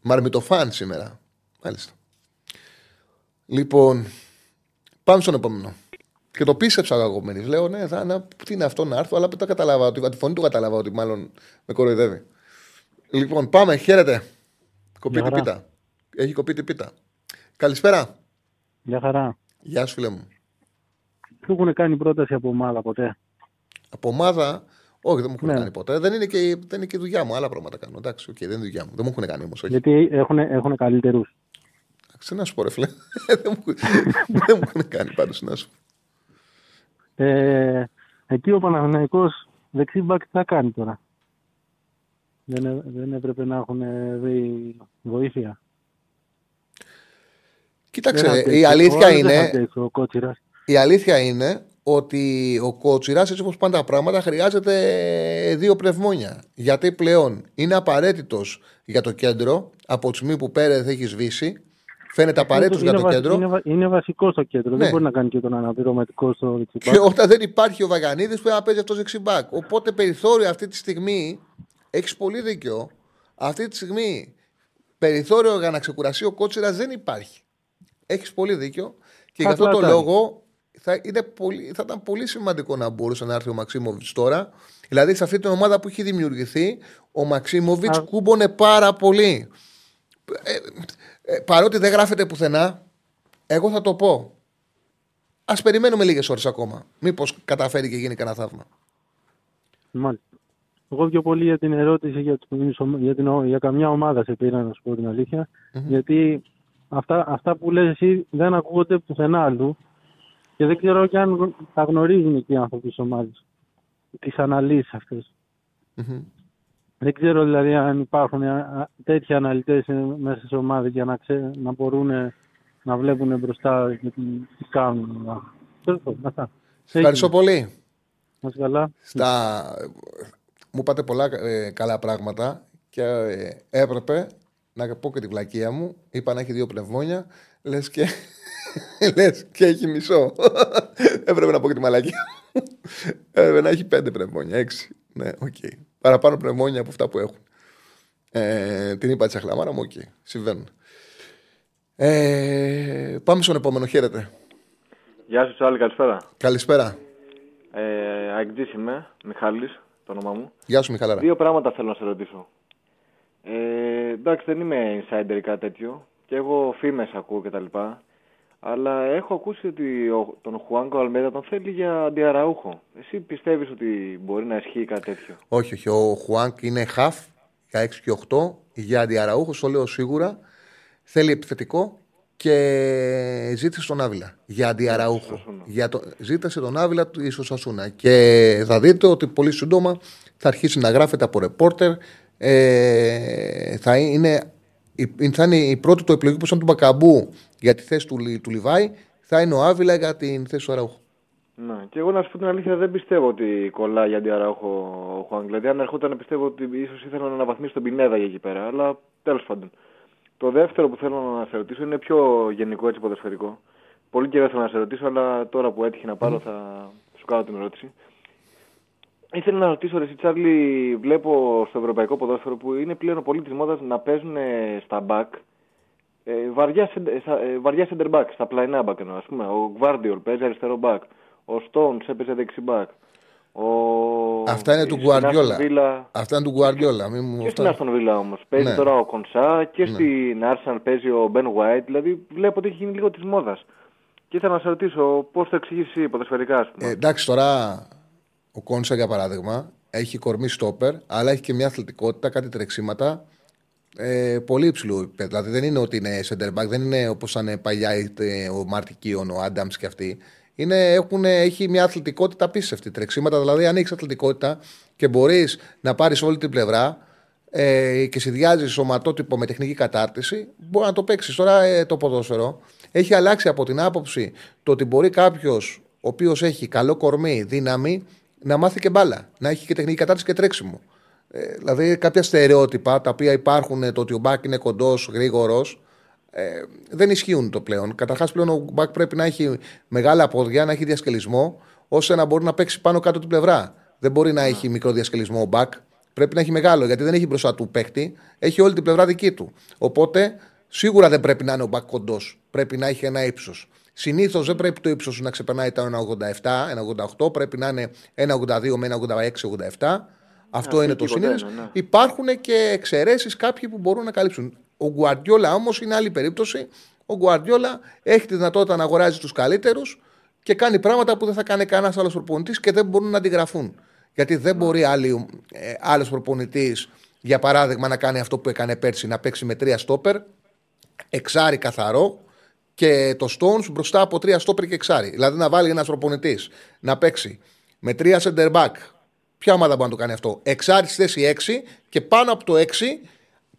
S1: Μαρμιτοφάν σήμερα. Μάλιστα. Λοιπόν, πάμε στον επόμενο. Και το πίστεψα εγώ Λέω, ναι, θα, να, τι είναι αυτό να έρθω, αλλά δεν καταλάβα. Ότι, τη φωνή του κατάλαβα ότι μάλλον με κοροϊδεύει. Λοιπόν, πάμε, χαίρετε. Κοπεί την πίτα. Έχει κοπεί την πίτα. Καλησπέρα.
S11: Γεια χαρά.
S1: Γεια σου, φίλε μου.
S11: Του έχουν κάνει πρόταση από ομάδα ποτέ;
S1: Από ομάδα, όχι, δεν μου έχουν ναι. κάνει ποτέ. Δεν είναι, και, δεν είναι και η δουλειά μου. Άλλα πράγματα κάνω. Εντάξει, okay, δεν είναι η δουλειά μου. Δεν μου έχουν κάνει όμως.
S11: Γιατί έχουν, έχουν καλύτερους.
S1: Σε να σου πω, ρε φίλε. [laughs] δεν μου έχουν κάνει πάντως να σου
S11: ε, εκεί ο Παναθηναϊκός δεξί μπακ τι θα κάνει τώρα; Δεν, δεν έπρεπε να έχουν δει βοήθεια.
S1: Κοίταξε, η αλήθεια είναι. Η αλήθεια είναι ότι ο Κότσιρας, έτσι όπως πάνε τα πράγματα, χρειάζεται δύο πνευμόνια. Γιατί πλέον είναι απαραίτητος για το κέντρο από τη στιγμή που πέρα έχει σβήσει Φαίνεται απαραίτητος για το κέντρο.
S11: Είναι, είναι βασικό στο κέντρο. Ναι. Δεν μπορεί να κάνει και τον αναπληρωματικό στο δεξιμπάκ.
S1: Και όταν δεν υπάρχει ο Βαγανίδης, πρέπει να παίζει αυτός δεξιμπάκ. Οπότε περιθώριο αυτή τη στιγμή έχεις πολύ δίκιο. Αυτή τη στιγμή περιθώριο για να ξεκουραστεί ο κότσιρας δεν υπάρχει. Έχεις πολύ δίκιο. Και για αυτό το λόγο θα, είναι πολύ, θα ήταν πολύ σημαντικό να μπορούσε να έρθει ο Μαξίμοβιτς τώρα. Δηλαδή σε αυτή την ομάδα που έχει δημιουργηθεί, ο Μαξίμοβιτς κούμπονε πάρα πολύ. Ε, ε, παρότι δεν γράφεται πουθενά, εγώ θα το πω. Α περιμένουμε λίγες ώρες ακόμα. Μήπως καταφέρει και γίνει κανένα θαύμα.
S11: Μάλιστα. Εγώ πιο πολύ για την ερώτηση για, την, για, την, για καμιά ομάδα σε πήρα να σου πω την αλήθεια. Γιατί αυτά, αυτά που λες εσύ δεν ακούγονται πουθενά αλλού και δεν ξέρω και αν τα γνωρίζουν εκεί οι άνθρωποι της ομάδας. Τις αναλύσεις αυτές. Δεν ξέρω δηλαδή αν υπάρχουν τέτοιοι αναλυτές μέσα σε ομάδα για να, ξέ, να μπορούν να βλέπουν μπροστά και τι κάνουν. Αυτά.
S1: Ευχαριστώ πολύ.
S11: Μας καλά.
S1: Στα... Μου είπατε πολλά ε, καλά πράγματα και ε, έπρεπε να πω και τη βλακεία μου. Είπα να έχει δύο πνευμόνια. Λες και, [laughs] λες και έχει μισό. [laughs] έπρεπε να πω και τη μαλακία. [laughs] έπρεπε να έχει πέντε πνευμόνια. Έξι. Ναι, OK. Okay. Παραπάνω πνευμόνια από αυτά που έχουν. Ε, την είπα τη σαχλαμάρα μου, OK. Okay. Συμβαίνουν. Ε, πάμε στον επόμενο. Χαίρετε.
S12: Γεια σου, Τσάρλι, καλησπέρα.
S1: Καλησπέρα.
S12: Ε, Αγκτής είμαι, Μιχάλης, το όνομά μου.
S1: Γεια σου, Μιχαλάρα.
S12: Δύο πράγματα θέλω να σε ρωτήσω. Ε, εντάξει, δεν είμαι insider ή κάτι τέτοιο. Και εγώ φήμες ακούω κτλ. Αλλά έχω ακούσει ότι ο, τον Χουάνκο Αλμέδα τον θέλει για αντιαραούχο. Εσύ πιστεύεις ότι μπορεί να ισχύει κάτι τέτοιο;
S1: Όχι, όχι. Ο Χουάνκ είναι χαφ για 6 και 8. Για αντιαραούχο, το λέω σίγουρα. Θέλει επιθετικό και ζήτησε τον Άβυλα για αντιαραούχο. Για το, ζήτησε τον Άβυλα του Ισοσασούνα. Και θα δείτε ότι πολύ σύντομα θα αρχίσει να γράφεται από ρεπόρτερ. Ε, θα, είναι, θα είναι η πρώτη του επιλογή που σαν του Μπακαμπού για τη θέση του, του Λιβάη. Θα είναι ο Άβυλα για την θέση του Αραούχου.
S12: Ναι, και εγώ να σου πω την αλήθεια δεν πιστεύω ότι κολλάει για αντιαραούχο ο Χουάνγκ. Δηλαδή, αν ερχόταν πιστεύω ότι ίσως ήθελα να αναβαθμίσει τον Πινέδα για εκεί πέρα. Αλλά τέλος πάντων. Το δεύτερο που θέλω να σε ρωτήσω είναι πιο γενικό έτσι ποδοσφαιρικό. Πολύ καιρό θέλω να σε ρωτήσω, αλλά τώρα που έτυχε να πάρω θα σου κάνω την ερώτηση. Ήθελα να ρωτήσω, εσύ Τσάρλι, βλέπω στο ευρωπαϊκό ποδόσφαιρο που είναι πλέον πολύ τη μόδας να παίζουν στα back ε, βαριά, ε, βαριά center back, στα πλαϊνά back εννοώ. Ας πούμε, ο Γβάρντιολ παίζει αριστερό back, ο Stones έπαιζε δεξί back, ο...
S1: Αυτά είναι του Γκουαρδιόλα. Αυτά είναι του Γκουαρδιόλα.
S12: Μου... Και στην Αστον Βίλα όμως. Παίζει ναι. τώρα ο Κονσά και ναι. στην Arsenal παίζει ο Μπεν White. Δηλαδή βλέπω ότι έχει γίνει λίγο της μόδας. Και ήθελα να σε ρωτήσω πώς το εξηγήσεις ποδοσφαιρικά, ας πούμε.
S1: Ε, εντάξει, τώρα ο Κόνσα για παράδειγμα έχει κορμί στόπερ, αλλά έχει και μια αθλητικότητα, κάτι τρεξίματα. Ε, πολύ υψηλού επίπεδου. Δηλαδή δεν είναι ότι είναι center back, δεν είναι όπως ήταν παλιά ο Μαρτικίον, ο Άνταμς και αυτοί είναι, έχουν, έχει μια αθλητικότητα απίστευτη. Τρεξίματα, δηλαδή, αν έχει αθλητικότητα και μπορείς να πάρεις όλη την πλευρά ε, και συνδυάζεις σωματότυπο με τεχνική κατάρτιση, μπορεί να το παίξεις. Τώρα ε, το ποδόσφαιρο έχει αλλάξει από την άποψη το ότι μπορεί κάποιος ο οποίος έχει καλό κορμί, δύναμη, να μάθει και μπάλα. Να έχει και τεχνική κατάρτιση και τρέξιμο. Ε, δηλαδή, κάποια στερεότυπα τα οποία υπάρχουν, το ότι ο Μπάκ είναι κοντός, γρήγορος, ε, δεν ισχύουν το πλέον. Καταρχάς, πλέον ο μπακ πρέπει να έχει μεγάλα πόδια, να έχει διασκελισμό, ώστε να μπορεί να παίξει πάνω κάτω την πλευρά. Δεν μπορεί να έχει μικρό διασκελισμό ο μπακ. Πρέπει να έχει μεγάλο, γιατί δεν έχει μπροστά του παίχτη, έχει όλη την πλευρά δική του. Οπότε, σίγουρα δεν πρέπει να είναι ο μπακ κοντός. Πρέπει να έχει ένα ύψος. Συνήθως δεν πρέπει το ύψος να ξεπερνάει τα 1,87, 1,88, πρέπει να είναι 1,82 με 1,86, 87. Αυτό είναι το συνήθως. Ναι. Υπάρχουν και εξαιρέσεις κάποιοι που μπορούν να καλύψουν. Ο Γκουαρδιόλα όμως είναι άλλη περίπτωση. Ο Γκουαρδιόλα έχει τη δυνατότητα να αγοράζει τους καλύτερους και κάνει πράγματα που δεν θα κάνει κανένας άλλος προπονητής και δεν μπορούν να αντιγραφούν. Γιατί δεν μπορεί ε, άλλος προπονητής, για παράδειγμα, να κάνει αυτό που έκανε πέρσι, να παίξει με τρία στόπερ, εξάρι καθαρό και το Stones μπροστά από τρία στόπερ και εξάρι. Δηλαδή να βάλει ένας προπονητής να παίξει με τρία center back. Ποια ομάδα μπορεί να το κάνει αυτό; Εξάρι στη θέση 6 και πάνω από το 6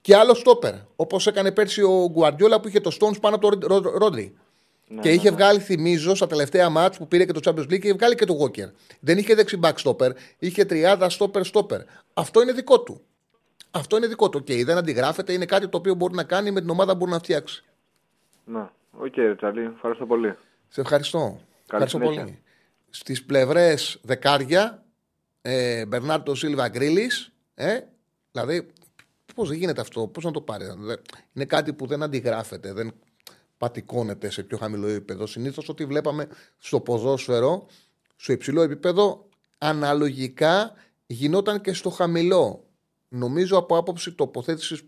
S1: και άλλο στόπερ. Όπως έκανε πέρσι ο Γκουαρδιόλα που είχε το Stones πάνω από το Ρόντρι. Ναι, και είχε ναι, ναι. βγάλει, θυμίζω, στα τελευταία μάτς που πήρε και το Champions League, είχε βγάλει και το Walker. Δεν είχε δεξί back stopper, είχε τριάδα stopper stopper. Αυτό είναι δικό του. Αυτό είναι δικό του. Και δεν αντιγράφεται, είναι κάτι το οποίο μπορεί να κάνει με την ομάδα που μπορεί να φτιάξει.
S12: Να, OK, okay, Τσάρλι, ευχαριστώ πολύ.
S1: Σε ευχαριστώ. ευχαριστώ πολύ. Στις πλευρές δεκάρια, ε, Μπερνάρτο Σίλβα Γκρίλις, ε, δηλαδή Πώς δεν γίνεται αυτό, πώς να το πάρει. Είναι κάτι που δεν αντιγράφεται, δεν πατικώνεται σε πιο χαμηλό επίπεδο. Συνήθως ό,τι βλέπαμε στο ποδόσφαιρο, στο υψηλό επίπεδο, αναλογικά γινόταν και στο χαμηλό. Νομίζω από άποψη τοποθέτησης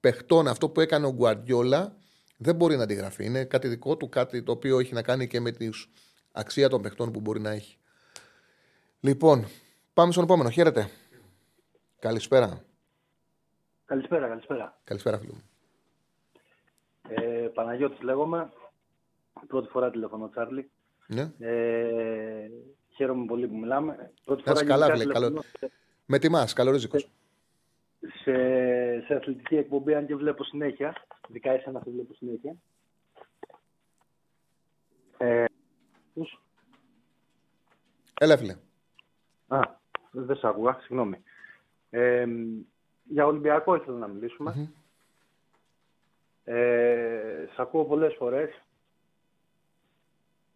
S1: παιχτών, αυτό που έκανε ο Γκουαρδιόλα δεν μπορεί να αντιγραφεί. Είναι κάτι δικό του, κάτι το οποίο έχει να κάνει και με του αξία των παιχτών που μπορεί να έχει. Λοιπόν, πάμε στον επόμενο. Χαίρετε. Καλησπέρα.
S13: Καλησπέρα, καλησπέρα.
S1: Καλησπέρα, φίλο μου.
S13: Ε, Παναγιώτης λέγομαι. Πρώτη φορά τηλεφωνώ, Τσάρλι.
S1: Ναι.
S13: Ε, χαίρομαι πολύ που μιλάμε. Πρώτη
S1: Να είσαι
S13: φορά
S1: καλά,
S13: γενικά
S1: φίλε.
S13: τηλεφωνώ
S1: Καλό... Με τιμάς, καλορίζικος.
S13: Σε, σε αθλητική εκπομπή, αν και βλέπω συνέχεια. Ειδικά εσένα σε βλέπω συνέχεια. Ε, πώς-
S1: Έλα, φίλε.
S13: Α, δεν σ' άκουγα, συγγνώμη. Ε, για Ολυμπιακό ήθελα να μιλήσουμε. Ε, σ' ακούω πολλές φορές.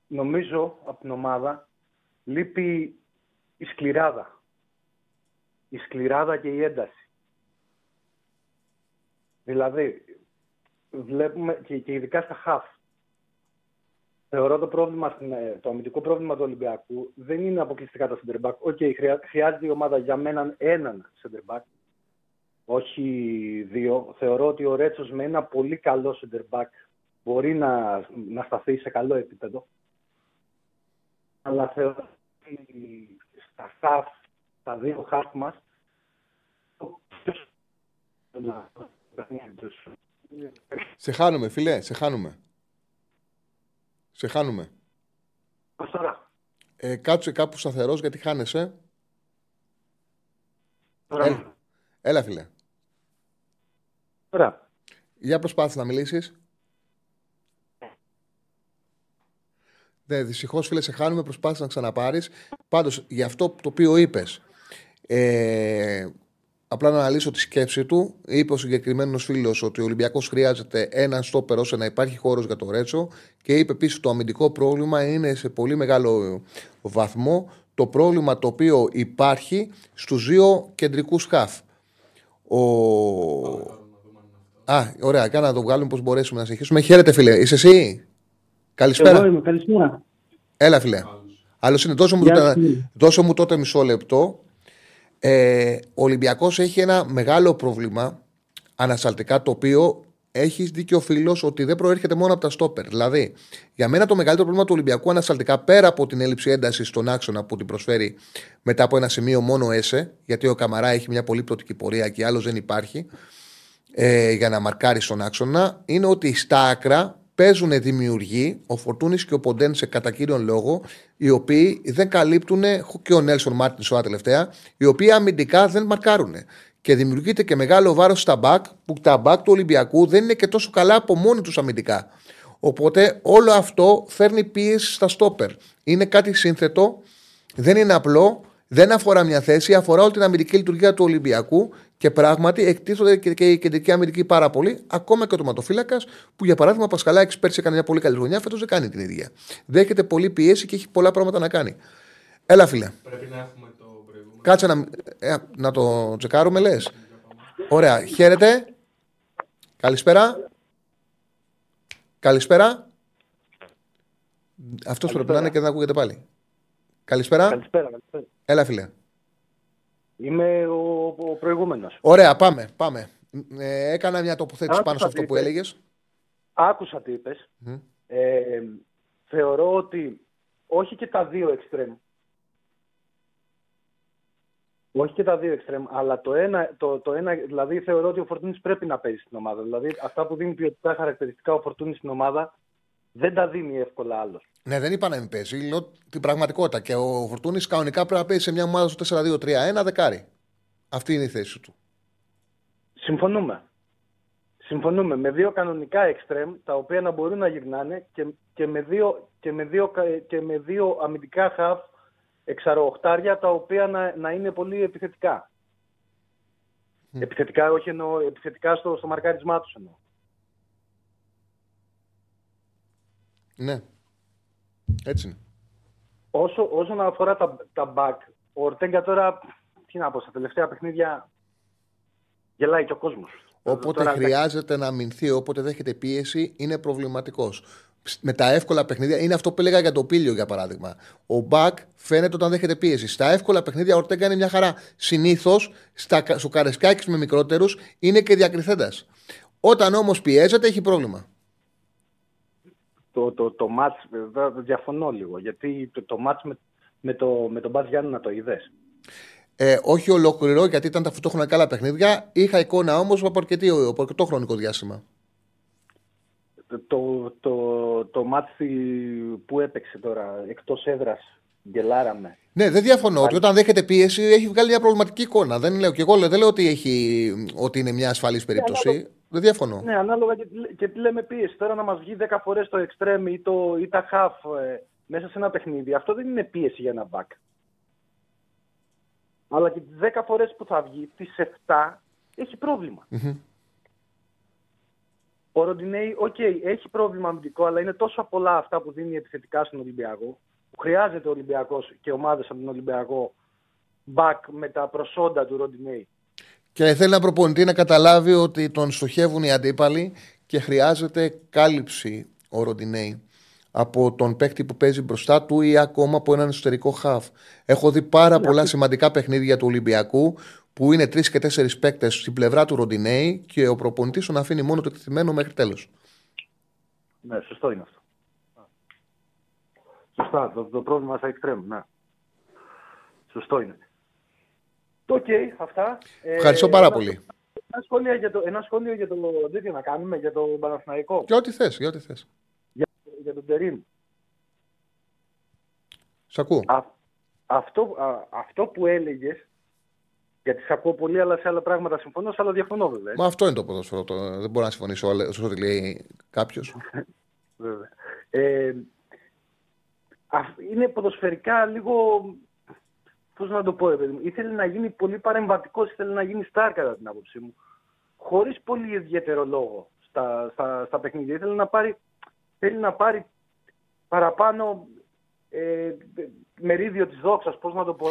S13: Νομίζω από την ομάδα λείπει η σκληράδα. Η σκληράδα και η ένταση. Δηλαδή, βλέπουμε και, και ειδικά στα χαφ. Θεωρώ το πρόβλημα, στην, ε, το αμυντικό πρόβλημα του Ολυμπιακού δεν είναι αποκλειστικά τα center back. OK, χρειά- χρειάζεται η ομάδα για μένα έναν center back, όχι δύο. Θεωρώ ότι ο Ρέτσος με ένα πολύ καλό center back μπορεί να, να σταθεί σε καλό επίπεδο. Αλλά θεωρώ ότι στα half, τα δύο half μας, να-
S1: Σε χάνουμε, φίλε, σε χάνουμε. Σε χάνουμε.
S13: Πώς τώρα;
S1: Ε, κάτσε κάπου σταθερός γιατί χάνεσαι.
S13: Τώρα.
S1: Έλα, Έλα, φίλε.
S13: Ωραία.
S1: Για προσπάθησε να μιλήσεις. Ναι, δυστυχώς, φίλε, σε χάνουμε. Προσπάθησες να ξαναπάρεις. Πάντως, για αυτό το οποίο είπες, ε, απλά να αναλύσω τη σκέψη του. Είπε ο συγκεκριμένος φίλος ότι ο Ολυμπιακός χρειάζεται έναν στόπερ ώστε να υπάρχει χώρος για το Ρέτσο. Και είπε επίσης ότι το αμυντικό πρόβλημα είναι σε πολύ μεγάλο βαθμό το πρόβλημα το οποίο υπάρχει στους δύο κεντρικούς χαφ. Ο... Α, ωραία, κάνα να το βγάλουμε πώς μπορέσουμε να συνεχίσουμε. Χαίρετε, φίλε. Είσαι εσύ; Καλησπέρα.
S14: Εγώ είμαι, καλησπέρα.
S1: Έλα, φίλε. Άλλος είναι. Δώσε μου,
S14: Γεια
S1: τότε,
S14: σου, φίλε.
S1: δώσε μου τότε μισό λεπτό. Ε, ο Ολυμπιακός έχει ένα μεγάλο πρόβλημα ανασταλτικά το οποίο έχει δίκιο φίλος ότι δεν προέρχεται μόνο από τα στόπερ. Δηλαδή, για μένα το μεγαλύτερο πρόβλημα του Ολυμπιακού ανασταλτικά πέρα από την έλλειψη έντασης στον άξονα που την προσφέρει μετά από ένα σημείο μόνο Έσε, γιατί ο Καμαρά έχει μια πολύ πτωτική πορεία και άλλος δεν υπάρχει ε, για να μαρκάρει στον άξονα, είναι ότι στα άκρα παίζουν δημιουργοί, ο Φορτούνης και ο Ποντένσε κατά κύριον λόγο, οι οποίοι δεν καλύπτουν, και ο Νέλσον Μάρτιν σωστά τελευταία, οι οποίοι αμυντικά δεν μαρκάρουν. Και δημιουργείται και μεγάλο βάρος στα μπακ, που τα μπακ του Ολυμπιακού δεν είναι και τόσο καλά από μόνοι τους αμυντικά. Οπότε όλο αυτό φέρνει πίεση στα στόπερ. Είναι κάτι σύνθετο, δεν είναι απλό, δεν αφορά μια θέση, αφορά όλη την αμυντική λειτουργία του Ολυμπιακού και πράγματι εκτίθονται και, και η κεντρική αμυντική πάρα πολύ, ακόμα και ο τοματοφύλακα που για παράδειγμα ο Πασχαλάκης πέρσι έκανε μια πολύ καλή χρονιά, φέτος δεν κάνει την ίδια. Δέχεται πολύ πίεση και έχει πολλά πράγματα να κάνει. Έλα, φίλε.
S10: Πρέπει να έχουμε το προηγούμενο.
S1: Κάτσε να, ε, να το τσεκάρουμε, λες. Ωραία. Χαίρετε. Καλησπέρα. Καλησπέρα. Αυτός πρέπει να είναι και δεν ακούγεται πάλι. Καλησπέρα.
S13: Καλησπέρα, καλησπέρα.
S1: Έλα, φίλε.
S13: Είμαι ο, ο προηγούμενος.
S1: Ωραία, πάμε. πάμε. Ε, έκανα μια τοποθέτηση
S13: Άκουσα
S1: πάνω σε αυτό
S13: τι
S1: που
S13: είπες.
S1: έλεγες.
S13: Άκουσα τι είπες. Ε, θεωρώ ότι όχι και τα δύο εξτρέμ. Όχι και τα δύο εξτρέμ, αλλά το ένα, το, το ένα, δηλαδή θεωρώ ότι ο Φορτούνης πρέπει να παίζει στην ομάδα. Δηλαδή αυτά που δίνει ποιοτικά χαρακτηριστικά ο Φορτούνης στην ομάδα δεν τα δίνει εύκολα άλλος.
S1: Ναι, δεν είπα να μην παίζει. Λέω την πραγματικότητα. Και ο Φορτούνης κανονικά πρέπει να παίζει σε μια ομάδα στο 4-2-3-1 δεκάρι. Αυτή είναι η θέση του.
S13: Συμφωνούμε. Συμφωνούμε με δύο κανονικά εξτρέμ τα οποία να μπορούν να γυρνάνε και, και, με, δύο, και, με, δύο, κα- και με δύο αμυντικά χαφ εξαροχτάρια τα οποία να, να είναι πολύ επιθετικά. Επιθετικά, όχι εννοώ, επιθετικά στο, στο μαρκάρισμά τους εννοώ.
S1: Ναι. Έτσι είναι.
S13: Όσο, όσον αφορά τα, τα back, ο Ορτέγκα τώρα, τι να πω, στα τελευταία παιχνίδια γελάει και ο κόσμος.
S1: Όποτε
S13: Τώρα,
S1: χρειάζεται να αμυνθεί, όποτε δέχεται πίεση, είναι προβληματικός. Με τα εύκολα παιχνίδια, είναι αυτό που έλεγα για το Πίλιο για παράδειγμα. Ο Μπακ φαίνεται όταν δέχεται πίεση. Στα εύκολα παιχνίδια ο Ορτέγκα είναι μια χαρά. Συνήθως στο καρεσκάκι με μικρότερους είναι και διακριθέντας. Όταν όμως πιέζεται, έχει πρόβλημα.
S13: Το, το, το μάτς, βέβαια, διαφωνώ λίγο, γιατί το, το μάτς με, με, το, με τον Μπας Γιάννη να το είδες.
S1: Ε, όχι ολόκληρο, γιατί ήταν ταυτόχρονα καλά παιχνίδια. Είχα εικόνα όμως από, αρκετή- από αρκετό χρονικό διάστημα.
S13: Το, το, το, το μάτς που έπαιξε τώρα, εκτός έδρας, γελάραμε.
S1: Ναι, δεν διαφωνώ ότι όταν δέχεται πίεση έχει βγάλει μια προβληματική εικόνα. Δεν λέω και εγώ δεν λέω ότι, έχει, ότι είναι μια ασφαλής περίπτωση. Δεν διαφωνώ.
S13: Ναι, ανάλογα και, τι- και τι λέμε πίεση. Τώρα να μας βγει 10 φορές το εξτρέμ ή, το, ή τα half ε, μέσα σε ένα παιχνίδι, αυτό δεν είναι πίεση για ένα back. Αλλά και τις 10 φορές που θα βγει, τις 7, έχει πρόβλημα.
S1: Μμμ.
S13: Ο Ροντινέι, οκ, έχει πρόβλημα αμυντικό, αλλά είναι τόσο πολλά αυτά που δίνει επιθετικά στον Ολυμπιακό, που χρειάζεται ο Ολυμπιακός και ομάδες από τον Ολυμπιακό back με τα προσόντα του Ροντινέι.
S1: Και θέλει ένα προπονητή να καταλάβει ότι τον στοχεύουν οι αντίπαλοι και χρειάζεται κάλυψη ο Ροντινέη από τον παίκτη που παίζει μπροστά του ή ακόμα από έναν εσωτερικό χαφ. Έχω δει πάρα πολλά σημαντικά παιχνίδια του Ολυμπιακού που είναι τρεις και τέσσερις παίκτες στην πλευρά του Ροντινέη και ο προπονητής τον αφήνει μόνο το εκτεθειμένο μέχρι τέλος.
S13: Ναι, σωστό είναι αυτό. Σωστά, το, το πρόβλημα στα εξτρέμ, ναι. Σωστό είναι. Οκ, αυτά. Ε,
S1: Ευχαριστώ πάρα
S13: ένα-
S1: πολύ.
S13: Ένα σχόλιο για το, ένα σχόλιο για το τέτοιο να κάνουμε, για το Παναθηναϊκό.
S1: Για ό,τι θες, για ό,τι θες.
S13: Για, για τον Τερίμ.
S1: Σ' ακούω.
S13: Α, αυτό, α, αυτό που έλεγες, γιατί σε ακούω πολύ, αλλά σε άλλα πράγματα συμφωνώ, σε άλλα διαφωνώ βέβαια.
S1: Μα αυτό είναι το ποδόσφαιρο. Το, δεν μπορώ να συμφωνήσω όλα- σε ό,τι λέει κάποιος. [laughs]
S13: Βέβαια. Ε, α- είναι ποδοσφαιρικά λίγο. Πώς να το πω, ρε παιδί μου. Ήθελε να γίνει πολύ παρεμβατικός, ήθελε να γίνει στάρ κατά την άποψή μου. Χωρίς πολύ ιδιαίτερο λόγο στα, στα, στα παιχνίδια. Ήθελε να πάρει, θέλει να πάρει παραπάνω ε, μερίδιο της δόξας, πώς να το πω.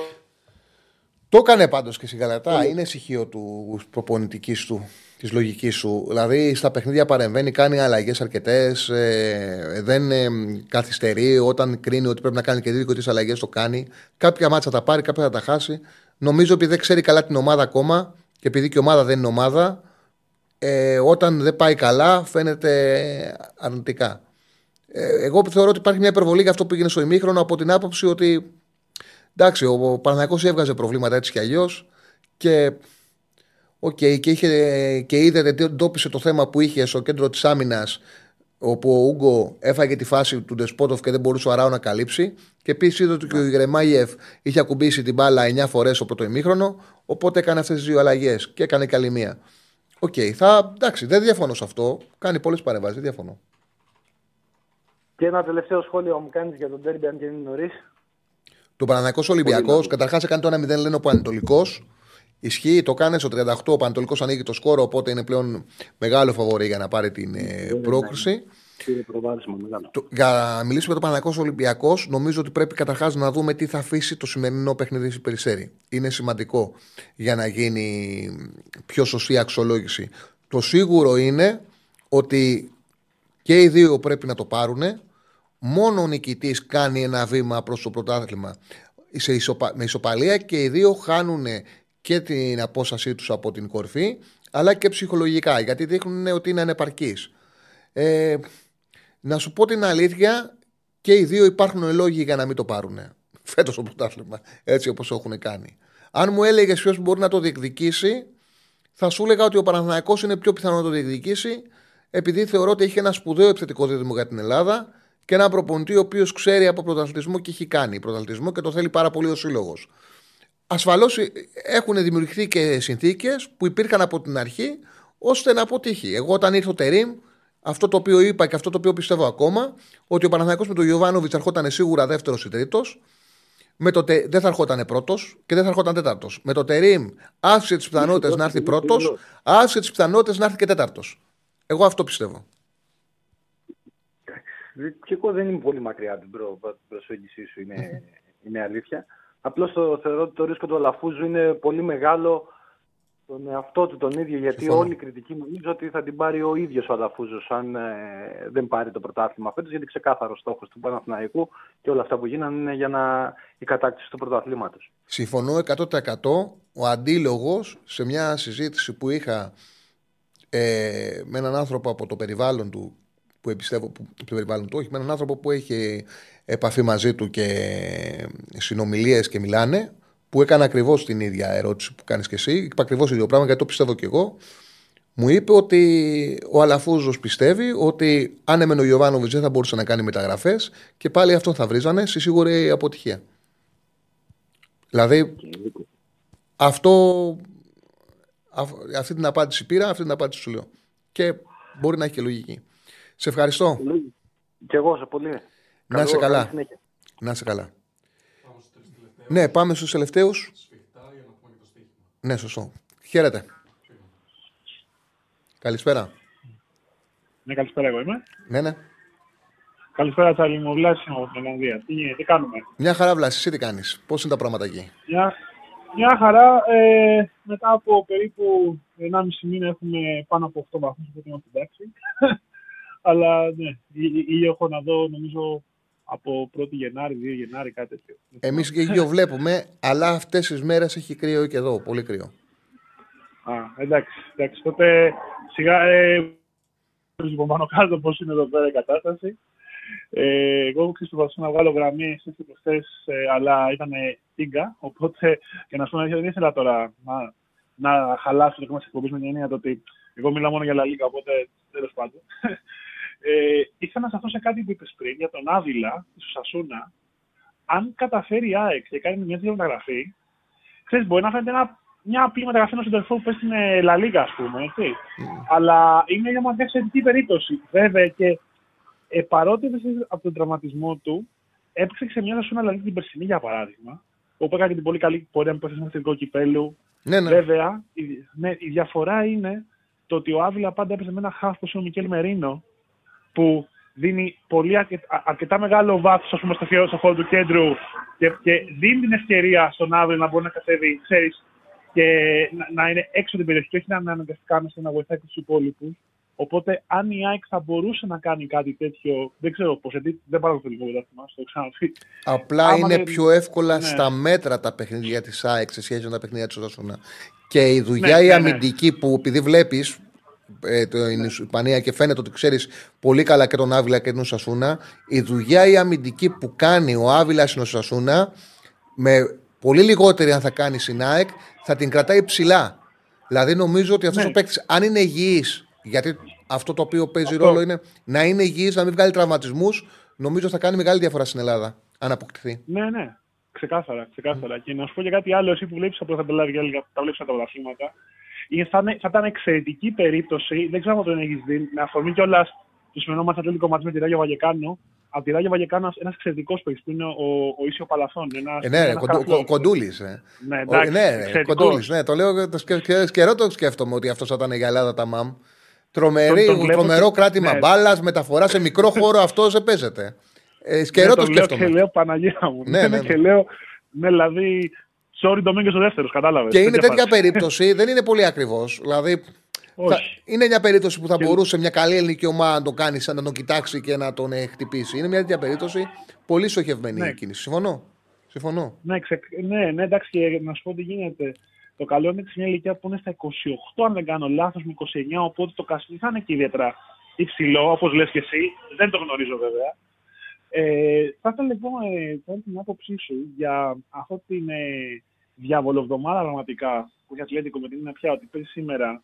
S1: Το έκανε πάντως και στην Γαλατά. Είναι στοιχείο του προπονητικής του, της λογικής σου. Δηλαδή στα παιχνίδια παρεμβαίνει, κάνει αλλαγές αρκετές. Ε, δεν ε, καθυστερεί. Όταν κρίνει ότι πρέπει να κάνει και δύο τι αλλαγές, το κάνει. Κάποια μάτσα θα πάρει, κάποια θα τα χάσει. Νομίζω επειδή δεν ξέρει καλά την ομάδα ακόμα και επειδή και η ομάδα δεν είναι ομάδα, ε, όταν δεν πάει καλά φαίνεται αρνητικά. Ε, εγώ θεωρώ ότι υπάρχει μια υπερβολή για αυτό που έγινε στο ημίχρονο από την άποψη ότι εντάξει, ο Παναθηναϊκός έβγαζε προβλήματα έτσι κι αλλιώς και, οκ, και, είχε, και είδε, εντόπισε το θέμα που είχε στο κέντρο της άμυνας όπου ο Ούγκο έφαγε τη φάση του Ντεσπότοφ και δεν μπορούσε ο Αράο να καλύψει. Και επίσης είδε ότι και ο Γερεμέγεφ είχε ακουμπήσει την μπάλα 9 φορές στο πρώτο ημίχρονο. Οπότε έκανε αυτές τις δύο αλλαγές και έκανε και άλλη μία. Οκ, θα, εντάξει, δεν διαφωνώ σε αυτό. Κάνει πολλές παρεμβάσεις, δεν διαφωνώ.
S13: Και ένα τελευταίο σχόλιο μου κάνεις για τον ντέρμπι, αν και είναι νωρίς.
S1: Το Παναθηναϊκό Ολυμπιακός, καταρχάς έκανε το 1-0, λένε ο Πανετολικός. Ισχύει, το κάνει στο 38. Ο Πανετολικός ανοίγει το σκόρο, οπότε είναι πλέον μεγάλο φαβορή για να πάρει την ε, πρόκριση.
S13: Πήρε προβάδισμα μεγάλο.
S1: Το- Για να μιλήσουμε για το Παναγιακό Ολυμπιακός, νομίζω ότι πρέπει καταρχάς να δούμε τι θα αφήσει το σημερινό παιχνίδι στην Περισσέρη. Είναι σημαντικό για να γίνει πιο σωστή αξιολόγηση. Το σίγουρο είναι ότι και οι δύο πρέπει να το πάρουν. Μόνο ο νικητής κάνει ένα βήμα προς το πρωτάθλημα σε ισοπα... με ισοπαλία και οι δύο χάνουν και την απόστασή τους από την κορφή, αλλά και ψυχολογικά γιατί δείχνουν ότι είναι ανεπαρκείς. Ε, να σου πω την αλήθεια, και οι δύο υπάρχουν λόγοι για να μην το πάρουν [laughs] φέτος το πρωτάθλημα, έτσι όπως έχουν κάνει. Αν μου έλεγες ποιος μπορεί να το διεκδικήσει, θα σου έλεγα ότι ο Παναθηναϊκός είναι πιο πιθανό να το διεκδικήσει, επειδή θεωρώ ότι έχει ένα σπουδαίο επιθετικό δίδυμο για την Ελλάδα και ένα προπονητή ο οποίος ξέρει από πρωταθλητισμό και έχει κάνει πρωταθλητισμό και το θέλει πάρα πολύ ο σύλλογος. Ασφαλώς έχουν δημιουργηθεί και συνθήκες που υπήρχαν από την αρχή ώστε να αποτύχει. Εγώ όταν ήρθε ο Τερήμ, αυτό το οποίο είπα και αυτό το οποίο πιστεύω ακόμα, ότι ο Παναθηναϊκός με τον Γιωβάνοβιτς θα ερχόταν σίγουρα δεύτερος ή τρίτος, με το τε, δεν θα ερχόταν πρώτος και δεν θα ερχόταν τέταρτος. Με το Τερήμ άφησε τις πιθανότητες να έρθει πρώτος, άφησε τις πιθανότητες να έρθει και τέταρτος. Εγώ αυτό πιστεύω.
S13: Και εγώ δεν είμαι πολύ μακριά από την προ- προσέγγιση σου, είναι, [laughs] είναι αλήθεια. Απλώς το θεωρώ ότι το ρίσκο του Αλαφούζου είναι πολύ μεγάλο τον εαυτό του τον ίδιο, γιατί
S1: Συμφωνώ.
S13: όλη η κριτική νομίζω ότι θα την πάρει ο ίδιος ο Αλαφούζος αν ε, δεν πάρει το πρωτάθλημα φέτος. Γιατί ξεκάθαρος στόχος του Παναθηναϊκού και όλα αυτά που γίνανε είναι για να, η κατάκτηση του πρωταθλήματος.
S1: Συμφωνώ 100%. Ο αντίλογος σε μια συζήτηση που είχα ε, με έναν άνθρωπο από το περιβάλλον του που που εμπιστεύω που, το περιβάλλον του, όχι με έναν άνθρωπο που έχει επαφή μαζί του και συνομιλίες και μιλάνε, που έκανε ακριβώς την ίδια ερώτηση που κάνεις και εσύ. Είπα ακριβώς το ίδιο πράγμα γιατί το πιστεύω κι εγώ. Μου είπε ότι ο Αλαφούζος πιστεύει ότι αν έμενε ο Γιωβάνοβιτ δεν θα μπορούσε να κάνει μεταγραφές και πάλι αυτό θα βρίζανε στη σίγουρη αποτυχία. Δηλαδή, αυτό, αυτή την απάντηση πήρα, αυτή την απάντηση σου λέω. Και μπορεί να έχει και λογική. Σε ευχαριστώ.
S3: Και εγώ σε πολύ.
S1: Να είσαι καλά. Να είσαι καλά. Ναι, πάμε στους τελευταίους. Ναι, σωστό. Χαίρετε. Καλησπέρα.
S14: Ναι, καλησπέρα εγώ είμαι.
S1: Ναι, ναι.
S14: Καλησπέρα, Τσάλι μου. Βλάση από την Ολλανδία. Τι, τι κάνουμε;
S1: Μια χαρά, Βλάση. Εσύ τι κάνεις; Πώς είναι τα πράγματα εκεί;
S14: Μια, μια χαρά. Ε, μετά από περίπου 1,5 μήνα έχουμε πάνω από 8 βαθμούς, οπότε είμαστε εντάξει. Αλλά ναι, ήλιο έχω να δω νομίζω από 1η Γενάρη, 2 Γενάρη, κάτι τέτοιο.
S1: Εμείς και ήλιο βλέπουμε, αλλά αυτές τις μέρες έχει κρύο και εδώ, πολύ κρύο.
S14: Α, εντάξει, εντάξει. Τότε σιγά. Ε, λοιπόν, πάνω κάτω πώς είναι εδώ πέρα η κατάσταση. Ε, εγώ προσπαθούσα να βγάλω γραμμή εσείς και προχθές, ε, αλλά ήταν τίγκα, οπότε και να σου πω δεν ήθελα τώρα να, να χαλάσω το κόμμα της εκπομπής με την έννοια ότι εγώ μιλάω μόνο για Λαλίκα, οπότε τέλος πάντων. Ε, ήθελα να σταθώ σε κάτι που είπες πριν για τον Άβυλα, τη Σασούνα. Αν καταφέρει η ΑΕΚ και κάνει μια τέτοια μεταγραφή, ξέρεις, μπορεί να φαίνεται ένα, μια απλή μεταγραφή ενός συντορφού που πέσει στην Λαλίγα, ας πούμε. Έτσι. Mm. Αλλά είναι για μια εξαιρετική περίπτωση. Βέβαια και ε, παρότι από τον τραυματισμό του, έπαιξε σε μια Σασούνα Λαλίγα την περσινή για παράδειγμα, όπου έκανε την πολύ καλή πορεία με το εθνικό κυπέλου.
S1: Ναι, ναι.
S14: Βέβαια, η, ναι, η διαφορά είναι το ότι ο Άβυλα πάντα έπαιζε με ένα χάφ που είναι ο Μικέλ Μερίνο, που δίνει πολύ αρκετά, αρκετά μεγάλο βάθος στο, στο χώρο του κέντρου και, και δίνει την ευκαιρία στον αύριο να μπορεί να κατέβει, ξέρεις, και να, να, είναι έξω την περιοχή και όχι να είναι αναγκαστικά μέσα να βοηθάει τους υπόλοιπους. Οπότε, αν η ΑΕΚ θα μπορούσε να κάνει κάτι τέτοιο, δεν ξέρω πώς, γιατί δεν πάρω το λίγο πρωτάθλημα, το ξαναπεί.
S1: Απλά Άμα είναι πιο εύκολα ναι. στα μέτρα τα παιχνίδια της ΑΕΚ σε σχέση με τα παιχνίδια της Οδασούνα. Και η δουλειά ναι, η ναι, ναι. αμυντική που επειδή βλέπεις, ε, την Ισπανία και φαίνεται ότι ξέρεις πολύ καλά και τον Άβυλα και τον Σασούνα. Η δουλειά η αμυντική που κάνει ο Άβυλα στην Σασούνα με πολύ λιγότερη αν θα κάνει στην ΑΕΚ θα την κρατάει ψηλά. Δηλαδή νομίζω ότι αυτός ναι. ο παίκτης, αν είναι υγιής, γιατί αυτό το οποίο παίζει αυτό. ρόλο είναι να είναι υγιής, να μην βγάλει τραυματισμούς, νομίζω θα κάνει μεγάλη διαφορά στην Ελλάδα. Αν αποκτηθεί.
S14: Ναι, ναι. Ξεκάθαρα, ξεκάθαρα. Mm. Και να σου πω και κάτι άλλο, εσύ που βλέπεις από τα τα βλέπεις τα πρωταθλήματα, θα, θα ήταν εξαιρετική περίπτωση, δεν ξέρω αν τον έχεις δει, με αφορμή κιόλας τους σημερινό μα ατλέτικο μαζί με τη Ράγιο Βαγεκάνο. Από τη Ράγιο Βαγεκάνο ένας εξαιρετικός παίκτης που είναι ο, ο Ισιο Παλαθών. Ένας,
S1: ε, ναι, κοντου, κοντούλης. Ε.
S14: Ναι, εντάξει,
S1: ναι, κοντούλης. Ναι, το λέω το καιρό το σκέφτομαι ότι αυτός θα ήταν για Ελλάδα τα ΜΑΜ. Τρομερή, τον, τον τρομερό και... κράτημα ναι. μπάλας, μεταφορά σε μικρό χώρο, αυτός δεν παίζεται. Ε, καιρό ναι, το σκέφτομαι.
S14: Και λέω Παναγία μου. Ναι, ναι, ναι. Και λέω, ναι, δηλαδή Sorry, το ο δεύτερος, κατάλαβες.
S1: Και είναι τέτοια περίπτωση, [laughs] δεν είναι πολύ ακριβώς. Δηλαδή, θα, είναι μια περίπτωση που θα και... μπορούσε μια καλή ελληνική ομάδα να το κάνει, να τον κοιτάξει και να τον ε, χτυπήσει. Είναι μια τέτοια περίπτωση πολύ στοχευμένη ναι. η κίνηση. Συμφωνώ. Συμφωνώ.
S14: Ναι, ξε... ναι, ναι, εντάξει, και να σου πω τι γίνεται. Το καλό είναι σε μια ηλικία που είναι στα 28, αν δεν κάνω λάθος, με 29, οπότε το καστή θα είναι και ιδιαίτερα υψηλό, όπως λες και εσύ. Δεν το γνωρίζω βέβαια. Ε, θα ήθελα λοιπόν ε, την άποψή σου για αυτή την ε, διαβολοβδομάδα πραγματικά που έχει Ατλέτικο με την είναι πια ότι παίζει σήμερα.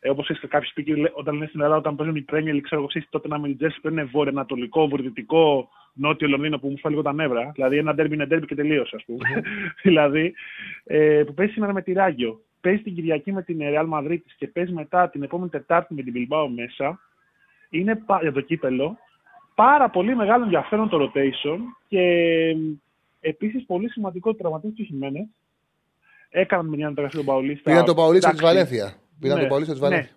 S14: Ε, Όπως είστε κάποιοι σπίτι, όταν λένε στην Ελλάδα, όταν παίζουν οι Premier ξέρω εγώ, τότε να με την που είναι βόρειο-ανατολικό, βορειοδυτικό, νότιο Λονδίνο που μου φάει λίγο τα νεύρα. Δηλαδή ένα ντέρμπι είναι ντέρμπι και τελείωσε, ας πούμε. [laughs] δηλαδή, ε, που παίζει σήμερα με τη Ράγιο. Παίζει την Κυριακή με την Real Madrid και παίζει μετά την επόμενη Τετάρτη με την Bilbao μέσα. Είναι για το κύπελο πάρα πολύ μεγάλο ενδιαφέρον το rotation και επίσης πολύ σημαντικό το τραυματισμό του Χιμένες. Έκαναν μια μεταγραφή τον Παουλίστα.
S1: Πήραν τον Παουλίστα της Βαλένθια. Πήραν ναι, τον Παουλίστα της Βαλένθια.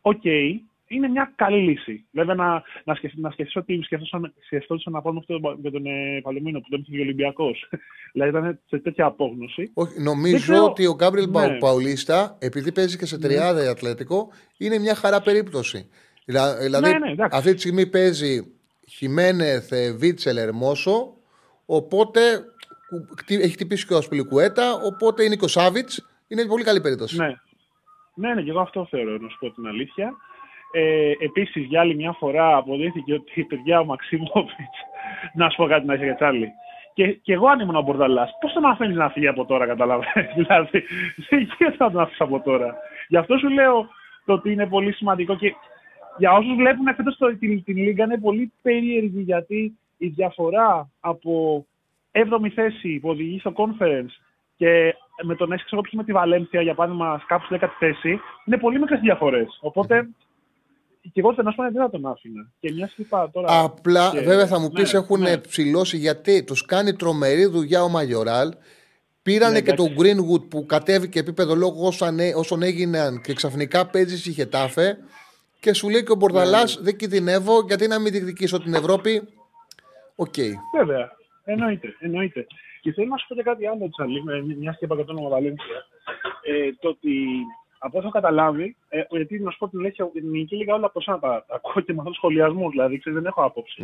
S14: OK, okay. είναι μια καλή λύση. Βέβαια να, να, σκεφτεί, να σκεφτείς ότι σκεφτόταν να πάμε αυτό με τον ε, Παλομίνο που δεν είχε Ολυμπιακός. [laughs] δηλαδή ήταν σε τέτοια απόγνωση.
S1: Όχι, νομίζω ότι ο Γκάμπριελ ναι. Παουλίστα, επειδή παίζει και σε ναι. τριάδα ναι. Ατλέτικο, είναι μια χαρά περίπτωση. Δηλαδή, ναι, ναι, αυτή τη στιγμή παίζει Χιμένεθ, Βίτσελ, Ερμόσο. Οπότε έχει χτυπήσει και ο Ασπιλικουέτα. Οπότε είναι και ο Σάβιτς. Είναι πολύ καλή περίπτωση.
S14: Ναι. Ναι, ναι, και εγώ αυτό θεωρώ, να σου πω την αλήθεια. Ε, Επίσης, για άλλη μια φορά αποδείχθηκε ότι παιδιά ο Μαξίμοβιτ. [laughs] να σου πω κάτι να είσαι για Τσάρλι. Και, και εγώ αν ήμουν ο Μπορδαλάς, πώς τον αφήνεις να φύγει από τώρα, καταλαβαίνεις. [laughs] δηλαδή, δεν γίνεται να τον αφήσει από τώρα. Γι' αυτό σου λέω το ότι είναι πολύ σημαντικό και για όσους βλέπουν φέτος την, την Λίγκα είναι πολύ περίεργη γιατί η διαφορά από 7η θέση που οδηγεί στο conference και με τον 6 εγώ με τη Βαλένθια για παράδειγμα κάπου στη 10η θέση είναι πολύ μικρές διαφορές. Οπότε και εγώ δεν δεν θα τον άφηνα. Και μια είπα τώρα.
S1: Απλά,
S14: και...
S1: βέβαια, θα μου πεις
S14: ναι,
S1: έχουν
S14: ναι.
S1: ψηλώσει γιατί τους κάνει τρομερή δουλειά ο Μαγιοράλ. Πήρανε
S14: Ναι,
S1: και τον
S14: εντάξει.
S1: Greenwood που κατέβηκε επίπεδο λόγω όσων, έ- όσων έγιναν και ξαφνικά παίζει στη Χετάφε. Και σου λέει και ο Μπορδαλάς:
S14: Ναι,
S1: Δεν κινδυνεύω γιατί να μην διεκδικήσω την Ευρώπη. Οκ.
S14: Βέβαια. Εννοείται. εννοείται. Και θέλω να σου πω και κάτι άλλο, Τσάρλυ, με μιας και είπα και το όνομα Βαλένθια. Ε, το ότι από όσο έχω καταλάβει, ε, γιατί να σου πω την αλήθεια, την ελληνική λίγα όλα από εσένα τα, τα ακούω και με αυτούς τους σχολιασμούς, δηλαδή ξέρεις, δεν έχω άποψη.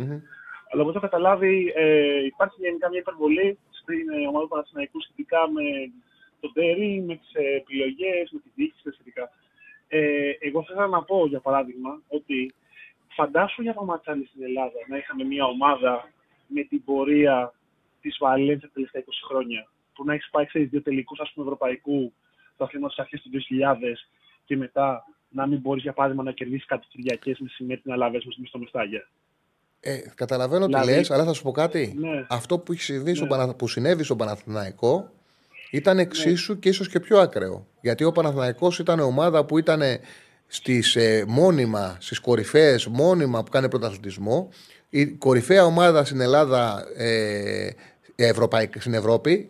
S14: Αλλά όπω έχω καταλάβει, ε, υπάρχει γενικά μια υπερβολή στην ε, ομάδα του Παναθηναϊκού σχετικά με τον Τέρι, με τις επιλογές, με τη διοίκηση και σχετικά. Ε, εγώ θέλω να πω, για παράδειγμα, ότι φαντάσου για το ματσάλι στην Ελλάδα να είχαμε μια ομάδα με την πορεία της Βαλένθια τα τελευταία 20 χρόνια. Που να έχεις πάει σε δύο τελικούς ευρωπαϊκού το αθλήμα στι αρχέ του 2000 και μετά να μην μπορείς για παράδειγμα να κερδίσεις κάτι Κυριακές με συνέπεια να λάβει στο Μεστάγια.
S1: Ε, καταλαβαίνω τι
S14: Δηλαδή-
S1: λες, αλλά θα σου πω κάτι.
S14: Ναι.
S1: Αυτό που, έχεις συμβεί στον Παναθ- που συνέβη στον Παναθηναϊκό ήταν εξίσου και ίσως και πιο ακραίο. Γιατί ο Παναθηναϊκός ήταν ομάδα που ήταν στις, ε, μόνιμα, στις κορυφαίες, μόνιμα που κάνει πρωταθλητισμό. Η κορυφαία ομάδα στην Ελλάδα, ε, Ευρωπαϊκή, στην Ευρώπη,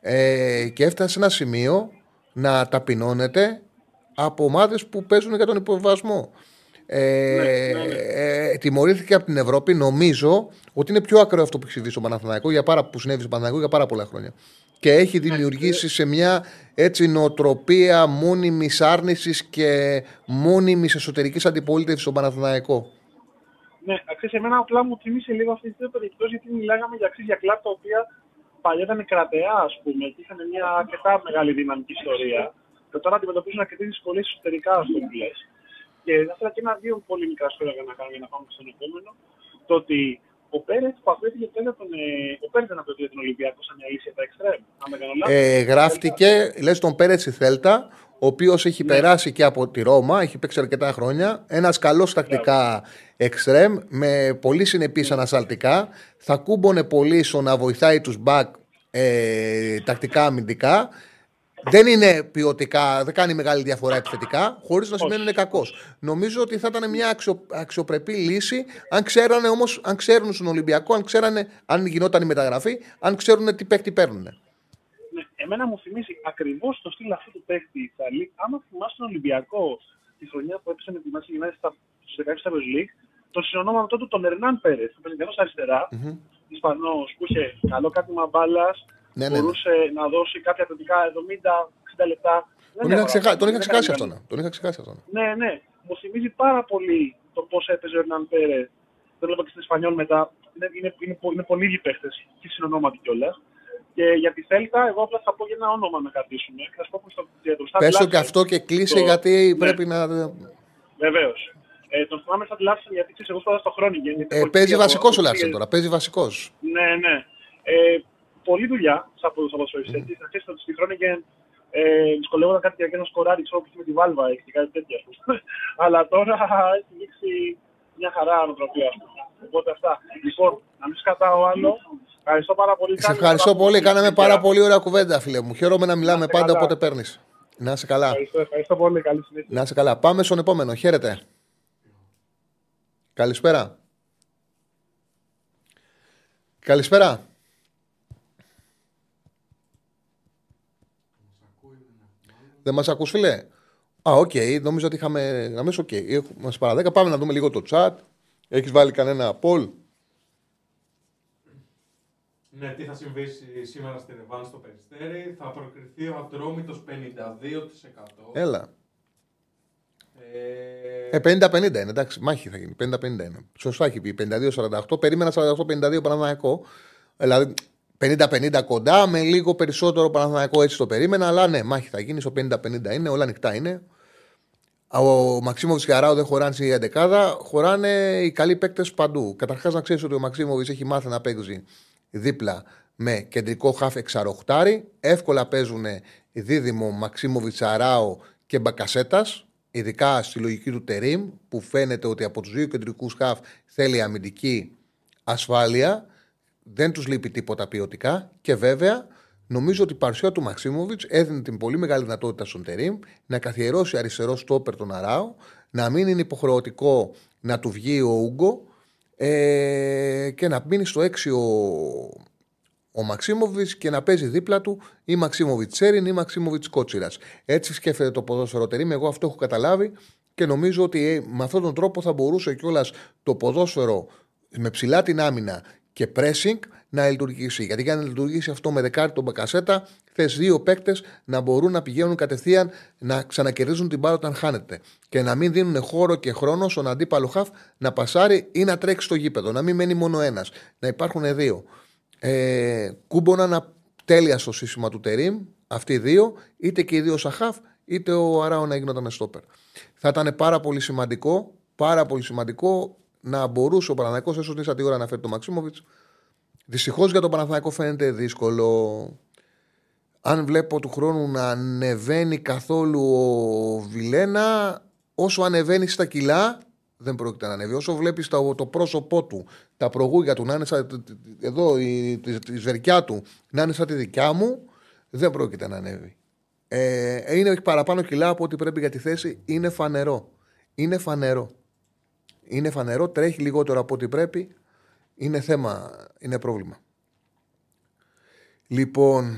S1: ε, και έφτασε σε ένα σημείο να ταπεινώνεται από ομάδες που παίζουν για τον υποβασμό. Ε, ε, τιμωρήθηκε από την Ευρώπη. Νομίζω ότι είναι πιο ακραίο αυτό που έχει συμβεί στο Παναθηναϊκό για πάρα, που συνέβη στο Παναθηναϊκό για πάρα πολλά χρόνια. Και έχει δημιουργήσει σε μια έτσι νοοτροπία μόνιμης άρνησης και μόνιμης εσωτερικής αντιπολίτευσης στον Παναθηναϊκό.
S14: Ναι, αξίζει εμένα απλά μου θυμίσε λίγο αυτή τη δύο περιπτώσει γιατί μιλάγαμε για αξίζει για κλαμπ τα οποία παλιά ήταν κρατεά, ας πούμε, και είχαν μια αρκετά μεγάλη δυναμική ιστορία. Και τώρα αντιμετωπίζουν αρκετές δυσκολίες εσωτερικά, ας πούμε, λες. Και θα ήθελα και ένα-δύο πολύ μικρά σχόλια για να κάνω για να πάμε στον επόμενο. Το ότι ο Πέρετ που ακούγεται για τον. Ε, ο Πέρετ δεν ακούγεται για τον Ολυμπιακό σαν μια λύση για τα εξτρέμ. Αν δεν κάνω λάθος.
S1: Ε, γράφτηκε, λες τον Πέρετ στη Θέλτα, ο οποίος έχει
S14: Ναι.
S1: περάσει και από τη Ρώμα, έχει παίξει αρκετά χρόνια. Ένας καλός τακτικά εξτρέμ, με πολύ συνεπή ανασταλτικά. Θα κούμπονε πολύ στο να βοηθάει τους μπακ ε, τακτικά αμυντικά. Δεν είναι ποιοτικά, δεν κάνει μεγάλη διαφορά επιθετικά, χωρίς να σημαίνει είναι κακός. Νομίζω ότι θα ήταν μια αξιο, αξιοπρεπή λύση αν ξέρανε όμως, αν ξέρουν στον Ολυμπιακό, αν ξέρανε, αν γινόταν η μεταγραφή, αν ξέρουν τι παίκτη παίρνουν.
S14: Ναι, εμένα μου θυμίζει ακριβώς το στυλ αυτού του παίκτη η Ιταλή. Άμα θυμάσαι τον Ολυμπιακό τη χρονιά που έπεσε με τη Μάση United στα- στους 16 Champions League, τον συνονόμαμε τότε τον Ερνάν Πέρε, που παίζει καθώς αριστερά, Ισπανός που είχε καλό κάτωμα μπάλας,
S1: Ναι, ναι, ναι.
S14: μπορούσε να δώσει κάποια θετικά 70-60 λεπτά. Δεν
S1: Τον είχα,
S14: έβαλα.
S1: ξεχά, τον είχα
S14: Δεν
S1: ξεχάσει
S14: έκανε
S1: αυτόν. Τον είχα ξεχάσει αυτόν.
S14: ναι, ναι. Μου θυμίζει πάρα πολύ το πώς έπαιζε ο Ερνάν Πέρε. Το έβλεπα και στην Ισπανιόλ μετά. Είναι, είναι, είναι, πο- είναι πολύ λίγοι παίχτε και συνονόματοι κιόλας. Και για τη Θέλτα, εγώ απλά θα πω για ένα όνομα να κρατήσουμε. Και θα σου πω πως το για τον Σταντ
S1: Πες το
S14: Λάρσεν,
S1: και αυτό και κλείσε
S14: το-
S1: γιατί
S14: ναι,
S1: πρέπει να.
S14: Βεβαίως. Ε, τον θυμάμαι σαν Λάρσεν γιατί ξέρεις, εγώ σπουδάζα στο Χρόνιγεν. γιατί
S1: Ε,
S14: πολύ
S1: παίζει
S14: από-
S1: βασικός ο
S14: από-
S1: Λάρσεν τώρα. Παίζει βασικός.
S14: ναι, ναι. Ε, πολλή δουλειά σαν ποδοσφαιριστή. Mm. Στην αρχή στη Χρόνιγεν ε, δυσκολεύονταν κάτι για ένα σκοράρι, ξέρω που είχε με τη Βάλβα έχει και κάτι τέτοιο. ας πούμε. [laughs] Αλλά τώρα έχει δείξει μια χαρά ανατροπή, α πούμε. Οπότε αυτά. Λοιπόν, να μην σκατάω άλλο. Ευχαριστώ πάρα πολύ.
S1: Σε ευχαριστώ πολύ. Κάναμε πάρα πολύ ωραία κουβέντα, φίλε μου. Χαίρομαι να μιλάμε
S14: είστε
S1: πάντα
S14: καλά.
S1: όποτε παίρνεις. Να είσαι καλά.
S14: Ευχαριστώ, ευχαριστώ πολύ. Καλή συνέχεια.
S1: Να είσαι καλά. Πάμε στον επόμενο. Χαίρετε. Καλησπέρα. Καλησπέρα. Δεν μας ακούς φίλε; Α, οκ. Νομίζω ότι είχαμε. Να οκ. Μας παραδέκα. Πάμε να δούμε λίγο το chat. Έχεις βάλει κανένα poll;
S10: Ναι, τι θα συμβεί σ- σήμερα στην Εβάν στο Περιστέρι. Θα προκριθεί ο Ατρόμητος 52%.
S1: Έλα.
S10: Ε,
S1: Ε, 50-50 είναι, εντάξει, μάχη θα γίνει. 50-50 είναι. Σωστά έχει πει. 52-48. Περίμενα 48-52 Παναθηναϊκό. Δηλαδή 50-50 κοντά, με λίγο περισσότερο Παναθηναϊκό έτσι το περίμενα. Αλλά ναι, μάχη θα γίνει. Στο 50-50 είναι, όλα ανοιχτά είναι. Ο Μαξίμοβιτς και Αράου δεν χωράνε στην εντεκάδα, χωράνε οι καλοί παίκτες παντού. Καταρχάς, να ξέρεις ότι ο Μαξίμοβιτς έχει μάθει να παίζει δίπλα με κεντρικό χάφ εξαροχτάρι. Εύκολα παίζουν δίδυμο Μαξίμοβιτς Αράου και Μπακασέτας, ειδικά στη λογική του Τερήμ, που φαίνεται ότι από τους δύο κεντρικούς χάφ θέλει αμυντική ασφάλεια. Δεν τους λείπει τίποτα ποιοτικά και βέβαια Νομίζω ότι η παρουσία του Μαξίμοβιτ έδινε την πολύ μεγάλη δυνατότητα στον Τερήμ να καθιερώσει αριστερός στόπερ τον Αράο, να μην είναι υποχρεωτικό να του βγει ο Ούγκο ε, και να μείνει στο 6 ο, ο Μαξίμοβιτ και να παίζει δίπλα του ή Μαξίμοβιτ Σέριν ή Μαξίμοβιτ Κότσιρας. Έτσι σκέφτεται το ποδόσφαιρο Τερήμ. Εγώ αυτό έχω καταλάβει και νομίζω ότι ε, με αυτόν τον τρόπο θα μπορούσε κιόλας το ποδόσφαιρο με ψηλά την άμυνα και pressing να λειτουργήσει. Γιατί για να λειτουργήσει αυτό με δεκάρι τον Μπακασέτα, θες δύο παίκτες να μπορούν να πηγαίνουν κατευθείαν να ξανακερδίζουν την μπάλα όταν χάνεται. Και να μην δίνουν χώρο και χρόνο στον αντίπαλο χαφ να πασάρει ή να τρέξει στο γήπεδο. Να μην μένει μόνο ένας. Να υπάρχουν δύο. Ε, κούμπονα να τέλεια στο σύστημα του Τερήμ, αυτοί οι δύο, είτε και οι δύο σαν χαφ, είτε ο Αράο να γινόταν στόπερ. Θα ήταν πάρα πολύ σημαντικό, πάρα πολύ σημαντικό να μπορούσε ο Παναθηναϊκός έσω τη ώρα να φέρει τον Μαξίμοβιτς. Δυστυχώς για τον Παναθηναϊκό φαίνεται δύσκολο. Αν βλέπω του χρόνου να ανεβαίνει καθόλου ο Βιλένα, όσο ανεβαίνει στα κιλά, δεν πρόκειται να ανέβει. Όσο βλέπεις το, το πρόσωπό του, τα προγούγια του, να είναι σαν, εδώ η, η σβερκιά του, να είναι σαν τη δικιά μου, δεν πρόκειται να ανέβει. Ε, είναι παραπάνω κιλά από ό,τι πρέπει για τη θέση. Είναι φανερό. Είναι φανερό. Είναι φανερό, τρέχει λιγότερο από ό,τι πρέπει. Είναι θέμα, είναι πρόβλημα. Λοιπόν,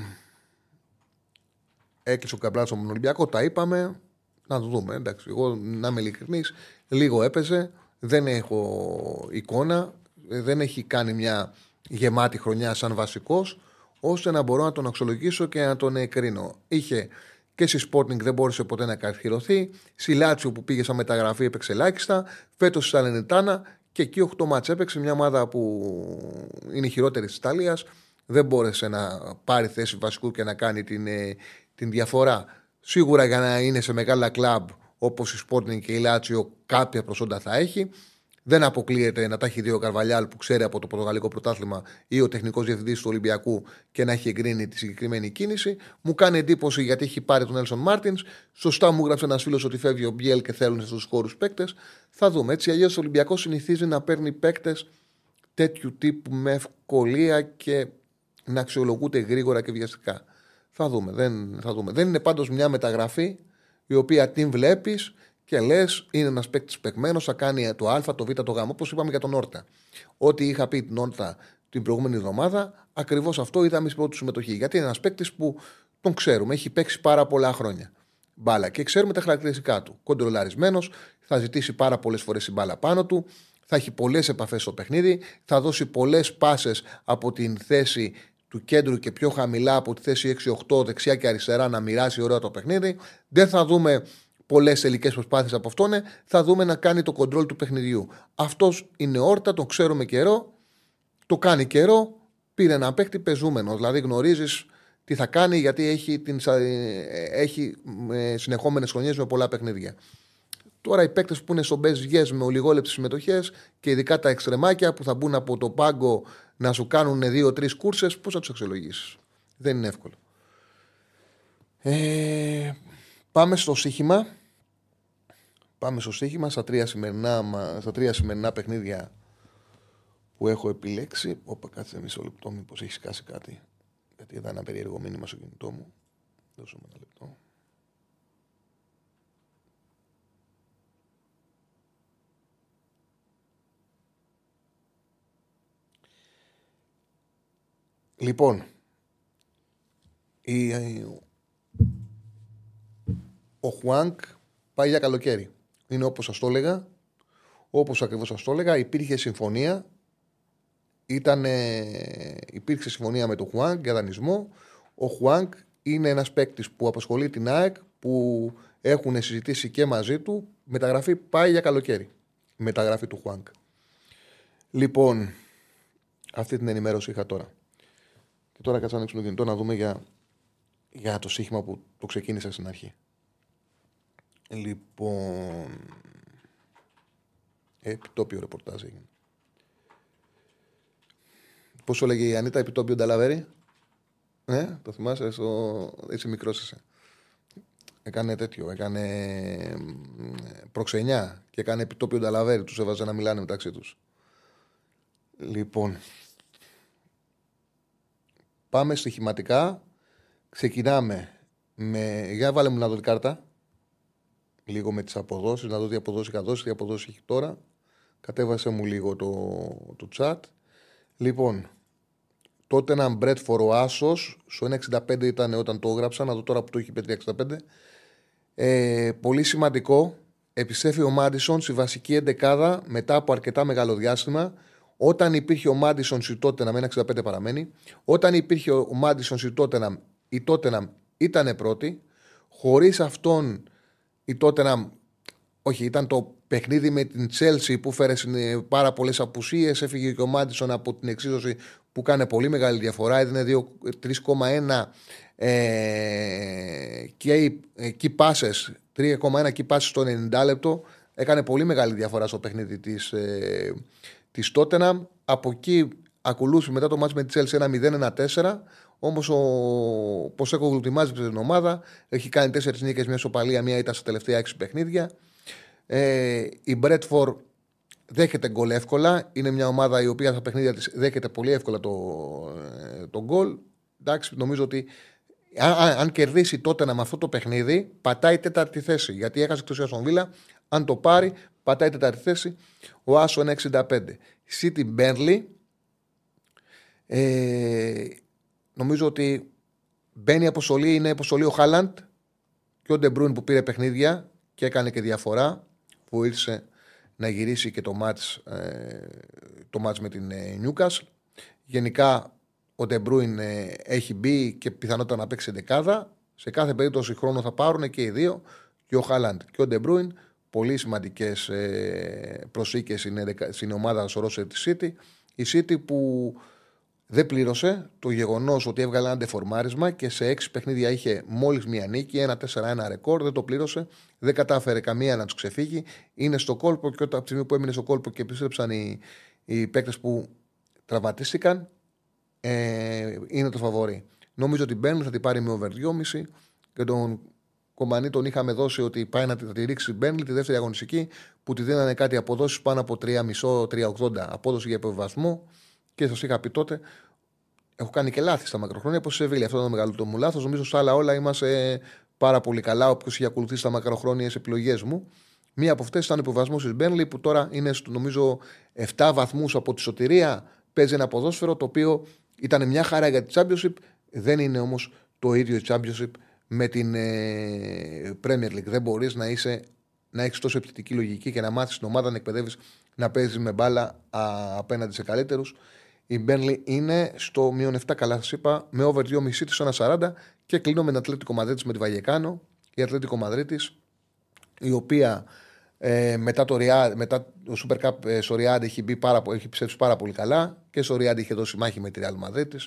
S1: έκλεισε ο Καμπλάτσο με τον Ολυμπιακό, τα είπαμε. Να το δούμε. Εντάξει, εγώ να είμαι ειλικρινής, λίγο έπαιζε. Δεν έχω εικόνα. Δεν έχει κάνει μια γεμάτη χρονιά σαν βασικός, ώστε να μπορώ να τον αξιολογήσω και να τον εκρίνω. Είχε και στη Sporting δεν μπόρεσε ποτέ να καθιερωθεί. Στη Λάτσιο που πήγε σαν μεταγραφή έπαιξε ελάχιστα. Φέτος στη Σαλενιτάνα και εκεί 8 μάτς έπαιξε. Μια ομάδα που είναι η χειρότερη της Ιταλίας. Δεν μπόρεσε να πάρει θέση βασικού και να κάνει την, ε, την διαφορά. Σίγουρα για να είναι σε μεγάλα κλαμπ όπως η Sporting και η Λάτσιο κάποια προσόντα θα έχει. Δεν αποκλείεται να τα έχει δει ο Καρβαλιάλ που ξέρει από το Πορτογαλικό πρωτάθλημα ή ο τεχνικός διευθυντής του Ολυμπιακού και να έχει εγκρίνει τη συγκεκριμένη κίνηση. Μου κάνει εντύπωση γιατί έχει πάρει τον Έλσον Μάρτινς. Σωστά μου γράψε ένας φίλος ότι φεύγει ο Μπιέλ και θέλουν στους χώρους παίκτες. Θα δούμε. Έτσι, αλλιώς ο Ολυμπιακός συνηθίζει να παίρνει παίκτες τέτοιου τύπου με ευκολία και να αξιολογούνται γρήγορα και βιαστικά. Θα δούμε. Δεν, θα δούμε. δεν είναι πάντως μια μεταγραφή η οποία την βλέπεις και λες, είναι ένας παίκτης παιγμένο, θα κάνει το Α, το Β, το Γ. Όπως είπαμε για τον Όρτα. Ό,τι είχα πει την Όρτα την προηγούμενη εβδομάδα, ακριβώς αυτό είδαμε στην πρώτη συμμετοχή. Γιατί είναι ένας παίκτης που τον ξέρουμε, έχει παίξει πάρα πολλά χρόνια μπάλα και ξέρουμε τα χαρακτηριστικά του. Κοντρολαρισμένος, θα ζητήσει πάρα πολλές φορές την μπάλα πάνω του, θα έχει πολλές επαφές στο παιχνίδι, θα δώσει πολλές πάσες από την θέση του κέντρου και πιο χαμηλά από τη θέση 6-8 δεξιά και αριστερά να μοιράσει ωραία το παιχνίδι. Δεν θα δούμε πολλές τελικέ προσπάθειες από αυτόν, θα δούμε να κάνει το κοντρόλ του παιχνιδιού. Αυτός είναι όρτα, τον ξέρουμε καιρό, το κάνει καιρό, πήρε ένα παίκτη πεζούμενος. Δηλαδή γνωρίζεις τι θα κάνει γιατί έχει, την, έχει συνεχόμενες χρονιές με πολλά παιχνίδια. Τώρα οι παίκτες που είναι στο μπεζιέ με ολιγόλεπτες συμμετοχές και ειδικά τα εξτρεμάκια που θα μπουν από το πάγκο να σου κάνουν δύο-τρεις κούρσε, πώς θα τους αξιολογήσεις; Δεν είναι εύκολο. Ε, πάμε στο στοίχημα. Πάμε στο στοίχημα στα τρία σημερινά, στα τρία σημερινά παιχνίδια που έχω επιλέξει. Όπα, κάτσε μισό λεπτό, μήπως έχεις σκάσει κάτι. Γιατί είδα ένα περίεργο μήνυμα στο κινητό μου. Δώσε μου ένα λεπτό. Λοιπόν, η, ο Χουάνκ πάει για καλοκαίρι είναι όπως σας το έλεγα, όπως ακριβώς σας το έλεγα, υπήρχε συμφωνία, ήταν, υπήρξε συμφωνία με τον Χουάνκ για δανεισμό. Ο Χουάνκ είναι ένας παίκτης που απασχολεί την ΑΕΚ, που έχουν συζητήσει και μαζί του. Μεταγραφή πάει για καλοκαίρι. Μεταγραφή του Χουάνκ. Λοιπόν, αυτή την ενημέρωση είχα τώρα. Και τώρα κάτσα να ανοίξουμε το κινητό να δούμε για, για το σύγχυμα που το ξεκίνησα στην αρχή. Λοιπόν. Επιτόπιο ρεπορτάζ έγινε. Πώς έλεγε η Ανίτα, επιτόπιο Νταλαβέρι. Ναι, το θυμάσαι, στο... είσαι μικρός είσαι. Έκανε τέτοιο, έκανε προξενιά και έκανε επιτόπιο Νταλαβέρι. Τους έβαζε να μιλάνε μεταξύ τους. Λοιπόν. Πάμε στοιχηματικά. Ξεκινάμε με. Για βάλε μου να δω την κάρτα. Λίγο με τις αποδόσεις, να δω τι αποδόσεις είχα δώσει, τι αποδόσεις έχει τώρα. Κατέβασε μου λίγο το, το chat. Λοιπόν, τότε ένα Μπρέτφορ ο Άσο, στο 1,65 ήταν όταν το έγραψα, να δω τώρα που το έχει 5,65. Ε, πολύ σημαντικό, επιστρέφει ο Μάντισον στη βασική εντεκάδα μετά από αρκετά μεγάλο διάστημα. Όταν υπήρχε ο Μάντισον στη Τότεναμ, 1,65 παραμένει. Όταν υπήρχε ο Μάντισον στη Τότεναμ, η Τότεναμ ήταν πρώτη. Χωρίς αυτόν η Τότεναμ, όχι, ήταν το παιχνίδι με την Τσέλσι που φέρε πάρα πολλές απουσίες. Έφυγε και ο Μάντισον από την εξίσωση που κάνει πολύ μεγάλη διαφορά. Έδινε 3,1 ε, key passes, 3,1 key passes στο 90 λεπτό. Έκανε πολύ μεγάλη διαφορά στο παιχνίδι της ε, της Tottenham. Από εκεί ακολούθησε μετά το μάτς με τη Chelsea ένα 0-1-4. Όμως ο Ποσέκο γλουτιμάζει την ομάδα. Έχει κάνει τέσσερις νίκες, μια σοπαλία, μία ήταν στα τελευταία έξι παιχνίδια. Ε, η Μπρέτφορ δέχεται γκολ εύκολα. Είναι μια ομάδα η οποία στα παιχνίδια της δέχεται πολύ εύκολα το, ε, το γκολ. Εντάξει, νομίζω ότι αν, αν κερδίσει τότε με αυτό το παιχνίδι, πατάει τέταρτη θέση. Γιατί έχασε εκτό στον Βίλα. Αν το πάρει, πατάει τέταρτη θέση. Ο άσος είναι 65. City Burnley. Ε, νομίζω ότι μπαίνει αποστολή, είναι αποστολή ο Χάλαντ και ο Ντεμπρούιν που πήρε παιχνίδια και έκανε και διαφορά. Βοήθησε να γυρίσει και το μάτς, ε, το μάτς με την Νιούκαστλ. Ε, Γενικά ο Ντεμπρούιν ε, έχει μπει και πιθανότατα να παίξει εντεκάδα. Σε κάθε περίπτωση χρόνο θα πάρουν και οι δύο, και ο Χάλαντ και ο Ντεμπρούιν. Πολύ σημαντικές προσθήκες στην ομάδα Σορόσο της City. Η City που δεν πλήρωσε το γεγονός ότι έβγαλε ένα ντεφορμάρισμα και σε έξι παιχνίδια είχε μόλις μία νίκη, ένα 4-1 ρεκόρ. Δεν το πλήρωσε. Δεν κατάφερε καμία να τους ξεφύγει. Είναι στο κόλπο και όταν από τη στιγμή που έμεινε στο κόλπο και επιστρέψαν οι, οι παίκτες που τραυματίστηκαν, ε, είναι το φαβορή. Νομίζω ότι η θα την πάρει με over 2,5 και τον Κομπανί τον είχαμε δώσει ότι πάει να τη ρίξει Μπέρνλι τη δεύτερη αγωνιστική που τη δίνανε κάτι αποδόσεις πάνω από 3,5-3,80 απόδοση για υποβασμό και σας είχα πει τότε, έχω κάνει και λάθη στα μακροχρόνια όπω σε Σεβίλη. Αυτό ήταν το μεγαλύτερο μου λάθος. Νομίζω στα άλλα όλα είμαστε πάρα πολύ καλά. Όποιος έχει ακολουθήσει τα μακροχρόνιες επιλογές μου. Μία από αυτές ήταν ο υποβασμός της Μπέρνλι που τώρα είναι στο, νομίζω 7 βαθμούς από τη σωτηρία. Παίζει ένα ποδόσφαιρο το οποίο ήταν μια χαρά για τη Championship. Δεν είναι όμως το ίδιο η Championship με την ε, Premier League. Δεν μπορείς να είσαι να έχεις τόσο επιθετική λογική και να μάθεις την ομάδα να εκπαιδεύεις να παίζει με μπάλα α, απέναντι σε καλύτερους. Η Μπέρνλι είναι στο μείον 7, καλά σας είπα, με over 2,5 της 1,40 και κλείνω με την Ατλέτικο Μαδρίτης με τη Βαγεκάνο. Η Ατλέτικο Μαδρίτης, η οποία ε, μετά, το Ριά, μετά το Super Cup ε, στο Ριάντ έχει, μπει πάρα, έχει ψεύσει πάρα πολύ καλά και στο Ριάντ είχε δώσει μάχη με τη Real Μαδρίτη.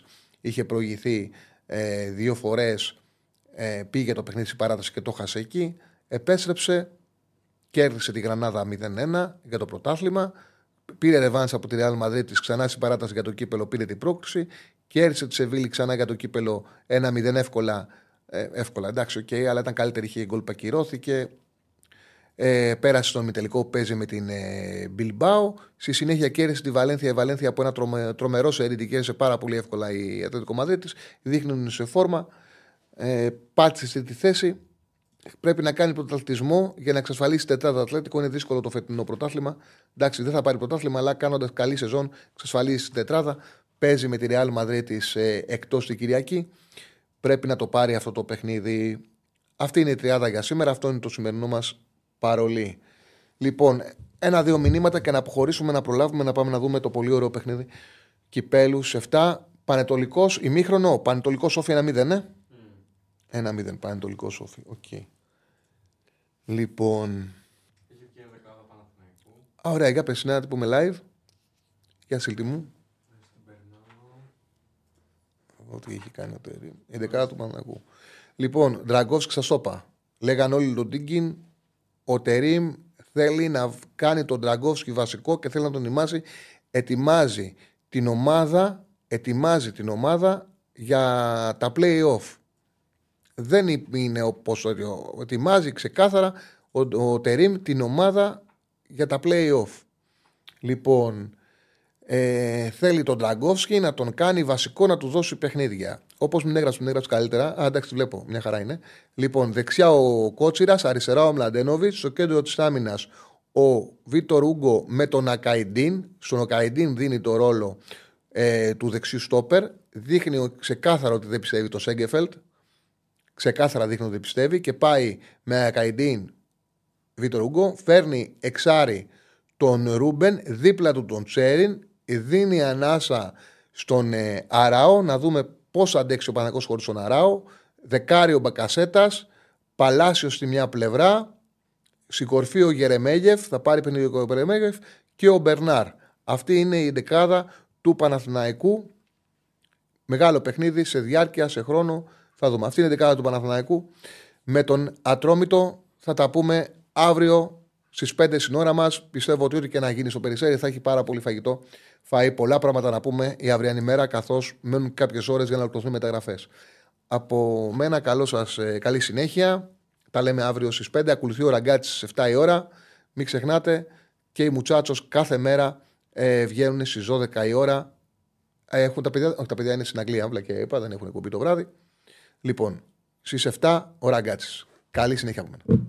S1: Είχε προηγηθεί ε, δύο φορές, ε, πήγε το παιχνίδι στην παράταση και το χάσε εκεί. Επέστρεψε, κέρδισε τη Γρανάδα 0-1 για το πρωτάθλημα. Πήρε ρεβάν από τη Real Madrid ξανά στην παράταση για το κύπελο, πήρε την πρόκληση. Κέρδισε τη Σεβίλη ξανά για το κύπελο 1-0 εύκολα. Ε, εύκολα, εντάξει, OK, okay, αλλά ήταν καλύτερη. Είχε γκολ που ακυρώθηκε. Ε, πέρασε στον ημιτελικό που παίζει με την ε, Bilbao. Στη συνέχεια κέρδισε τη Βαλένθια. Η Βαλένθια από ένα τρομε, τρομερό σερί την κέρδισε πάρα πολύ εύκολα η Ατλέτικο Μαδρίτης. Δείχνουν σε φόρμα. Ε, πάτησε στη θέση πρέπει να κάνει πρωταθλητισμό για να εξασφαλίσει τετράδα Ατλέτικο. Είναι δύσκολο το φετινό πρωτάθλημα. Εντάξει, δεν θα πάρει πρωτάθλημα, αλλά κάνοντας καλή σεζόν, εξασφαλίσει τετράδα. Παίζει με τη Real Madrid ε, εκτός την Κυριακή. Πρέπει να το πάρει αυτό το παιχνίδι. Αυτή είναι η τριάδα για σήμερα. Αυτό είναι το σημερινό μας παρολί. Λοιπόν, ένα-δύο μηνύματα και να αποχωρήσουμε να προλάβουμε να πάμε να δούμε το πολύ ωραίο παιχνίδι κυπέλους 7. Παναιτωλικός ημίχρονο. Παναιτωλικός ΟΦΗ 1-0, ναι. Ένα μηδέν. Παναιτωλικός ΟΦΗ. OK. Okay. Λοιπόν. Α, ωραία, για πες, να πούμε live. Για σύλλητη μου. Ό,τι έχει κάνει ο Τέρι. Η δεκάδα του Παναγού. Λοιπόν, Δραγκόφσκ Ξασόπα. Λέγαν όλοι τον Τίγκιν. ο Τερίμ θέλει να κάνει τον Τραγκόφσκι βασικό και θέλει να τον ετοιμάσει. Ετοιμάζει την ομάδα, ετοιμάζει την ομάδα για τα play-off. Δεν είναι όπως ετοιμάζει ξεκάθαρα ο, ο Τερίμ την ομάδα για τα play-off. Λοιπόν, ε, θέλει τον Τραγκόφσκι να τον κάνει βασικό να του δώσει παιχνίδια. Όπως μην έγραψε, μην έγραψε καλύτερα. Α, εντάξει, βλέπω, μια χαρά είναι. Λοιπόν, δεξιά ο Κότσιρας, αριστερά ο Μλαντένοβιτς, στο κέντρο της άμυνας ο Βίτορ Ούγκο με τον Ακαϊντίν. Στον Ακαϊντίν δίνει το ρόλο ε, του δεξιού στόπερ. Δείχνει ξεκάθαρα ότι δεν πιστεύει το Σέγκεφελτ. Ξεκάθαρα δείχνει ότι δεν πιστεύει και πάει με Ακαϊντίν Βίτορ Ούγκο. Φέρνει εξάρι τον Ρούμπεν, δίπλα του τον Τσέριν. Δίνει ανάσα στον ε, Αράο να δούμε πώς αντέξει ο Παναγό χωρίς τον Αράο. Δεκάριο Μπακασέτας. Παλάσιος στη μια πλευρά στην κορφή ο Γερεμέγεφ, θα πάρει παιχνίδι ο Γερεμέγεφ και ο Μπερνάρ. Αυτή είναι η δεκάδα του Παναθηναϊκού. Μεγάλο παιχνίδι σε διάρκεια, σε χρόνο. Θα δούμε. Αυτή είναι η δεκάδα του Παναθηναϊκού. Με τον Ατρόμητο θα τα πούμε αύριο στις 5 στην ώρα μας. Πιστεύω ότι ό,τι και να γίνει στο Περισσέρι θα έχει πάρα πολύ φαγητό. Φάει πολλά πράγματα να πούμε η αυριανή μέρα, καθώς μένουν κάποιες ώρες για να ολοκληρωθούν μεταγραφές. Από μένα, καλό σας, ε, καλή συνέχεια. Τα λέμε αύριο στις 5. Ακολουθεί ο Ραγκάτης στις 7 η ώρα. Μην ξεχνάτε και οι Μουτσάτσος κάθε μέρα ε, βγαίνουν στις 12 η ώρα. Ε, έχουν τα παιδιά, όχι, τα παιδιά είναι στην Αγγλία, άμπλα και είπα, δεν έχουν εκπομπή το βράδυ. Λοιπόν, στις 7 ο Ραγκάτη. Καλή συνέχεια από μένα.